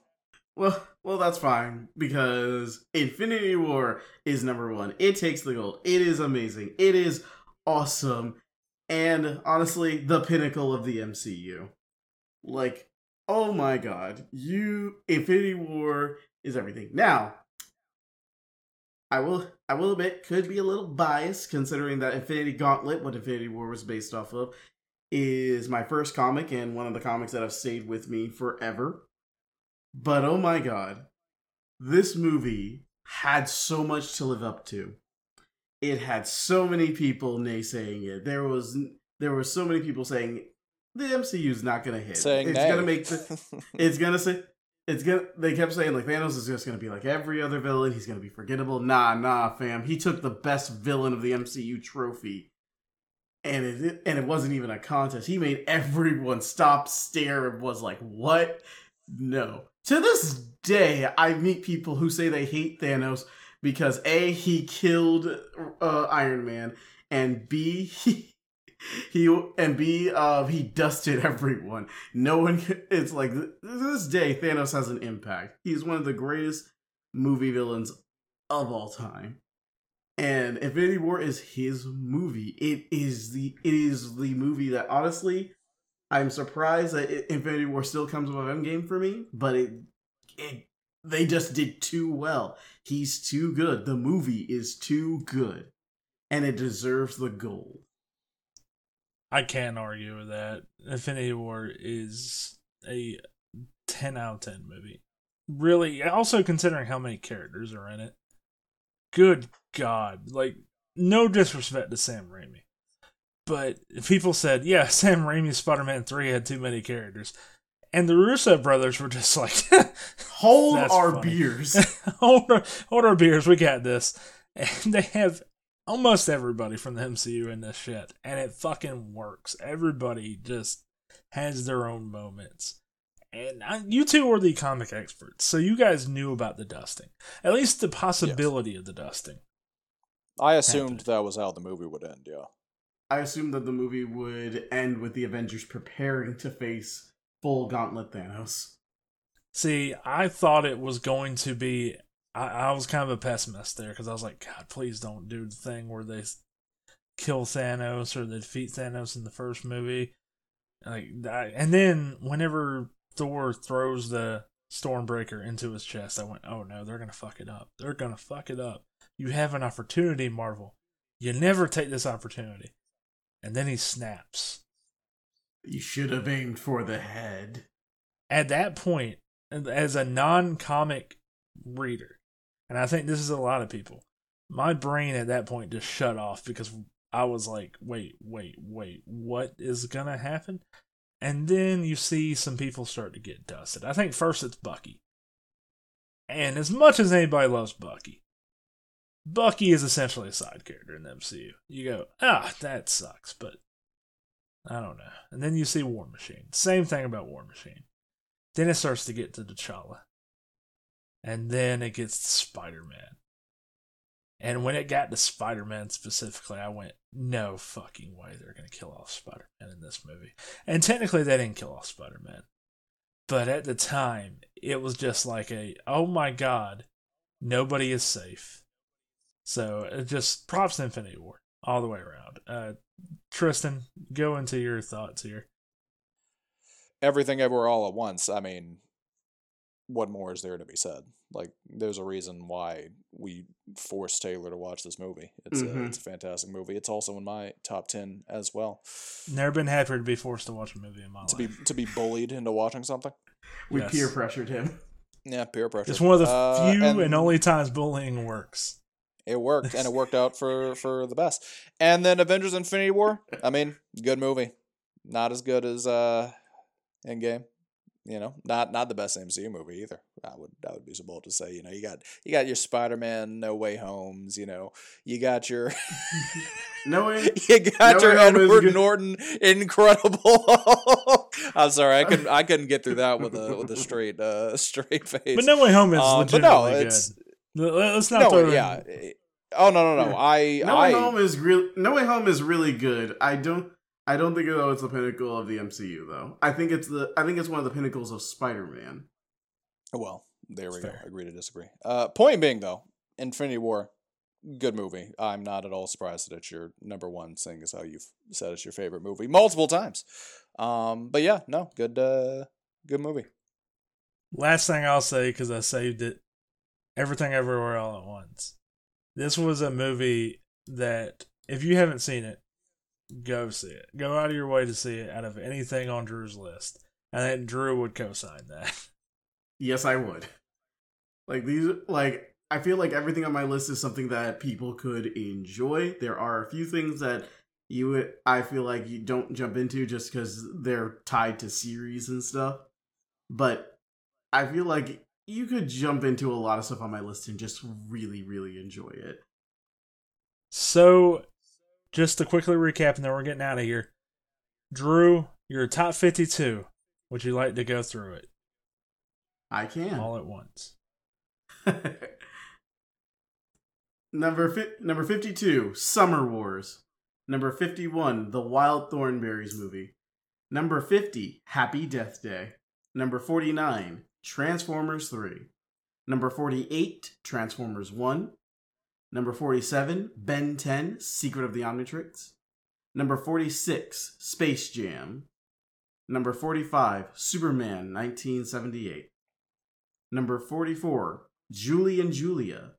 Well, well, that's fine because Infinity War is number one. It takes the gold. It is amazing. It is awesome, and honestly, the pinnacle of the MCU. Like, oh my god, you Infinity War is everything. Now, I will, I will admit, could be a little biased considering that Infinity Gauntlet, what Infinity War was based off of, is my first comic and one of the comics that have stayed with me forever. But oh my god, this movie had so much to live up to. It had so many people naysaying it. There was there were so many people saying the MCU's not gonna hit. Saying it's nay. gonna make the, it's gonna say it's gonna they kept saying like Thanos is just gonna be like every other villain, he's gonna be forgettable. Nah, nah, fam. He took the best villain of the MCU trophy. And it and it wasn't even a contest. He made everyone stop, stare, and was like, What? No. To this day, I meet people who say they hate Thanos because A, he killed uh, Iron Man, and B, he he and B, uh, he dusted everyone. No one. It's like this day, Thanos has an impact. He's one of the greatest movie villains of all time, and Infinity War is his movie. It is the it is the movie that honestly, I'm surprised that Infinity War still comes above Endgame for me, but it it they just did too well. He's too good. The movie is too good, and it deserves the gold. I can't argue with that. Infinity War is a 10 out of 10 movie. Really, also considering how many characters are in it. Good God. Like, no disrespect to Sam Raimi. But people said, yeah, Sam Raimi's Spider Man 3 had too many characters. And the Russo brothers were just like, Hold our funny. beers. hold, our, hold our beers, we got this. And they have almost everybody from the MCU in this shit, and it fucking works. Everybody just has their own moments. And I, you two were the comic experts, so you guys knew about the dusting. At least the possibility of the dusting. I assumed Happened. that was how the movie would end. Yeah. I assumed that the movie would end with the Avengers preparing to face full Gauntlet Thanos. See, I thought it was going to be. I, I was kind of a pessimist there because I was like, God, please don't do the thing where they kill Thanos or they defeat Thanos in the first movie. Like, and then whenever Thor throws the Stormbreaker into his chest, I went, oh no, they're gonna fuck it up. They're gonna fuck it up. You have an opportunity, Marvel. You never take this opportunity. And then he snaps. You should have aimed for the head. at that point, as a non comic reader, and I think this is a lot of people, my brain at that point just shut off because I was like, wait, wait, wait, what is going to happen? And then you see some people start to get dusted. I think first it's Bucky. And as much as anybody loves Bucky, Bucky is essentially a side character in the MCU. You go, ah, that sucks, but I don't know. And then you see War Machine. Same thing about War Machine. Then it starts to get to T'Challa. And then it gets to Spider Man. And when it got to Spider Man specifically, I went, no fucking way they're going to kill off Spider Man in this movie. And technically, they didn't kill off Spider Man. But at the time, it was just like a, oh my god, nobody is safe. So it just props to Infinity War all the way around. Uh, Tristan, go into your thoughts here. Everything everywhere all at once. I mean, what more is there to be said? Like, there's a reason why we forced Taylor to watch this movie. It's a, Mhm. it's a fantastic movie. It's also in my top ten as well. Never been happier to be forced to watch a movie in my To life. To be to be bullied into watching something. We Yes. peer pressured him. Yeah, peer pressure. It's one of the Uh, few and, only times bullying works. It worked, and it worked out for for the best. And then Avengers: Infinity War. I mean, good movie. Not as good as uh, Endgame. You know, not not the best MCU movie either. I would I would be so bold to say. You know, you got you got your Spider Man No Way Homes. You know, you got your No way. you got No your Way Home is Edward. Norton Incredible. I'm sorry, I couldn't I couldn't get through that with a with a straight uh straight face. But No Way Home is Um, but no, it's good. Let- Let's not no, throw yeah. Oh no no no! Yeah. I No Way I Home is real. No Way Home is really good. I don't. I don't think though it's the pinnacle of the MCU though. I think it's the. I think it's one of the pinnacles of Spider Man. Well, there we Fair. go. Agree to disagree. Uh, point being, though, Infinity War, good movie. I'm not at all surprised that it's your number one, seeing as how you've said it's your favorite movie multiple times. Um, but yeah, no, good, uh, good movie. Last thing I'll say because I saved it. Everything Everywhere All at Once. This was a movie that if you haven't seen it, go see it. Go out of your way to see it. Out of anything on Drew's list, and then Drew would co-sign that. Yes, I would. Like these. Like I feel like everything on my list is something that people could enjoy. There are a few things that you. would- I feel like you don't jump into just because they're tied to series and stuff. But I feel like you could jump into a lot of stuff on my list and just really, really enjoy it. So, just to quickly recap, and then we're getting out of here. Drew, your top fifty-two. Would you like to go through it I can. all at once? number fi- number 52 summer wars number 51 the wild Thornberrys movie number 50 happy death day number 49 transformers 3 number 48 transformers 1 number 47 ben 10 secret of the omnitrix number 46 space jam number 45 superman 1978 number 44 julie and julia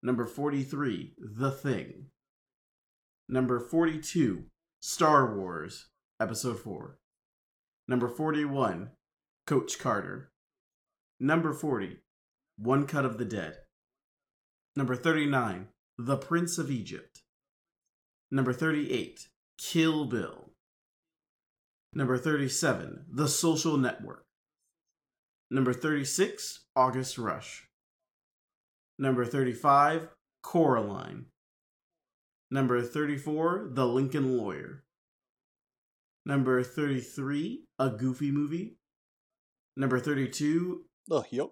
Number 43, The Thing. Number 42, Star Wars, Episode 4. Number 41, Coach Carter. Number 40, One Cut of the Dead. Number 39, The Prince of Egypt. Number 38, Kill Bill. Number 37, The Social Network. Number 36, August Rush. Number 35, Coraline. Number 34, The Lincoln Lawyer. Number 33, A Goofy Movie. Number 32, Oh, yep.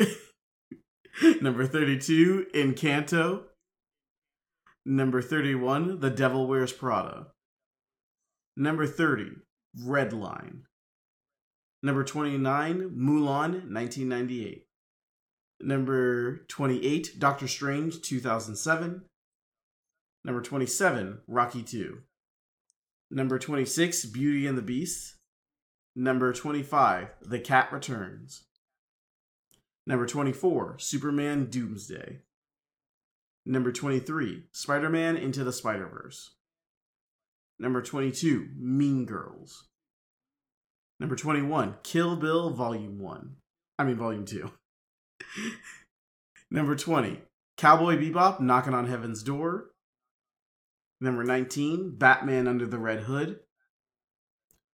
Number 32, Encanto. Number 31, The Devil Wears Prada. Number 30, Redline. Number 29, Mulan, 1998. Number 28, Doctor Strange, 2007. Number 27, Rocky 2. Number 26, Beauty and the Beast. Number 25, The Cat Returns. Number 24, Superman Doomsday. Number 23, Spider Man Into the Spider Verse. Number 22, Mean Girls. Number 21, Kill Bill Volume 1. I mean, Volume 2. Number 20, Cowboy Bebop Knocking on Heaven's Door. Number 19, Batman Under the Red Hood.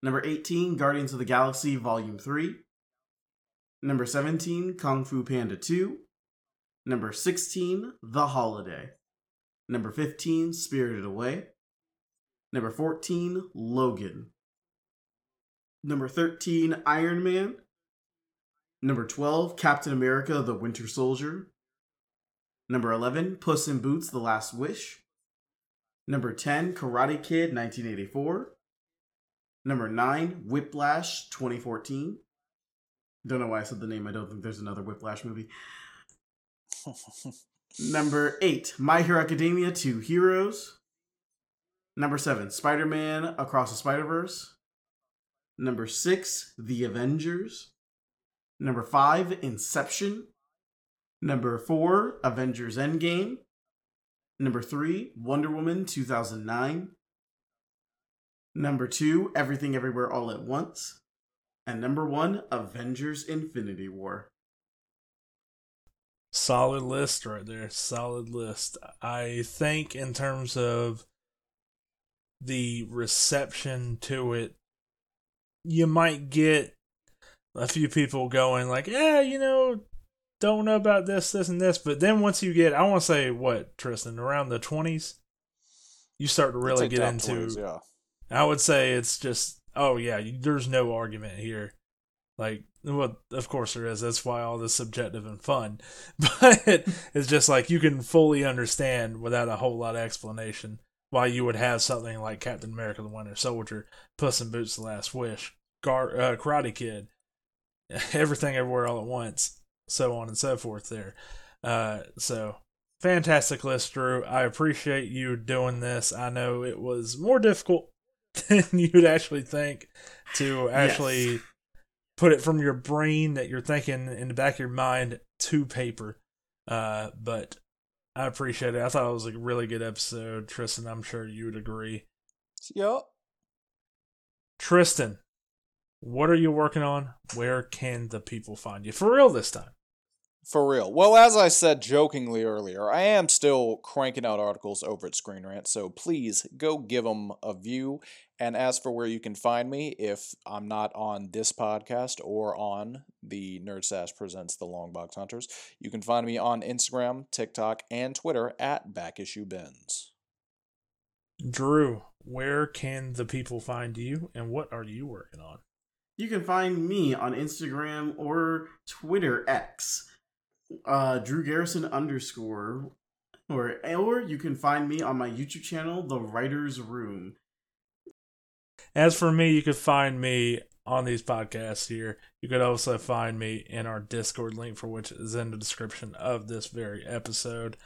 Number 18, Guardians of the Galaxy Volume 3. Number 17, Kung Fu Panda 2. Number 16, The Holiday. Number 15, Spirited Away. Number 14, Logan. Number 13, Iron Man. Number 12, Captain America the Winter Soldier. Number 11, Puss in Boots The Last Wish. Number 10, Karate Kid 1984. Number 9, Whiplash 2014. Don't know why I said the name. I don't think there's another Whiplash movie. Number 8, My Hero Academia 2 Heroes. Number 7, Spider Man Across the Spider Verse. Number 6, The Avengers. Number 5, Inception. Number 4, Avengers Endgame. Number 3, Wonder Woman 2009. Number 2, Everything Everywhere All at Once. And number 1, Avengers Infinity War. Solid list right there. Solid list. I think in terms of the reception to it you might get a few people going like, yeah, you know, don't know about this, this, and this. But then once you get, I want to say what Tristan around the twenties, you start to really get into. 20s, yeah. I would say it's just, oh yeah, there's no argument here. Like, well, of course there is. That's why all this subjective and fun. But it's just like you can fully understand without a whole lot of explanation why you would have something like Captain America: The Winter Soldier, Puss in Boots: The Last Wish, Gar- uh, Karate Kid, Everything Everywhere All at Once, so on and so forth. There, uh, so fantastic list, Drew. I appreciate you doing this. I know it was more difficult than you'd actually think to actually Yes. put it from your brain that you're thinking in the back of your mind to paper. Uh, but I appreciate it. I thought it was a really good episode, Tristan. I'm sure you would agree. Yep. Tristan, what are you working on? Where can the people find you? For real this time. For real. Well, as I said jokingly earlier, I am still cranking out articles over at Screen Rant, so please go give them a view. And as for where you can find me, if I'm not on this podcast or on the Nerd Stash Presents The Longbox Hunters, you can find me on Instagram, TikTok, and Twitter at BackIssueBins. Drew, where can the people find you and what are you working on? You can find me on Instagram or Twitter X, uh, Drew Garrison underscore, or or you can find me on my YouTube channel, The Writer's Room. As for me, you could find me on these podcasts here. You could also find me in our Discord link, for which is in the description of this very episode.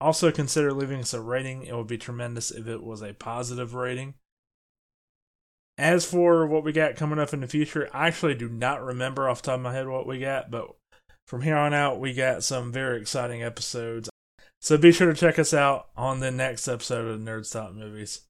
Also, consider leaving us a rating. It would be tremendous if it was a positive rating. As for what we got coming up in the future, I actually do not remember off the top of my head what we got, but from here on out, we got some very exciting episodes. So be sure to check us out on the next episode of Nerd Talk Movies.